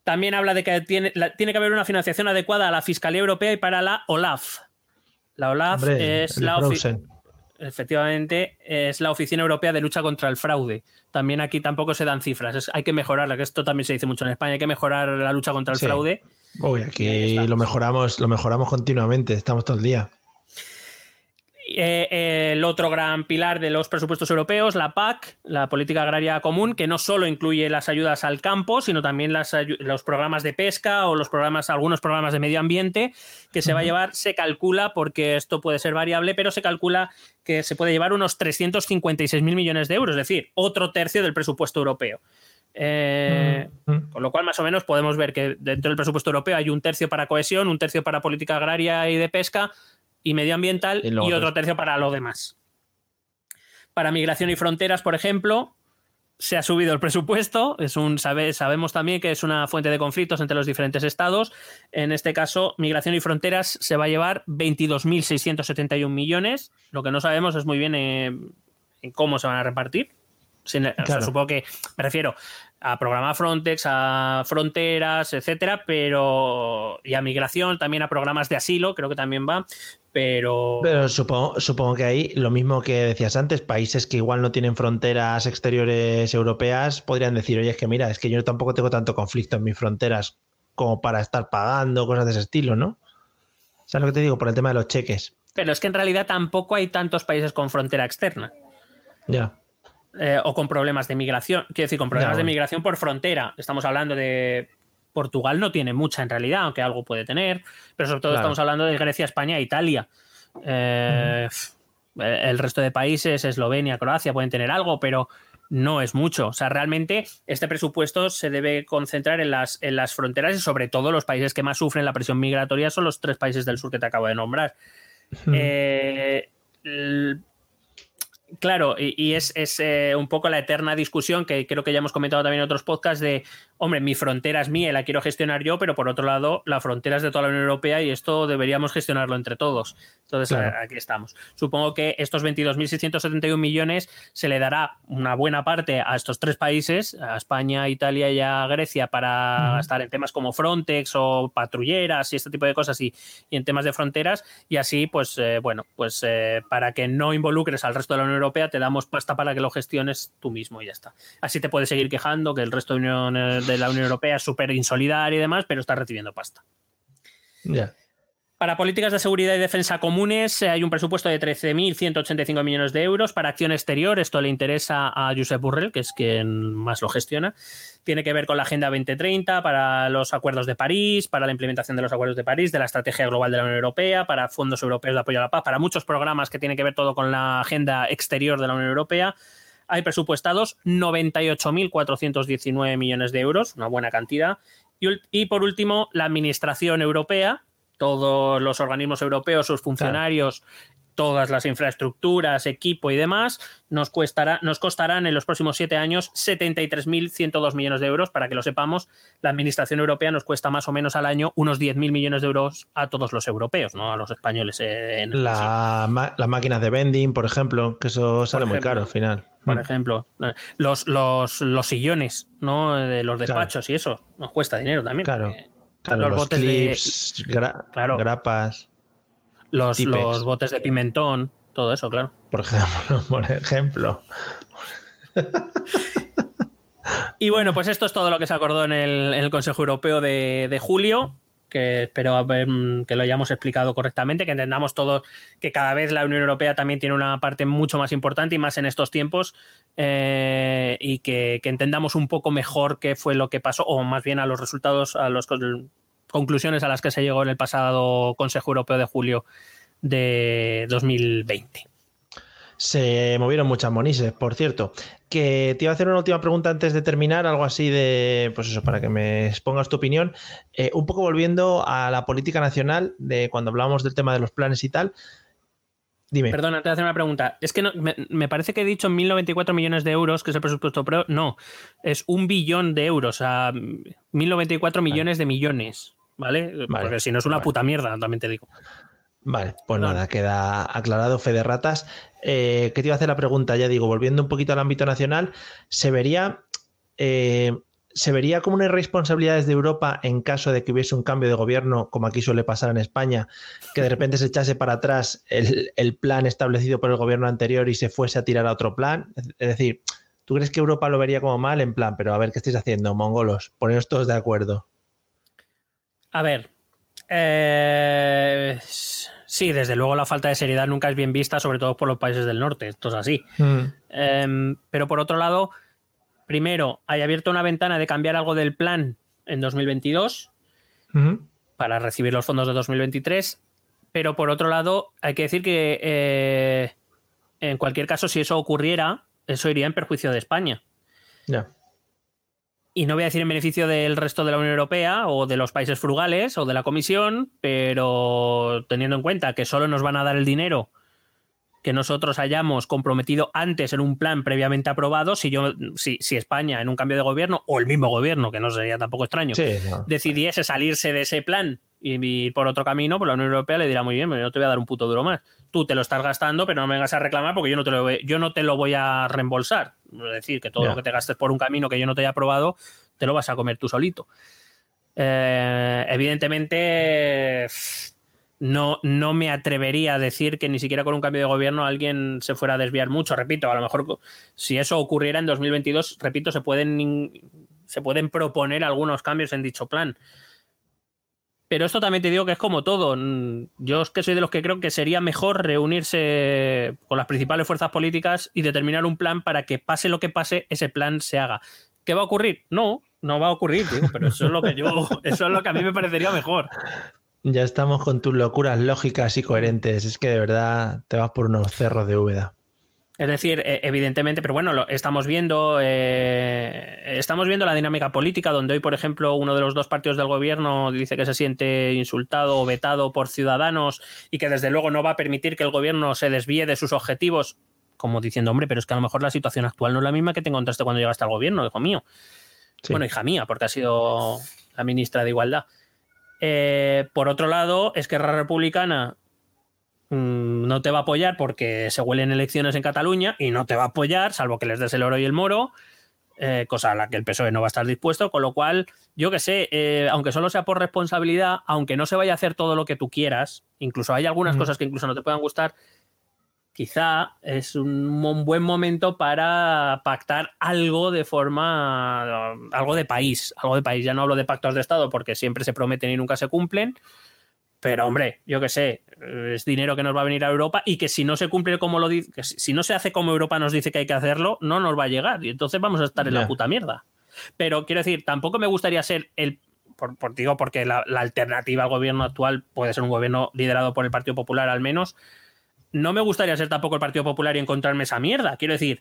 Speaker 4: También habla de que tiene, la- tiene que haber una financiación adecuada a la Fiscalía Europea y para la OLAF. La OLAF
Speaker 3: Hombre,
Speaker 4: es la ofi-
Speaker 3: Frozen.
Speaker 4: efectivamente es la Oficina Europea de Lucha contra el Fraude. También aquí tampoco se dan cifras. es- hay que mejorarla, que esto también se dice mucho en España. Hay que mejorar la lucha contra el
Speaker 3: Sí.
Speaker 4: fraude.
Speaker 3: Uy, aquí lo mejoramos, lo mejoramos continuamente, estamos todo el día.
Speaker 4: Eh, el otro gran pilar de los presupuestos europeos, la PAC, la Política Agraria Común, que no solo incluye las ayudas al campo, sino también las, los programas de pesca o los programas, algunos programas de medio ambiente, que se va a llevar, se calcula, porque esto puede ser variable, pero se calcula que se puede llevar unos 356 mil millones de euros, es decir, otro tercio del presupuesto europeo. Eh, con lo cual, más o menos, podemos ver que dentro del presupuesto europeo hay un tercio para cohesión, un tercio para política agraria y de pesca y medioambiental y, otro tercio para lo demás. Para migración y fronteras, por ejemplo, se ha subido el presupuesto. Es un, sabemos también que es una fuente de conflictos entre los diferentes estados. En este caso, migración y fronteras se va a llevar 22.671 millones. Lo que no sabemos es muy bien eh, en cómo se van a repartir. supongo que me refiero a programa Frontex, a fronteras, etcétera, pero y a migración, también a programas de asilo, creo que también va, pero...
Speaker 3: Pero supongo, supongo que ahí, lo mismo que decías antes, países que igual no tienen fronteras exteriores europeas podrían decir, oye, es que mira, es que yo tampoco tengo tanto conflicto en mis fronteras como para estar pagando cosas de ese estilo, ¿no? ¿Sabes lo que te digo? Por el tema de los cheques.
Speaker 4: Pero es que en realidad tampoco hay tantos países con frontera externa.
Speaker 3: Ya.
Speaker 4: Eh, o con problemas de migración. Quiero decir, con problemas de migración por frontera. Estamos hablando de. Portugal no tiene mucha en realidad, aunque algo puede tener. Pero sobre todo estamos hablando de Grecia, España e Italia. Eh, el resto de países, Eslovenia, Croacia, pueden tener algo, pero no es mucho. O sea, realmente este presupuesto se debe concentrar en las, en las fronteras y sobre todo los países que más sufren la presión migratoria son los tres países del sur que te acabo de nombrar. eh, Claro, y, es, eh, un poco la eterna discusión que creo que ya hemos comentado también en otros podcasts de, hombre, mi frontera es mía y la quiero gestionar yo, pero por otro lado, la frontera es de toda la Unión Europea y esto deberíamos gestionarlo entre todos. Entonces, aquí estamos. Supongo que estos 22.671 millones se le dará una buena parte a estos tres países, a España, Italia y a Grecia, para estar en temas como Frontex o patrulleras y este tipo de cosas y, en temas de fronteras. Y así, pues, eh, bueno, pues eh, para que no involucres al resto de la Unión Europea, te damos pasta para que lo gestiones tú mismo y ya está. Así te puedes seguir quejando que el resto de, la Unión Europea es súper insolidario y demás, pero está recibiendo pasta.
Speaker 3: Ya.
Speaker 4: Para políticas de seguridad y defensa comunes eh, hay un presupuesto de 13.185 millones de euros. Para acción exterior, esto le interesa a Josep Burrell, que es quien más lo gestiona. Tiene que ver con la Agenda 2030, para los acuerdos de París, para la implementación de los acuerdos de París, de la estrategia global de la Unión Europea, para fondos europeos de apoyo a la paz, para muchos programas que tienen que ver todo con la agenda exterior de la Unión Europea. Hay presupuestados 98.419 millones de euros, una buena cantidad. y por último, la Administración Europea, todos los organismos europeos, sus funcionarios, todas las infraestructuras, equipo y demás, nos, cuestará, nos costarán en los próximos siete años 73.102 millones de euros. Para que lo sepamos, la Administración Europea nos cuesta más o menos al año unos 10.000 millones de euros a todos los europeos, no a los españoles. En
Speaker 3: la, las máquinas de vending, por ejemplo, que eso sale muy caro al final.
Speaker 4: Por mm. ejemplo, los, los, los sillones ¿no? de los despachos y eso nos cuesta dinero también.
Speaker 3: Claro los, botes clips, de, grapas.
Speaker 4: Los, los, botes de pimentón, todo eso, claro.
Speaker 3: Por ejemplo, por ejemplo.
Speaker 4: y bueno, pues esto es todo lo que se acordó en el, Consejo Europeo de, de julio que espero mm, que lo hayamos explicado correctamente, que entendamos todos que cada vez la Unión Europea también tiene una parte mucho más importante y más en estos tiempos eh, y que, entendamos un poco mejor qué fue lo que pasó o más bien a los resultados, a las conclusiones a las que se llegó en el pasado Consejo Europeo de julio de 2020.
Speaker 3: Se movieron muchas monises, por cierto. Que te iba a hacer una última pregunta antes de terminar, algo así de, pues eso, para que me expongas tu opinión. Eh, un poco volviendo a la política nacional, de cuando hablábamos del tema de los planes y tal. Dime.
Speaker 4: Perdona, te voy a hacer una pregunta. Es que me, parece que he dicho 1.094 millones de euros, que es el presupuesto, pero no, es un billón de euros, o sea, 1.094 millones de millones, ¿vale? Porque si no es una puta mierda, también te digo.
Speaker 3: Vale, pues nada, queda aclarado, fe de ratas. Eh, ¿Qué te iba a hacer la pregunta? Ya digo, volviendo un poquito al ámbito nacional, ¿se vería, eh, ¿se vería como una irresponsabilidad desde Europa en caso de que hubiese un cambio de gobierno, como aquí suele pasar en España, que de repente se echase para atrás el, el plan establecido por el gobierno anterior y se fuese a tirar a otro plan? Es decir, ¿tú crees que Europa lo vería como mal en plan, pero a ver qué estáis haciendo, mongolos? Poneros todos de acuerdo.
Speaker 4: A ver. Eh Sí, desde luego la falta de seriedad nunca es bien vista, sobre todo por los países del norte. Esto es así.
Speaker 3: Mm.
Speaker 4: Em, pero por otro lado, primero, hay abierto una ventana de cambiar algo del plan en 2022
Speaker 3: Ujú.
Speaker 4: para recibir los fondos de 2023. Pero por otro lado, hay que decir que eh, en cualquier caso, si eso ocurriera, eso iría en perjuicio de España.
Speaker 3: Ya.
Speaker 4: Y no voy a decir en beneficio del resto de la Unión Europea o de los países frugales o de la Comisión, pero teniendo en cuenta que solo nos van a dar el dinero que nosotros hayamos comprometido antes en un plan previamente aprobado, si yo, si, si España en un cambio de gobierno, o el mismo gobierno, que no sería tampoco extraño,
Speaker 3: Sí, no.
Speaker 4: decidiese salirse de ese plan y ir por otro camino, pues la Unión Europea le dirá muy bien, pero yo no te voy a dar un puto duro más. Tú te lo estás gastando, pero no me vengas a reclamar porque yo no te lo, voy- yo no te lo voy a reembolsar. Es decir, que todo lo que te gastes por un camino que yo no te haya aprobado, te lo vas a comer tú solito. Eh, evidentemente, no, no me atrevería a decir que ni siquiera con un cambio de gobierno alguien se fuera a desviar mucho. Repito, a lo mejor si eso ocurriera en 2022, repito, se pueden, se pueden proponer algunos cambios en dicho plan. Pero esto también te digo que es como todo. Mm, Yo es que soy de los que creo que sería mejor reunirse con las principales fuerzas políticas y determinar un plan para que pase lo que pase, ese plan se haga. ¿Qué va a ocurrir? No, no va a ocurrir, digo, pero eso es lo que yo, eso es lo que a mí me parecería mejor.
Speaker 3: Ya estamos con tus locuras lógicas y coherentes. Es que de verdad te vas por unos cerros de Úbeda.
Speaker 4: Es decir, eh, evidentemente, pero bueno, lo estamos viendo, eh, estamos viendo la dinámica política, donde hoy, por ejemplo, uno de los dos partidos del gobierno dice que se siente insultado o vetado por ciudadanos y que desde luego no va a permitir que el gobierno se desvíe de sus objetivos, como diciendo, hombre, pero es que a lo mejor la situación actual no es la misma que te encontraste cuando llegaste al gobierno, hijo mío.
Speaker 3: Sí.
Speaker 4: Bueno, hija mía, porque ha sido la ministra de Igualdad. Eh, por otro lado, Esquerra Republicana mm, no te va a apoyar porque se huelen elecciones en Cataluña y no te va a apoyar, salvo que les des el oro y el moro, eh, cosa a la que el PSOE no va a estar dispuesto, con lo cual, yo que sé, eh, aunque solo sea por responsabilidad, aunque no se vaya a hacer todo lo que tú quieras, incluso hay algunas cosas que incluso no te puedan gustar, quizá es un, un buen momento para pactar algo de forma, algo de país, algo de país. Ya no hablo de pactos de Estado porque siempre se prometen y nunca se cumplen. Pero hombre, yo que sé, es dinero que nos va a venir a Europa y que si no se cumple como lo dice, si no se hace como Europa nos dice que hay que hacerlo, no nos va a llegar y entonces vamos a estar en la puta mierda. Pero quiero decir, tampoco me gustaría ser el, por, por- digo, porque la, la alternativa al gobierno actual puede ser un gobierno liderado por el Partido Popular al menos. No me gustaría ser tampoco el Partido Popular y encontrarme esa mierda. Quiero decir,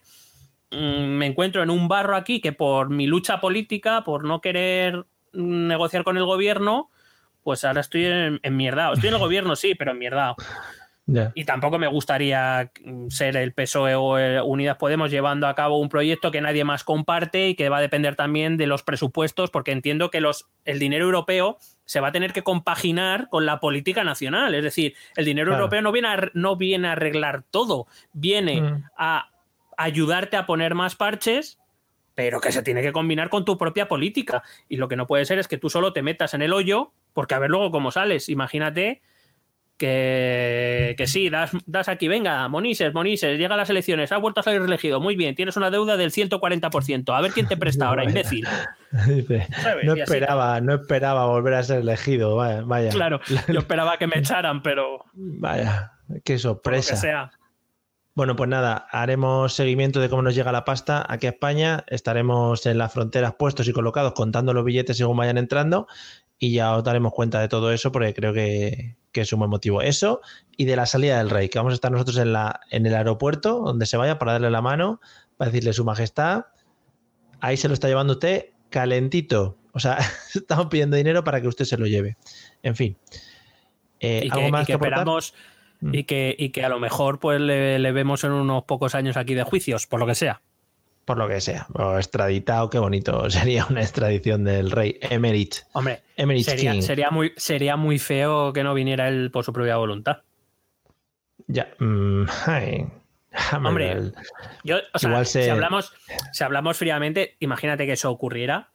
Speaker 4: mm, me encuentro en un barro aquí que por mi lucha política, por no querer mm, negociar con el gobierno, pues ahora estoy en, en mierda. Estoy en el gobierno, sí, pero en mierda. Y tampoco me gustaría mm, ser el PSOE o el Unidas Podemos llevando a cabo un proyecto que nadie más comparte y que va a depender también de los presupuestos, porque entiendo que los, el dinero europeo se va a tener que compaginar con la política nacional. Es decir, el dinero
Speaker 3: Claro.
Speaker 4: europeo no viene, a, no viene a arreglar todo, viene
Speaker 3: Mm.
Speaker 4: a ayudarte a poner más parches, pero que se tiene que combinar con tu propia política. Y lo que no puede ser es que tú solo te metas en el hoyo, porque a ver luego cómo sales. Imagínate que, que sí, das, das aquí, venga, Monises, Monises, llega a las elecciones, has vuelto a salir elegido, muy bien, tienes una deuda del 140%, a ver quién te presta ahora, imbécil.
Speaker 3: No esperaba, no esperaba volver a ser elegido. Vaya, vaya,
Speaker 4: Claro, yo esperaba que me echaran, pero
Speaker 3: vaya, qué
Speaker 4: por lo
Speaker 3: sorpresa.
Speaker 4: que sea.
Speaker 3: Bueno, pues nada, haremos seguimiento de cómo nos llega la pasta aquí a España. Estaremos en las fronteras puestos y colocados contando los billetes según vayan entrando y ya os daremos cuenta de todo eso porque creo que, que es un buen motivo. Eso y de la salida del rey, que vamos a estar nosotros en, la, en el aeropuerto, donde se vaya, para darle la mano, para decirle su majestad. Ahí se lo está llevando usted calentito. O sea, estamos pidiendo dinero para que usted se lo lleve. En fin. Eh,
Speaker 4: y que, esperamos. Y que, y que a lo mejor pues le, le vemos en unos pocos años aquí de juicios, por lo que sea.
Speaker 3: por lo que sea, o extraditado, qué bonito sería una extradición del rey Emerit.
Speaker 4: Hombre,
Speaker 3: Emerit
Speaker 4: sería,
Speaker 3: King.
Speaker 4: sería, muy, sería muy feo que no viniera él por su propia voluntad.
Speaker 3: Ya, mm, ay,
Speaker 4: Hombre,
Speaker 3: el-
Speaker 4: Yo, o sea,
Speaker 3: Igual se-
Speaker 4: si, hablamos, si hablamos fríamente, imagínate que eso ocurriera.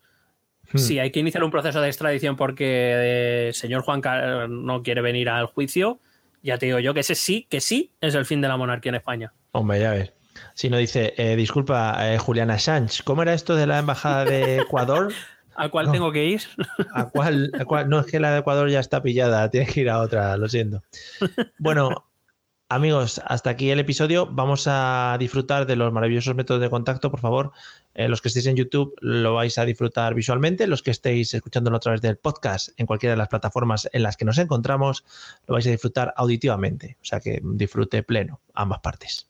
Speaker 3: Hmm.
Speaker 4: Si hay que iniciar un proceso de extradición porque eh, el señor Juan Carlos no quiere venir al juicio, ya te digo yo que ese sí, que sí es el fin de la monarquía en España.
Speaker 3: Hombre, ya ves. Si no dice, eh, disculpa, eh, Juliana Sánchez, ¿cómo era esto de la embajada de Ecuador?
Speaker 4: ¿A cuál
Speaker 3: No.
Speaker 4: tengo que ir?
Speaker 3: ¿A cuál, a cuál? No, es que la de Ecuador ya está pillada, tienes que ir a otra, lo siento. Bueno, amigos, hasta aquí el episodio. Vamos a disfrutar de los maravillosos métodos de contacto, por favor. Eh, los que estéis en YouTube lo vais a disfrutar visualmente, los que estéis escuchándolo a través del podcast en cualquiera de las plataformas en las que nos encontramos, lo vais a disfrutar auditivamente. O sea que disfrute pleno, ambas partes.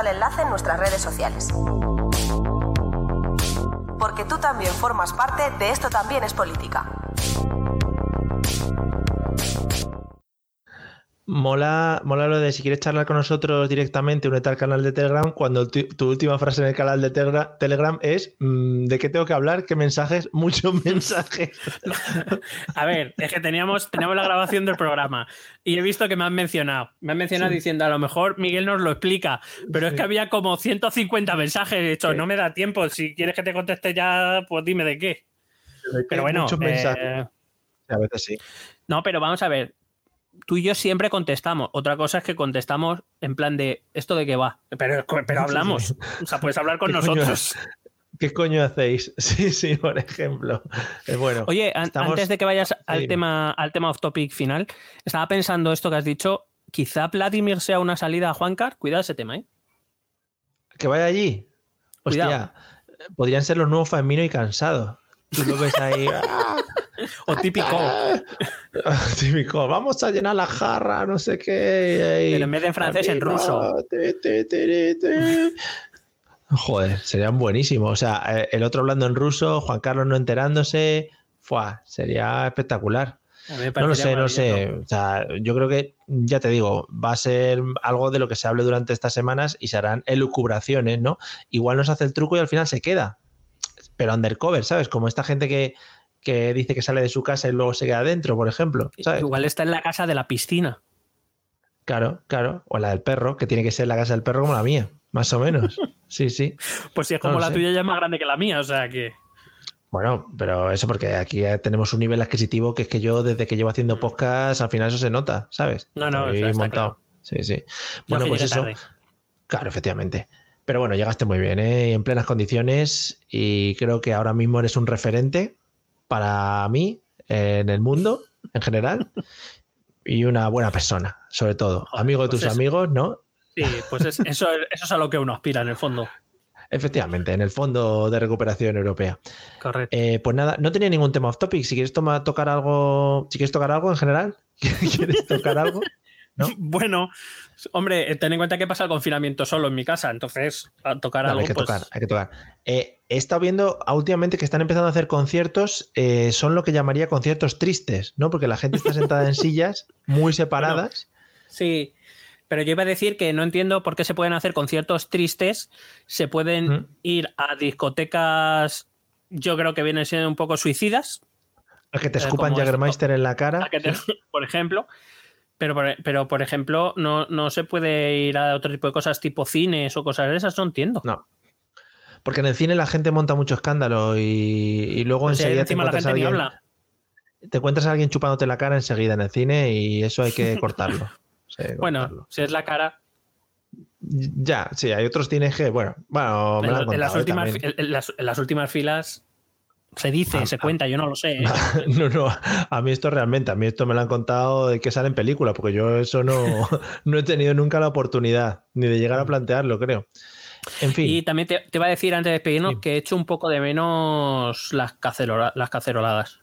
Speaker 5: El enlace en nuestras redes sociales. Porque tú también formas parte de Esto también es política.
Speaker 3: Mola, mola lo de si quieres charlar con nosotros directamente, únete al canal de Telegram, cuando tu, tu última frase en el canal de Telegra- Telegram es mm, ¿de qué tengo que hablar? ¿Qué mensajes? Muchos mensajes.
Speaker 4: A ver, es que teníamos, teníamos la grabación del programa y he visto que me han mencionado. Me han mencionado
Speaker 3: Sí.
Speaker 4: diciendo, a lo mejor Miguel nos lo explica, pero es que había como 150 mensajes. He dicho,
Speaker 3: Sí.
Speaker 4: no me da tiempo. Si quieres que te conteste ya, pues dime de qué. Pero bueno,
Speaker 3: Muchos
Speaker 4: eh,
Speaker 3: mensajes. A veces sí.
Speaker 4: no, pero vamos a ver. Tú y yo siempre contestamos. Otra cosa es que contestamos en plan de esto de qué va. Pero, pero hablamos. O sea, puedes hablar con nosotros.
Speaker 3: ¿Qué coño hacéis? Sí, sí, por ejemplo. Eh, bueno,
Speaker 4: Oye,
Speaker 3: estamos-
Speaker 4: antes de que vayas al tema, al tema off topic final, estaba pensando esto que has dicho. Quizá Vladimir sea una salida a Juancar. Cuidado ese tema, ¿eh?
Speaker 3: que vaya allí. Hostia,
Speaker 4: Cuidado.
Speaker 3: podrían ser los nuevos Famino y Cansado. Tú lo ves ahí.
Speaker 4: O típico.
Speaker 3: Típico, vamos a llenar la jarra, no sé qué.
Speaker 4: Pero en vez de en francés, en ruso.
Speaker 3: Joder, serían buenísimos. O sea, eh, el otro hablando en ruso, Juan Carlos no enterándose. Fuah, sería espectacular. No lo sé, no sé. O sea, yo creo que, ya te digo, va a ser algo de lo que se hable durante estas semanas y se harán elucubraciones, ¿no? Igual nos hace el truco y al final se queda. Pero undercover, ¿sabes? Como esta gente que, que dice que sale de su casa y luego se queda adentro, por ejemplo. ¿sabes?
Speaker 4: Igual está en la casa de la piscina.
Speaker 3: Claro, claro. O la del perro, que tiene que ser la casa del perro como la mía, más o menos. Sí, sí.
Speaker 4: Pues si es como
Speaker 3: No
Speaker 4: la
Speaker 3: sé.
Speaker 4: tuya, ya es más grande que la mía. O sea que.
Speaker 3: Bueno, pero eso porque aquí ya tenemos un nivel adquisitivo que es que yo desde que llevo haciendo podcast, al final eso se nota, ¿sabes?
Speaker 4: No, no,
Speaker 3: Estoy
Speaker 4: está
Speaker 3: montado. Sí, sí. Bueno, pues eso.
Speaker 4: tarde.
Speaker 3: Claro, efectivamente. Pero bueno, llegaste muy bien, ¿eh? en plenas condiciones y creo que ahora mismo eres un referente para mí eh, en el mundo en general y una buena persona, sobre todo. Amigo de
Speaker 4: pues
Speaker 3: tus amigos, ¿no?
Speaker 4: Sí, pues es- eso, eso es a lo que uno aspira en el fondo.
Speaker 3: Efectivamente, en el Fondo de Recuperación Europea.
Speaker 4: Correcto.
Speaker 3: Eh, pues nada, no tenía ningún tema off topic. Si quieres toma- tocar algo, si quieres tocar algo en general, ¿quieres tocar algo? ¿no?
Speaker 4: Bueno, hombre, ten en cuenta que pasa el confinamiento solo en mi casa, entonces a tocar
Speaker 3: No,
Speaker 4: algo.
Speaker 3: hay que
Speaker 4: pues,
Speaker 3: tocar, hay que tocar. Eh, he estado viendo ah, últimamente que están empezando a hacer conciertos, eh, son lo que llamaría conciertos tristes, ¿no? Porque la gente está sentada en sillas muy separadas.
Speaker 4: Sí, pero yo iba a decir que no entiendo por qué se pueden hacer conciertos tristes, se pueden
Speaker 3: Mm.
Speaker 4: ir a discotecas, yo creo que vienen siendo un poco suicidas,
Speaker 3: a que te
Speaker 4: Eh,
Speaker 3: escupan
Speaker 4: como
Speaker 3: Jaggermeister en la cara.
Speaker 4: te- por ejemplo. Pero por, pero, por ejemplo, no, no se puede ir a otro tipo de cosas tipo cines o cosas de esas, no entiendo.
Speaker 3: No. Porque en el cine la gente monta mucho escándalo y, y luego
Speaker 4: O sea,
Speaker 3: enseguida te
Speaker 4: la
Speaker 3: encuentras, a alguien,
Speaker 4: habla.
Speaker 3: te encuentras a alguien chupándote la cara enseguida en el cine y eso hay que cortarlo. Sí,
Speaker 4: Bueno,
Speaker 3: cortarlo.
Speaker 4: si es la cara.
Speaker 3: Ya, sí, hay otros cines que, bueno, bueno, me
Speaker 4: En,
Speaker 3: lo han
Speaker 4: en las
Speaker 3: contado,
Speaker 4: últimas, en las- en las últimas filas se dice,
Speaker 3: Ah,
Speaker 4: se cuenta, yo no lo sé. ¿eh?
Speaker 3: No, no, a mí esto realmente, a mí esto me lo han contado de que sale en película, porque yo eso no, no he tenido nunca la oportunidad, ni de llegar a plantearlo, creo. En fin,
Speaker 4: Y también te, te iba a decir antes de despedirnos
Speaker 3: Sí.
Speaker 4: que he hecho un poco de menos las, cacerola- las caceroladas.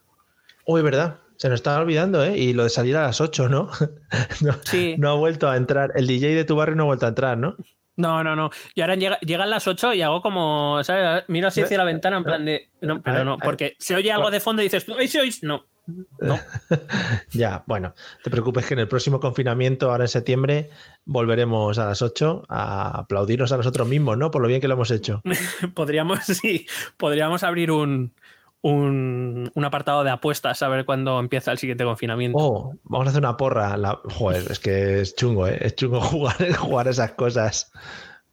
Speaker 3: uy, verdad, se nos estaba olvidando, ¿eh? Y lo de salir a las 8, ¿no? no,
Speaker 4: Sí.
Speaker 3: no ha vuelto a entrar, el DJ de tu barrio no ha vuelto a entrar, ¿no?
Speaker 4: No, no, no. Y ahora llega- llegan las 8 y hago como, ¿sabes? Miro así hacia la ventana en plan de. No, pero no, porque se oye algo de fondo y dices, ¿ahí se oís? No. No.
Speaker 3: Ya, bueno, te preocupes que en el próximo confinamiento, ahora en septiembre, volveremos a las 8 a aplaudirnos a nosotros mismos, ¿no? Por lo bien que lo hemos hecho.
Speaker 4: podríamos, sí, podríamos abrir un, un, un apartado de apuestas a ver cuándo empieza el siguiente confinamiento.
Speaker 3: Oh, vamos a hacer una porra. La... Joder, es que es chungo, ¿eh? Es chungo jugar, jugar esas cosas.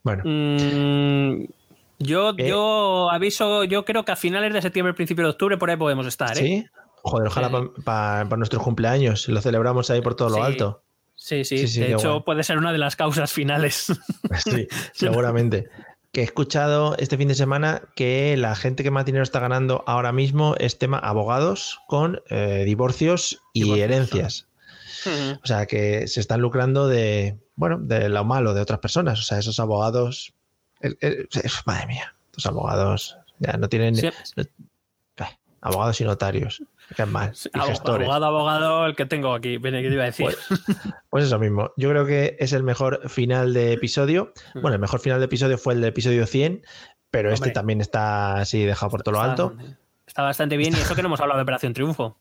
Speaker 3: Bueno.
Speaker 4: Mm, yo,
Speaker 3: ¿Eh?
Speaker 4: yo aviso, yo creo que a finales de septiembre, principio de octubre, por ahí podemos estar, ¿eh?
Speaker 3: ¿Sí? Joder, ojalá para nuestros cumpleaños. Lo celebramos ahí por todo lo alto.
Speaker 4: Sí, sí,
Speaker 3: Sí, sí,
Speaker 4: de hecho
Speaker 3: guay.
Speaker 4: puede ser una de las causas finales.
Speaker 3: Sí, seguramente. Que he escuchado este fin de semana que la gente que más dinero está ganando ahora mismo es tema abogados con eh, divorcios y
Speaker 4: Divorcios,
Speaker 3: herencias. O sea, que se están lucrando de, bueno, de lo malo de otras personas. O sea, esos abogados, madre mía, los abogados ya no tienen
Speaker 4: Sí.
Speaker 3: no- eh, abogados y notarios. Qué mal. Y
Speaker 4: Abo-
Speaker 3: gestores.
Speaker 4: abogado, abogado, el que tengo aquí. Viene, ¿qué te iba a decir?
Speaker 3: Pues eso mismo. Yo creo que es el mejor final de episodio. Bueno, el mejor final de episodio fue el de episodio 100, pero este también está así dejado por todo lo alto.
Speaker 4: Está bastante bien y eso que no hemos hablado de Operación Triunfo.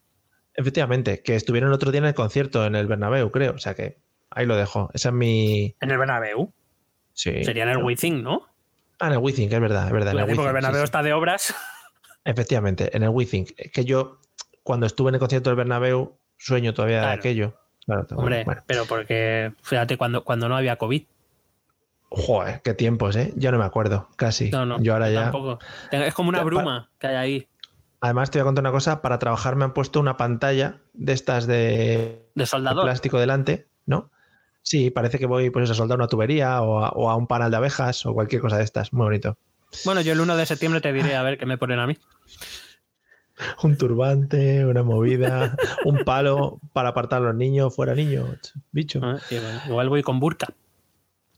Speaker 3: Efectivamente, que estuvieron otro día en el concierto en el Bernabéu, creo. O sea que ahí lo dejo. Esa es mi...
Speaker 4: En el Bernabéu.
Speaker 3: Sí.
Speaker 4: Sería en el Wizzing, ¿no?
Speaker 3: Ah, en el WeThink, es verdad, es verdad. En el
Speaker 4: Porque el
Speaker 3: sí,
Speaker 4: Bernabéu
Speaker 3: sí.
Speaker 4: está de obras.
Speaker 3: Efectivamente, en el WeThink. Es que yo, cuando estuve en el concierto del Bernabéu, sueño todavía de aquello. Claro,
Speaker 4: Hombre,
Speaker 3: bueno.
Speaker 4: pero porque, fíjate, cuando, cuando no había COVID.
Speaker 3: Joder, qué tiempos, ¿eh? Ya no me acuerdo, casi.
Speaker 4: No, no,
Speaker 3: yo ahora ya...
Speaker 4: tampoco. Es como una bruma que hay ahí.
Speaker 3: Además, te voy a contar una cosa. Para trabajar me han puesto una pantalla de estas de,
Speaker 4: De
Speaker 3: de
Speaker 4: soldador.
Speaker 3: plástico delante, ¿no? Sí, parece que voy pues, a soldar una tubería o a, o a un panal de abejas o cualquier cosa de estas. Muy bonito.
Speaker 4: Bueno, yo el 1 de septiembre te diré a ver qué me ponen a mí.
Speaker 3: Un turbante, una movida, un palo para apartar a los niños. Fuera niños, bicho.
Speaker 4: Ah, igual voy con burka.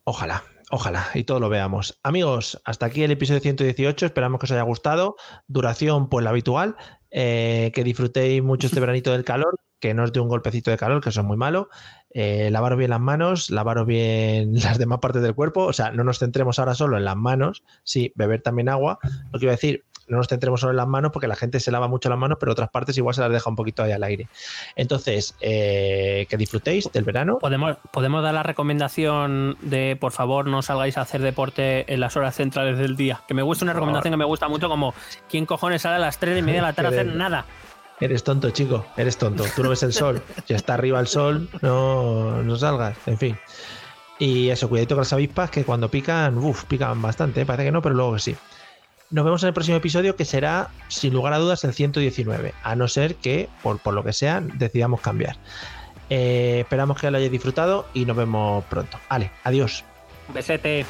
Speaker 3: Ojalá, ojalá, y todo lo veamos. Amigos, hasta aquí el episodio 118. Esperamos que os haya gustado. Duración, pues la habitual. Eh, que disfrutéis mucho este veranito del calor, que no os dé un golpecito de calor, que eso es muy malo. Eh, lavaros bien las manos, lavaros bien las demás partes del cuerpo. O sea, no nos centremos ahora solo en las manos. Sí, beber también agua. Lo que iba a decir, no nos centremos solo en las manos porque la gente se lava mucho las manos, pero otras partes igual se las deja un poquito ahí al aire. Entonces, eh, que disfrutéis del verano.
Speaker 4: Podemos, podemos dar la recomendación de por favor no salgáis a hacer deporte en las horas centrales del día. Que me gusta una recomendación que me gusta mucho como ¿quién cojones sale a las 3 y media de la tarde a hacer nada?
Speaker 3: Eres tonto, chico, eres tonto. Tú no ves el sol. Si está arriba el sol, no, no salgas. En fin. Y eso, cuidadito con las avispas que cuando pican, uff, pican bastante. ¿eh? Parece que no, pero luego sí. Nos vemos en el próximo episodio que será, sin lugar a dudas, el 119. A no ser que, por, por lo que sea, decidamos cambiar. Eh, esperamos que lo hayáis disfrutado y nos vemos pronto. Vale, adiós.
Speaker 4: Besete.